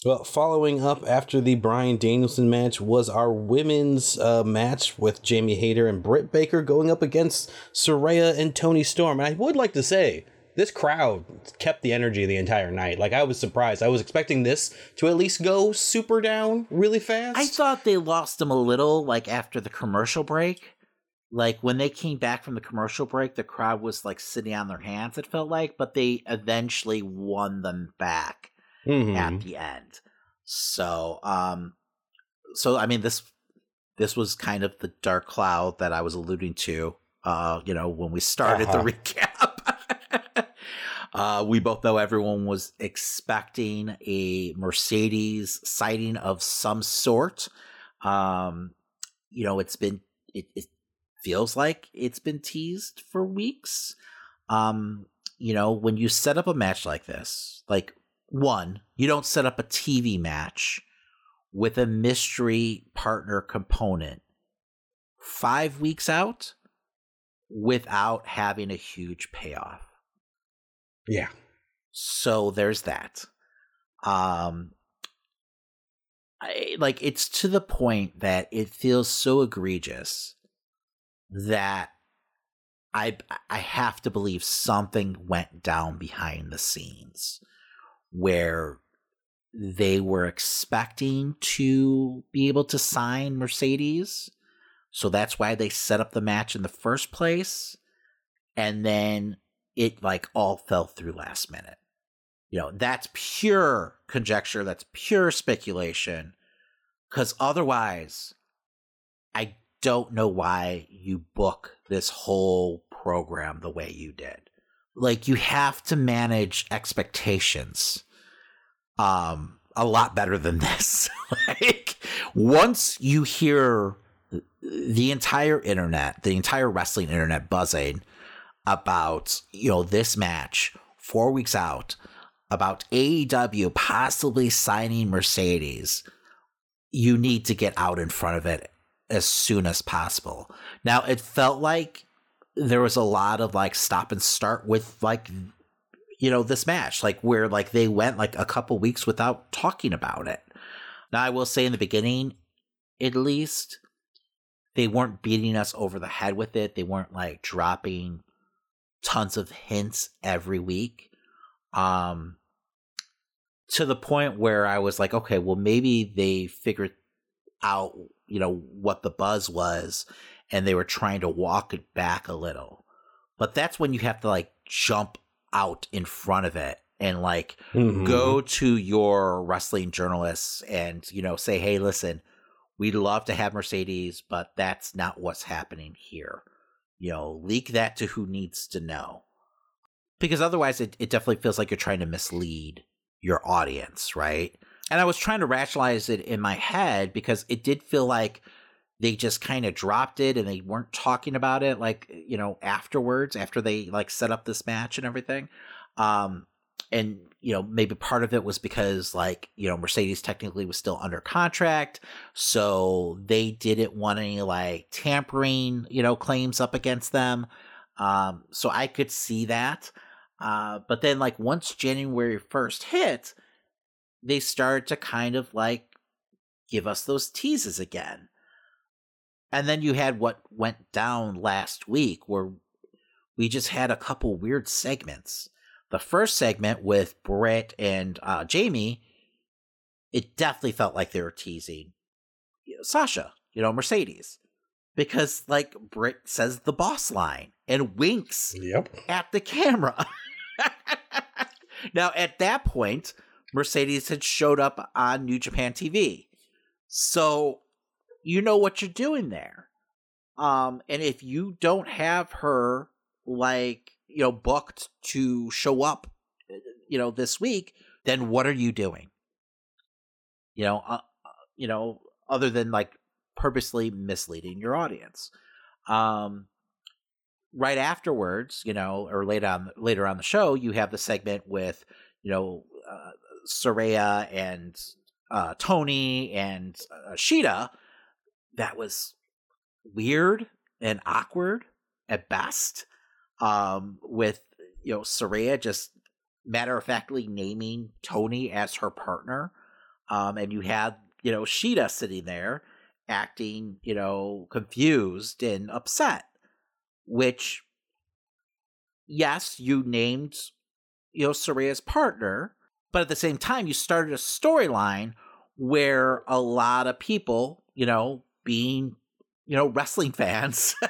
Well, following up after the Bryan Danielson match was our women's uh, match with Jamie Hayter and Britt Baker going up against Saraya and Toni Storm. And I would like to say this crowd kept the energy the entire night. Like I was surprised. I was expecting this to at least go super down really fast. I thought they lost them a little, like after the commercial break. Like when they came back from the commercial break, the crowd was like sitting on their hands. It felt like, but they eventually won them back Mhm. at the end. So, um, so I mean this this was kind of the dark cloud that I was alluding to. Uh, you know, when we started Uh-huh. the recap. Uh, we both know everyone was expecting a Mercedes sighting of some sort. Um, you know, it's been it, it feels like it's been teased for weeks. Um, you know, when you set up a match like this, like one, you don't set up a TV match with a mystery partner component five weeks out without having a huge payoff. Yeah. So there's that. Um I, like it's to the point that it feels so egregious that I I have to believe something went down behind the scenes where they were expecting to be able to sign Mercedes So that's why they set up the match in the first place. And then it like all fell through last minute. You know, that's pure conjecture. That's pure speculation. Because otherwise, I don't know why you book this whole program the way you did. Like, you have to manage expectations um, a lot better than this. like, once you hear the entire internet, the entire wrestling internet buzzing about, you know, this match four weeks out, about AEW possibly signing Mercedes, you need to get out in front of it as soon as possible. Now, it felt like there was a lot of like stop and start with like you know this match like where like they went like a couple weeks without talking about it. Now i will say in the beginning at least they weren't beating us over the head with it. They weren't like dropping tons of hints every week. Um to the point where i was like okay well maybe they figured out you know what the buzz was and they were trying to walk it back a little. But that's when you have to like jump out in front of it and like mm-hmm. go to your wrestling journalists and you know say hey listen we'd love to have mercedes but that's not what's happening here. You know leak that to who needs to know. Because otherwise it, it definitely feels like you're trying to mislead your audience right and i was trying to rationalize it in my head because it did feel like they just kind of dropped it and they weren't talking about it like you know afterwards after they like set up this match and everything. Um and you know maybe part of it was because like you know mercedes technically was still under contract so they didn't want any like tampering you know claims up against them. Um so i could see that. Uh but then like once january 1st hit they started to kind of like give us those teases again and then you had what went down last week where we just had a couple weird segments. The first segment with Britt and uh, Jamie, it definitely felt like they were teasing Sasha, you know, Mercedes. Because, like, Britt says the boss line and winks yep. at the camera. now, at that point, Mercedes had showed up on New Japan TV. So you know what you're doing there. Um, and if you don't have her like you know booked to show up, uh, you know this week, then what are you doing? You know, uh, uh, you know, other than like purposely misleading your audience. Um, right afterwards, you know, or later on later on the show, you have the segment with you know uh, Saraya and uh, Toni and uh, Shida that was weird and awkward at best. Um, with you know Saraya just matter of factly naming Toni as her partner, um, and you had you know Shida sitting there acting you know confused and upset, which yes, you named you know Saraya's partner, but at the same time you started a storyline where a lot of people you know being, you know, wrestling fans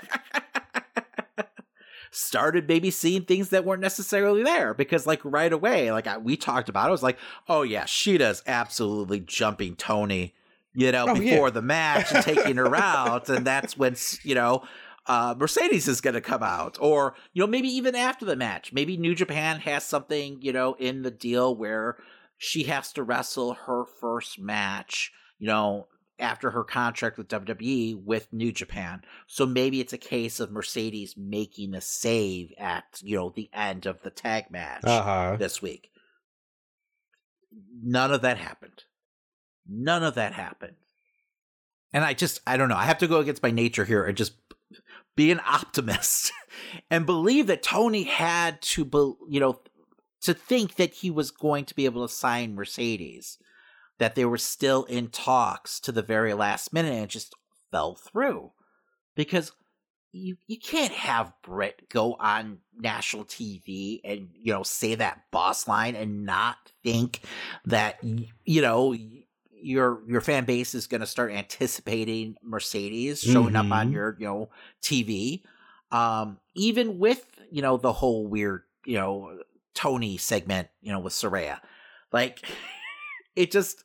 started maybe seeing things that weren't necessarily there because like right away like I, we talked about it, was like oh yeah Shida's absolutely jumping Toni you know oh, before yeah. the match and taking her out and that's when you know uh, Mercedes is going to come out or you know maybe even after the match maybe New Japan has something you know in the deal where she has to wrestle her first match you know after her contract with WWE with New Japan. So maybe it's a case of Mercedes making a save at, you know, the end of the tag match uh-huh. this week. None of that happened. None of that happened. And I just, I don't know. I have to go against my nature here and just be an optimist and believe that Tony had to, you know, to think that he was going to be able to sign Mercedes that they were still in talks to the very last minute and just fell through. Because you you can't have Britt go on national TV and you know say that boss line and not think that you know your your fan base is going to start anticipating Mercedes showing mm-hmm. up on mm-hmm. your you know TV. Um, even with you know the whole weird you know Toni segment you know with Saraya, like it just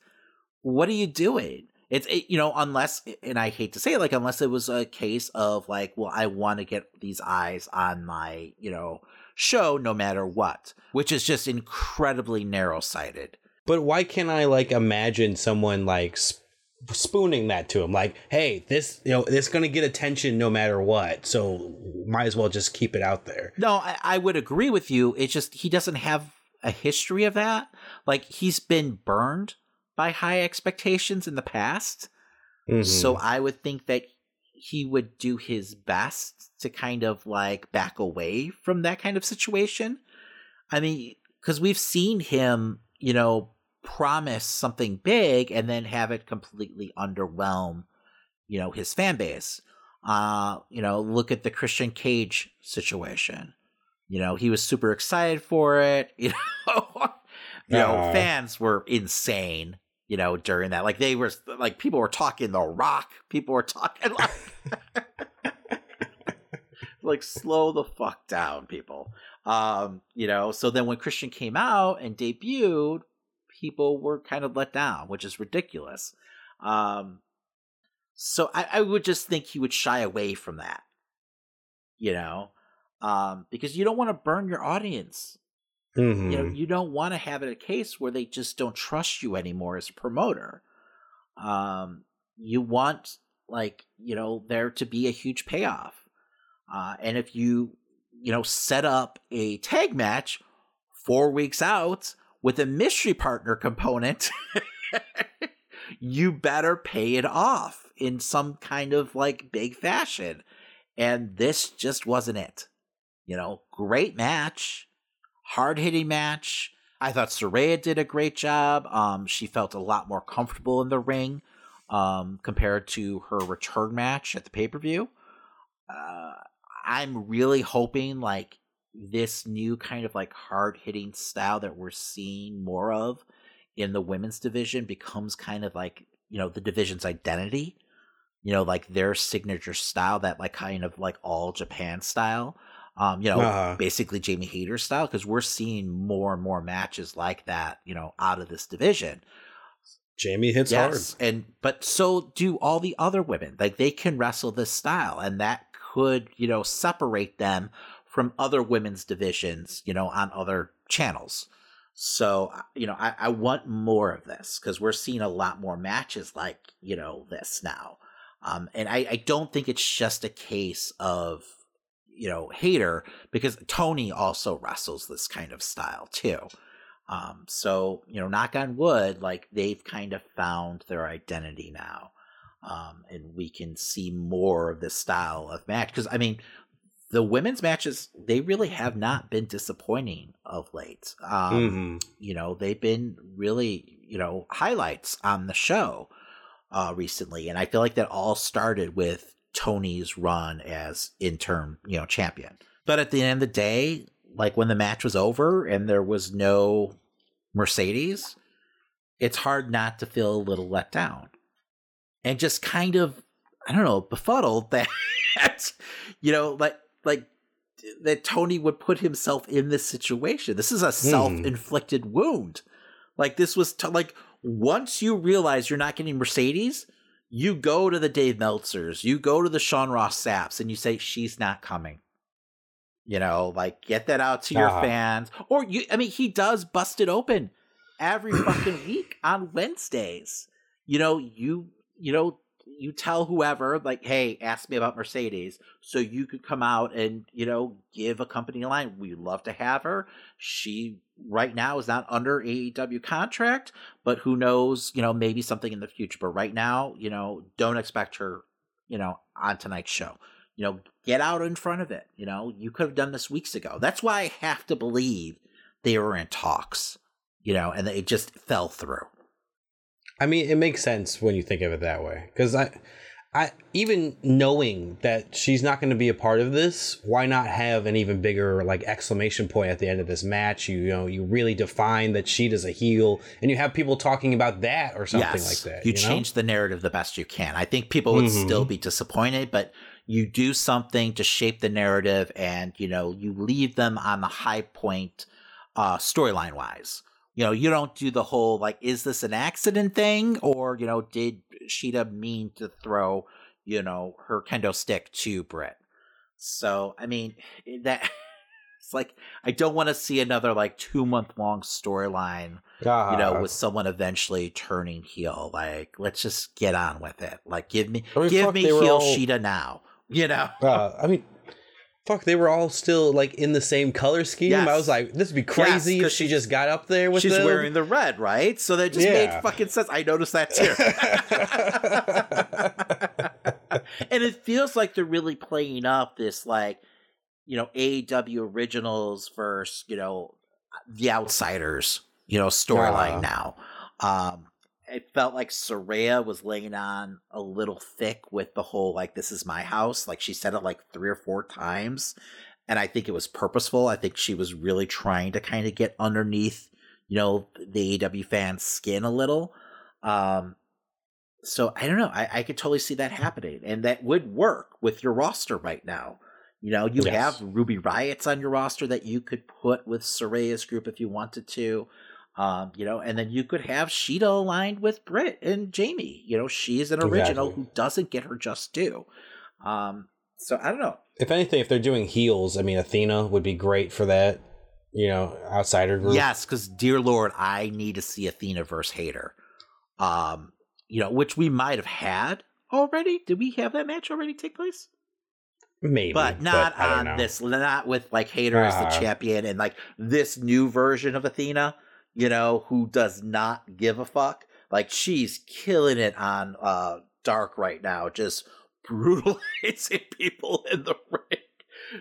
what are you doing? It's it, you know unless and I hate to say it like unless it was a case of like well I want to get these eyes on my you know show no matter what, which is just incredibly narrow sighted. But why can't I like imagine someone like sp- spooning that to him? Like, hey, this you know, it's gonna get attention no matter what, so might as well just keep it out there. No, I, I would agree with you. It's just he doesn't have a history of that. Like he's been burned by high expectations in the past. Mm-hmm. So I would think that he would do his best to kind of like back away from that kind of situation. I mean, because we've seen him, you know, promise something big and then have it completely underwhelm, you know, his fan base. Uh, you know, look at the Christian Cage situation. You know, he was super excited for it. You know, you know, uh. fans were insane. You know, during that, like they were, like people were talking The Rock. People were talking like, like slow the fuck down, people. Um, you know, so then when Christian came out and debuted, people were kind of let down, which is ridiculous. Um, so I, I would just think he would shy away from that. You know, um, because you don't want to burn your audience. Mm-hmm. You know, you don't want to have it a case where they just don't trust you anymore as a promoter. Um, you want like you know there to be a huge payoff, uh, and if you you know set up a tag match four weeks out with a mystery partner component, you better pay it off in some kind of like big fashion. And this just wasn't it. You know, great match, hard hitting match. I thought Saraya did a great job. Um, she felt a lot more comfortable in the ring um, compared to her return match at the pay per view. Uh, I'm really hoping like this new kind of like hard hitting style that we're seeing more of in the women's division becomes kind of like you know the division's identity you know like their signature style that like kind of like all japan style um, you know, uh-huh. basically Jamie Hayter style, because we're seeing more and more matches like that, you know, out of this division. Jamie hits yes, hard. And but so do all the other women. Like they can wrestle this style, and that could, you know, separate them from other women's divisions, you know, on other channels. So, uh, you know, I, I want more of this because we're seeing a lot more matches like, you know, this now. Um, and I, I don't think it's just a case of you know, Hayter because Toni also wrestles this kind of style too. Um, so, you know, knock on wood, like they've kind of found their identity now. Um, and we can see more of this style of match. Because, I mean, the women's matches, they really have not been disappointing of late. Um, mm-hmm. You know, they've been really, you know, highlights on the show uh, recently. And I feel like that all started with Toni's run as interim, you know, champion. But at the end of the day, like when the match was over and there was no Mercedes, it's hard not to feel a little let down. And just kind of, I don't know, befuddled that, you know, like, like, that Tony would put himself in this situation. This is a hmm. self inflicted mm. wound. Like, this was t- like, once you realize you're not getting Mercedes, you go to the Dave Meltzers, you go to the Sean Ross Sapps, and you say she's not coming. You know, like get that out to your fans. Or you I mean, he does bust it open every fucking week on Wednesdays. You know, you you know, you tell whoever, like, hey, ask me about Mercedes, so you could come out and, you know, give a company a line. We'd love to have her. She right now is not under AEW contract, but who knows, you know, maybe something in the future. But right now, you know, don't expect her, you know, on tonight's show. You know, get out in front of it. You know, you could have done this weeks ago. That's why I have to believe they were in talks, you know, and it just fell through. I mean, it makes sense when you think of it that way. Because I, I even knowing that she's not going to be a part of this, why not have an even bigger like exclamation point at the end of this match? You, you know, you really define that she does a heel, and you have people talking about that or something Yes, like that. You, You, know? change the narrative the best you can. I think people would Mhm. still be disappointed, but you do something to shape the narrative and, you know, you leave them on the high point uh, storyline wise. You know, you don't do the whole like, is this an accident thing? Or, you know, did Shida mean to throw, you know, her kendo stick to Britt? So, I mean, that it's like, I don't want to see another like two month long storyline you know, with someone eventually turning heel. Like, let's just get on with it. Like, give me, I mean, give fuck, me heel all- Shida now. You know, Uh, I mean, fuck, they were all still like in the same color scheme. I was like, this would be crazy Yes, if she just got up there with she's them. wearing the red, right? So that just Yeah. made fucking sense. I noticed that too. and it feels like they're really playing up this like, you know, AEW originals versus you know the outsiders, you know, storyline Ah. now. Um, it felt like Saraya was laying on a little thick with the whole like this is my house. Like she said it like three or four times. And I think it was purposeful. I think she was really trying to kind of get underneath, you know, the AEW fans' skin a little. Um so I don't know. I, I could totally see that happening. And that would work with your roster right now. You know, you Yes. have Ruby Riots on your roster that you could put with Saraya's group if you wanted to. Um, you know, and then you could have Shida aligned with Britt and Jamie. You know, she's an original Exactly. who doesn't get her just due. Um, so I don't know. If anything, if they're doing heels, I mean, Athena would be great for that. You know, outsider group. Yes, because dear Lord, I need to see Athena versus Hayter. Um, you know, which we might have had already. Did we have that match already take place? maybe, but not don't on know. this, not with like Hayter as the Uh-huh. champion and like this new version of Athena, you know, who does not give a fuck. Like she's killing it on uh Dark right now, just brutalizing people in the ring.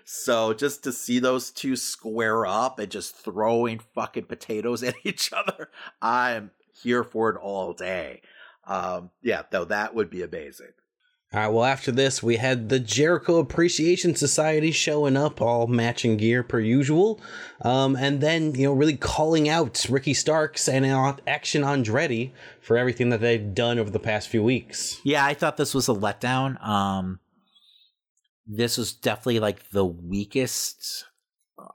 So just to see those two square up and just throwing fucking potatoes at each other, I'm here for it all day. Um, yeah, though that would be amazing. All right, well, after this, we had the Jericho Appreciation Society showing up, all matching gear per usual. Um, and then, you know, really calling out Ricky Starks and Action Andretti for everything that they've done over the past few weeks. Yeah, I thought this was a letdown. Um, this was definitely like the weakest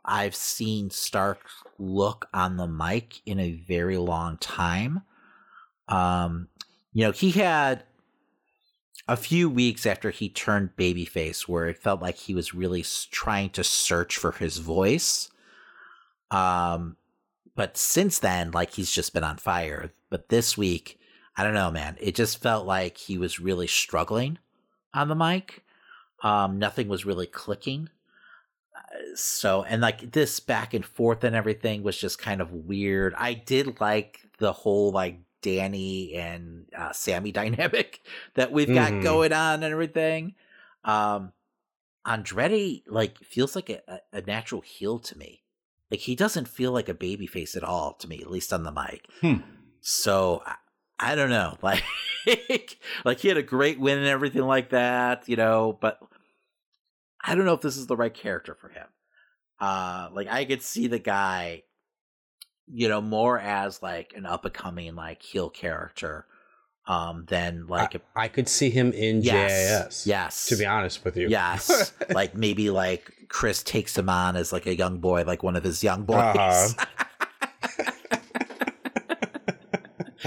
I've seen Stark look on the mic in a very long time. Um, you know, he had a few weeks after he turned babyface where it felt like he was really trying to search for his voice. Um, but since then, like he's just been on fire. But this week, I don't know, man. It just felt like he was really struggling on the mic. Um, nothing was really clicking. Uh, So, and like this back and forth and everything was just kind of weird. I did like the whole like Danny and uh, Sammy dynamic that we've got Mhm. going on and everything. Um, Andretti like feels like a, a- a natural heel to me. Like he doesn't feel like a baby face at all to me, at least on the mic. Hmm. So I, I don't know. Like like he had a great win and everything like that, you know, but I don't know if this is the right character for him. Uh like I could see the guy you know more as like an up and coming like heel character um than like a I could see him in Yes, JAS. yes. To be honest with you. Yes. like maybe like Chris takes him on as like a young boy, like one of his young boys. Uh-huh.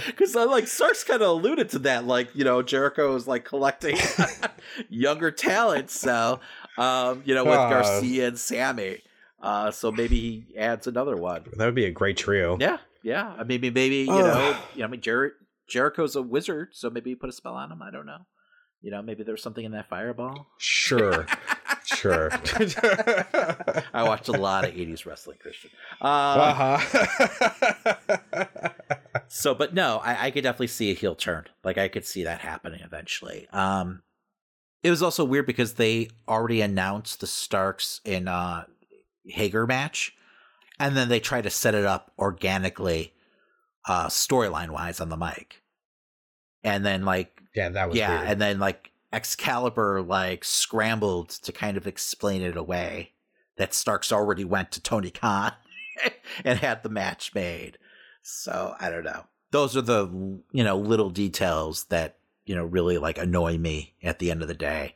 Because like Starks kind of alluded to that, like you know Jericho is like collecting younger talent, so um, you know with Uh. Garcia and Sammy, uh, so maybe he adds another one. That would be a great trio. Yeah, yeah. I mean, maybe you Ugh. know, you know, I mean, Jer- Jericho's a wizard, so maybe he put a spell on him. I don't know. You know, maybe there's something in that fireball. Sure. sure. I watched a lot of '80s wrestling, Christian. Um, uh-huh. so, but no, I, I could definitely see a heel turn. Like I could see that happening eventually. Um, it was also weird because they already announced the Starks in uh Hager match, and then they try to set it up organically, uh, storyline wise on the mic, and then like yeah, that was yeah, weird. and then like Excalibur like scrambled to kind of explain it away that Starks already went to Tony Khan and had the match made. So I don't know. Those are the you know little details that you know really like annoy me at the end of the day,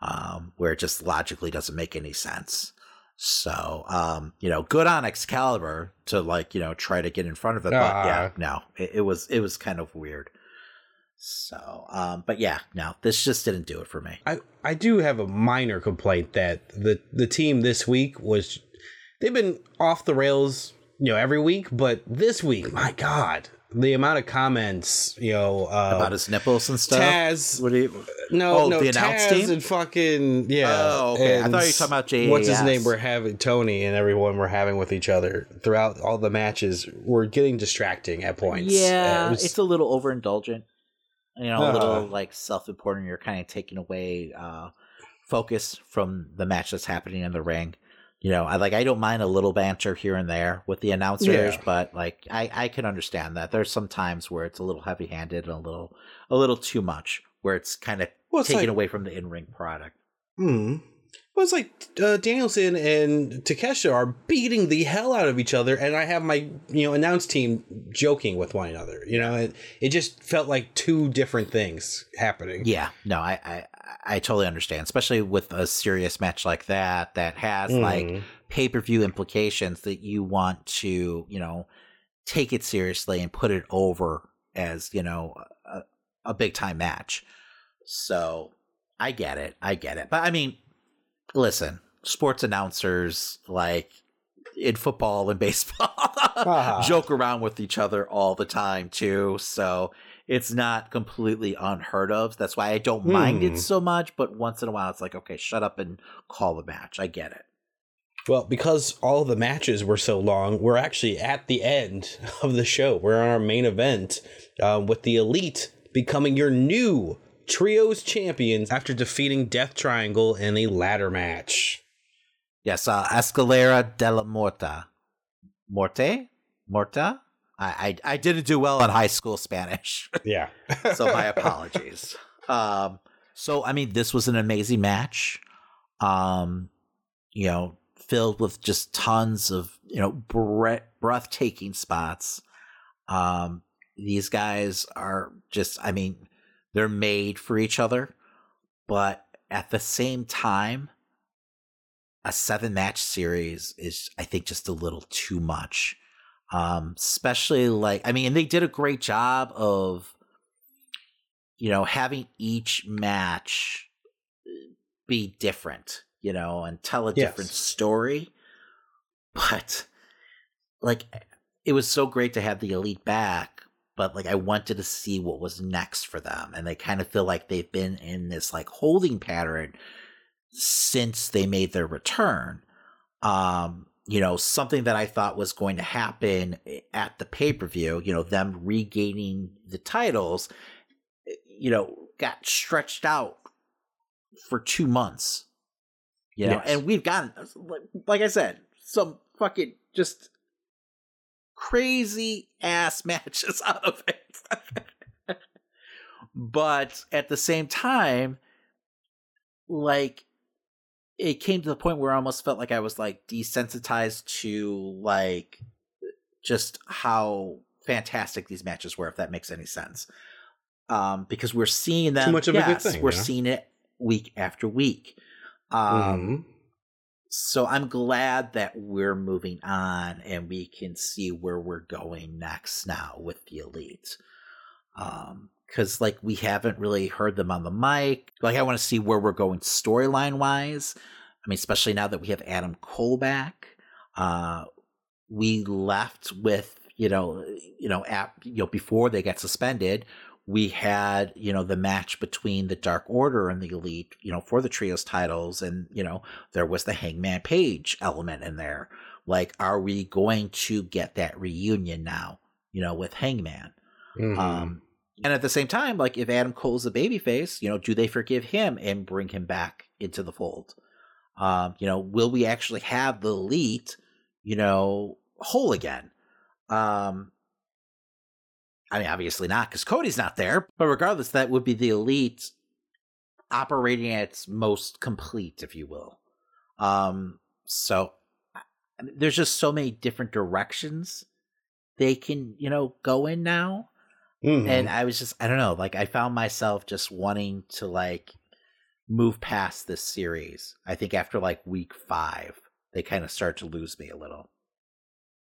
um, where it just logically doesn't make any sense. So um, you know, good on Excalibur to like you know try to get in front of it, but yeah, no, it, it was it was kind of weird. So, um, but yeah, no, this just didn't do it for me. I, I do have a minor complaint that the the team this week was they've been off the rails, you know, every week, but this week, my God, the amount of comments, you know, uh, about his nipples and stuff. Taz, what do you? no, oh, no, the Taz team. and fucking yeah. Oh, okay. I thought you were talking about JAS. What's his name? We're having Tony and everyone we're having with each other throughout all the matches. We're getting distracting at points. Yeah, It was- it's a little overindulgent. You know, a Uh. little like self-important. You're kind of taking away uh, focus from the match that's happening in the ring. You know, I like I don't mind a little banter here and there with the announcers, Yeah. but like I I can understand that. There's some times where it's a little heavy-handed and a little a little too much, where it's kind of Well, taken like- away from the in-ring product. Hmm. Well, it's like uh, Danielson and Takeshita are beating the hell out of each other, and I have my you know announce team joking with one another. You know, it it just felt like two different things happening. Yeah, no, I, I I totally understand, especially with a serious match like that that has Mhm. like pay per view implications that you want to you know take it seriously and put it over as you know a, a big time match. So I get it, I get it, but I mean, listen, sports announcers like in football and baseball Ah. joke around with each other all the time too. So it's not completely unheard of. That's why I don't mind Hmm. it so much. But once in a while, it's like, okay, shut up and call the match. I get it. Well, because all the matches were so long, we're actually at the end of the show. We're on our main event uh, with the Elite becoming your new Trios champions after defeating Death Triangle in a ladder match. Yes, uh, Escalera de la Morta. Morte? Morta? I, I I didn't do well in high school Spanish. Yeah. so my apologies. Um, so I mean, this was an amazing match. Um, you know, filled with just tons of you know bre- breathtaking spots. Um, these guys are just, I mean, they're made for each other, but at the same time, a seven match series is, I think, just a little too much. Um, especially like, I mean, and they did a great job of, you know, having each match be different, you know, and tell a Yes. different story. But like, it was so great to have the elite back, but like, I wanted to see what was next for them. And they kind of feel like they've been in this like holding pattern since they made their return. Um, you know, something that I thought was going to happen eh, at the pay per view, you know, them regaining the titles, eh, you know, got stretched out for two months. You know, Yes. and we've gotten, uh, like- like I said, some fucking just crazy ass matches out of it. but at the same time, like it came to the point where I almost felt like I was like desensitized to like just how fantastic these matches were, if that makes any sense. Um, because we're seeing them. much of a good yes, thing, We're know? seeing it week after week. Um, so I'm glad that we're moving on and we can see where we're going next now with the elite. Um, because like we haven't really heard them on the mic. Like I want to see where we're going storyline wise. I mean, especially now that we have Adam Cole back. Uh, we left with you know, you know, at, you know, before they got suspended, we had you know the match between the Dark Order and the Elite, you know, for the trios titles, and you know there was the Hangman Page element in there. Like, are we going to get that reunion now? You know, with Hangman. Mhm. Um, and at the same time, like if Adam Cole's a babyface, you know, do they forgive him and bring him back into the fold? Um, you know, will we actually have the elite, you know, whole again? Um, I mean, obviously not because Cody's not there, but regardless, that would be the elite operating at its most complete, if you will. Um, so I mean, there's just so many different directions they can, you know, go in now. Mhm. And I was just, I don't know, like I found myself just wanting to like move past this series. I think after like week five, they kind of start to lose me a little.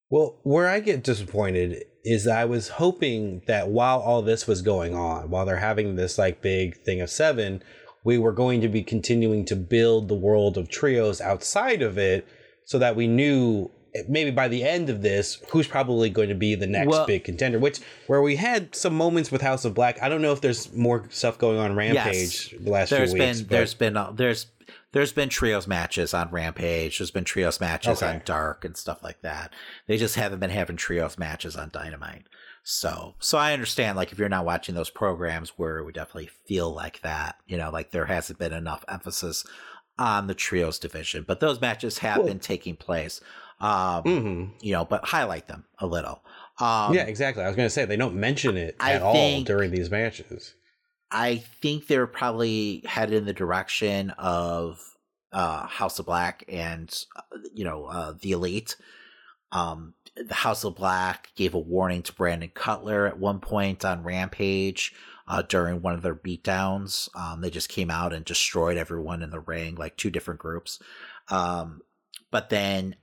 Well, where I get disappointed is I was hoping that while all this was going on, while they're having this like big thing of seven, we were going to be continuing to build the world of trios outside of it so that we knew maybe by the end of this who's probably going to be the next Well- big contender which where we had some moments with house of black i don't know if there's more stuff going on rampage the last there's few been weeks but- there's been uh, there's there's been trios matches on Rampage. There's been trios matches Okay. on Dark and stuff like that. They just haven't been having trios matches on Dynamite. So so I understand like if you're not watching those programs where it would definitely feel like that, you know, like there hasn't been enough emphasis on the trios division. But those matches have Well- been taking place. Um you know, but highlight them a little. Um yeah exactly i was going to say they don't mention it I at all during these matches I think they're probably headed in the direction of uh, House of Black and uh, you know uh, the Elite. Um, the House of Black gave a warning to Brandon Cutler at one point on Rampage uh, during one of their beatdowns. Um, they just came out and destroyed everyone in the ring, like two different groups. Um, but then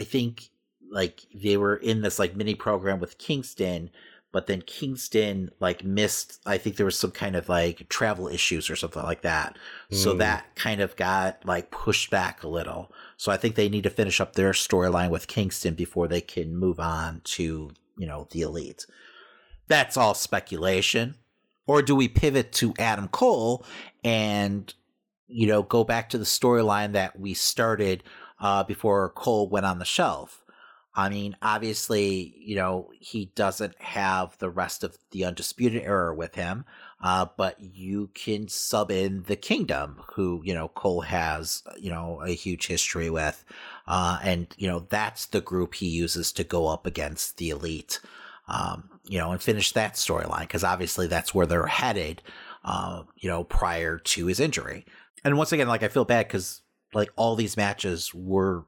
I think like they were in this like mini program with Kingston, but then Kingston like missed. I think there was some kind of like travel issues or something like that. So Mm. that kind of got like pushed back a little. So I think they need to finish up their storyline with Kingston before they can move on to you know the elite. That's all speculation. Or do we pivot to Adam Cole and you know go back to the storyline that we started uh, before Cole went on the shelf? I mean, obviously, you know, he doesn't have the rest of the Undisputed Era with him, uh, but you can sub in the Kingdom, who, you know, Cole has, you know, a huge history with. Uh, and, you know, that's the group he uses to go up against the Elite, um, you know, and finish that storyline, because obviously that's where they're headed, uh, you know, prior to his injury. And once again, like, I feel bad because, like, all these matches were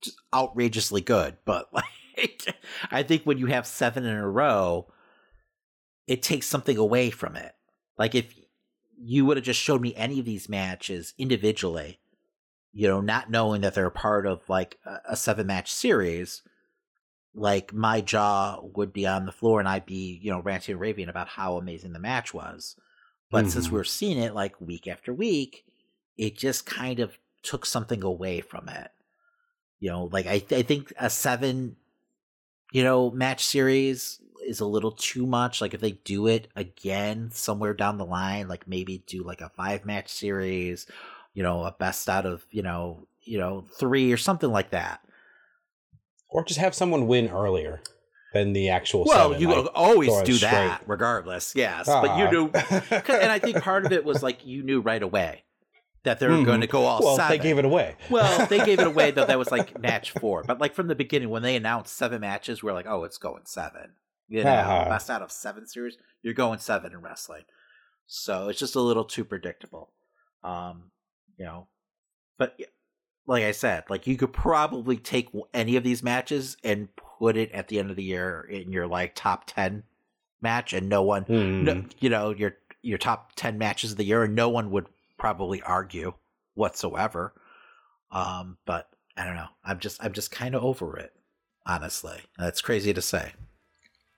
just outrageously good. But like, I think when you have seven in a row, it takes something away from it. Like if you would have just showed me any of these matches individually, you know, not knowing that they're a part of like a, seven match series, like my jaw would be on the floor and I'd be, you know, ranting and raving about how amazing the match was. But since Mhm. we're seeing it like week after week, it just kind of took something away from it. You know, like I, I think a seven, you know, match series is a little too much. Like if they do it again somewhere down the line, like maybe do like a five match series, you know, a best out of you know, you know, three or something like that. or just have someone win earlier than the actual Well, seven, you like, always do straight. that, regardless. Yes, but you Ah. knew, and I think part of it was like you knew right away that they were going to go all well seven. they gave it away Well, they gave it away though. That was like match four, but like from the beginning when they announced seven matches, we are like, oh, it's going seven. You know, Uh-huh. best out of seven series, you're going seven in wrestling. So it's just a little too predictable. Um, you know, but like I said, like you could probably take any of these matches and put it at the end of the year in your like top ten match, and no one, no, Hmm. you know, your your top ten matches of the year, and no one would probably argue whatsoever. Um, but I don't know. I'm just I'm just kind of over it, honestly. That's crazy to say.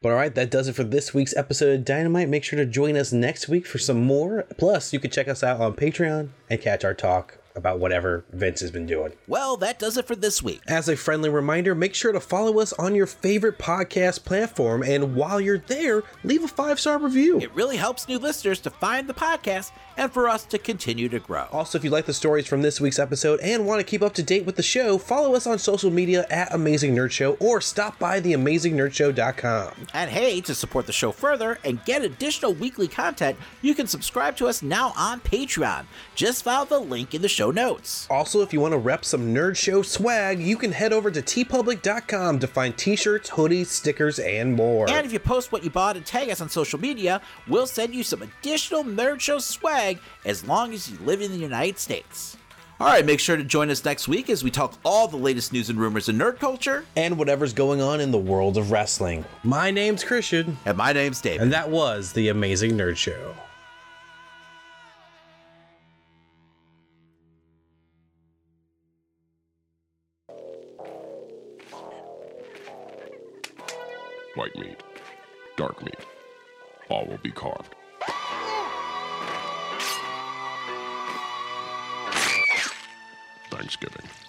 But all right, that does it for this week's episode of Dynamite. Make sure to join us next week for some more. Plus, you can check us out on Patreon and catch our talk about whatever Vince has been doing. Well, that does it for this week. As a friendly reminder, make sure to follow us on your favorite podcast platform. And while you're there, leave a five star review. It really helps new listeners to find the podcast and for us to continue to grow. Also, if you like the stories from this week's episode and want to keep up to date with the show, follow us on social media at Amazing Nerd Show or stop by theamazingnerdshow.com. And hey, to support the show further and get additional weekly content, you can subscribe to us now on Patreon. Just follow the link in the show show notes. Also, if you want to rep some Nerd Show swag, you can head over to teepublic.com to find t shirts, hoodies, stickers, and more. And if you post what you bought and tag us on social media, we'll send you some additional Nerd Show swag as long as you live in the United States. All right, make sure to join us next week as we talk all the latest news and rumors in nerd culture and whatever's going on in the world of wrestling. My name's Christian. And my name's David. And that was The Amazing Nerd Show. White meat, dark meat, all will be carved. Thanksgiving.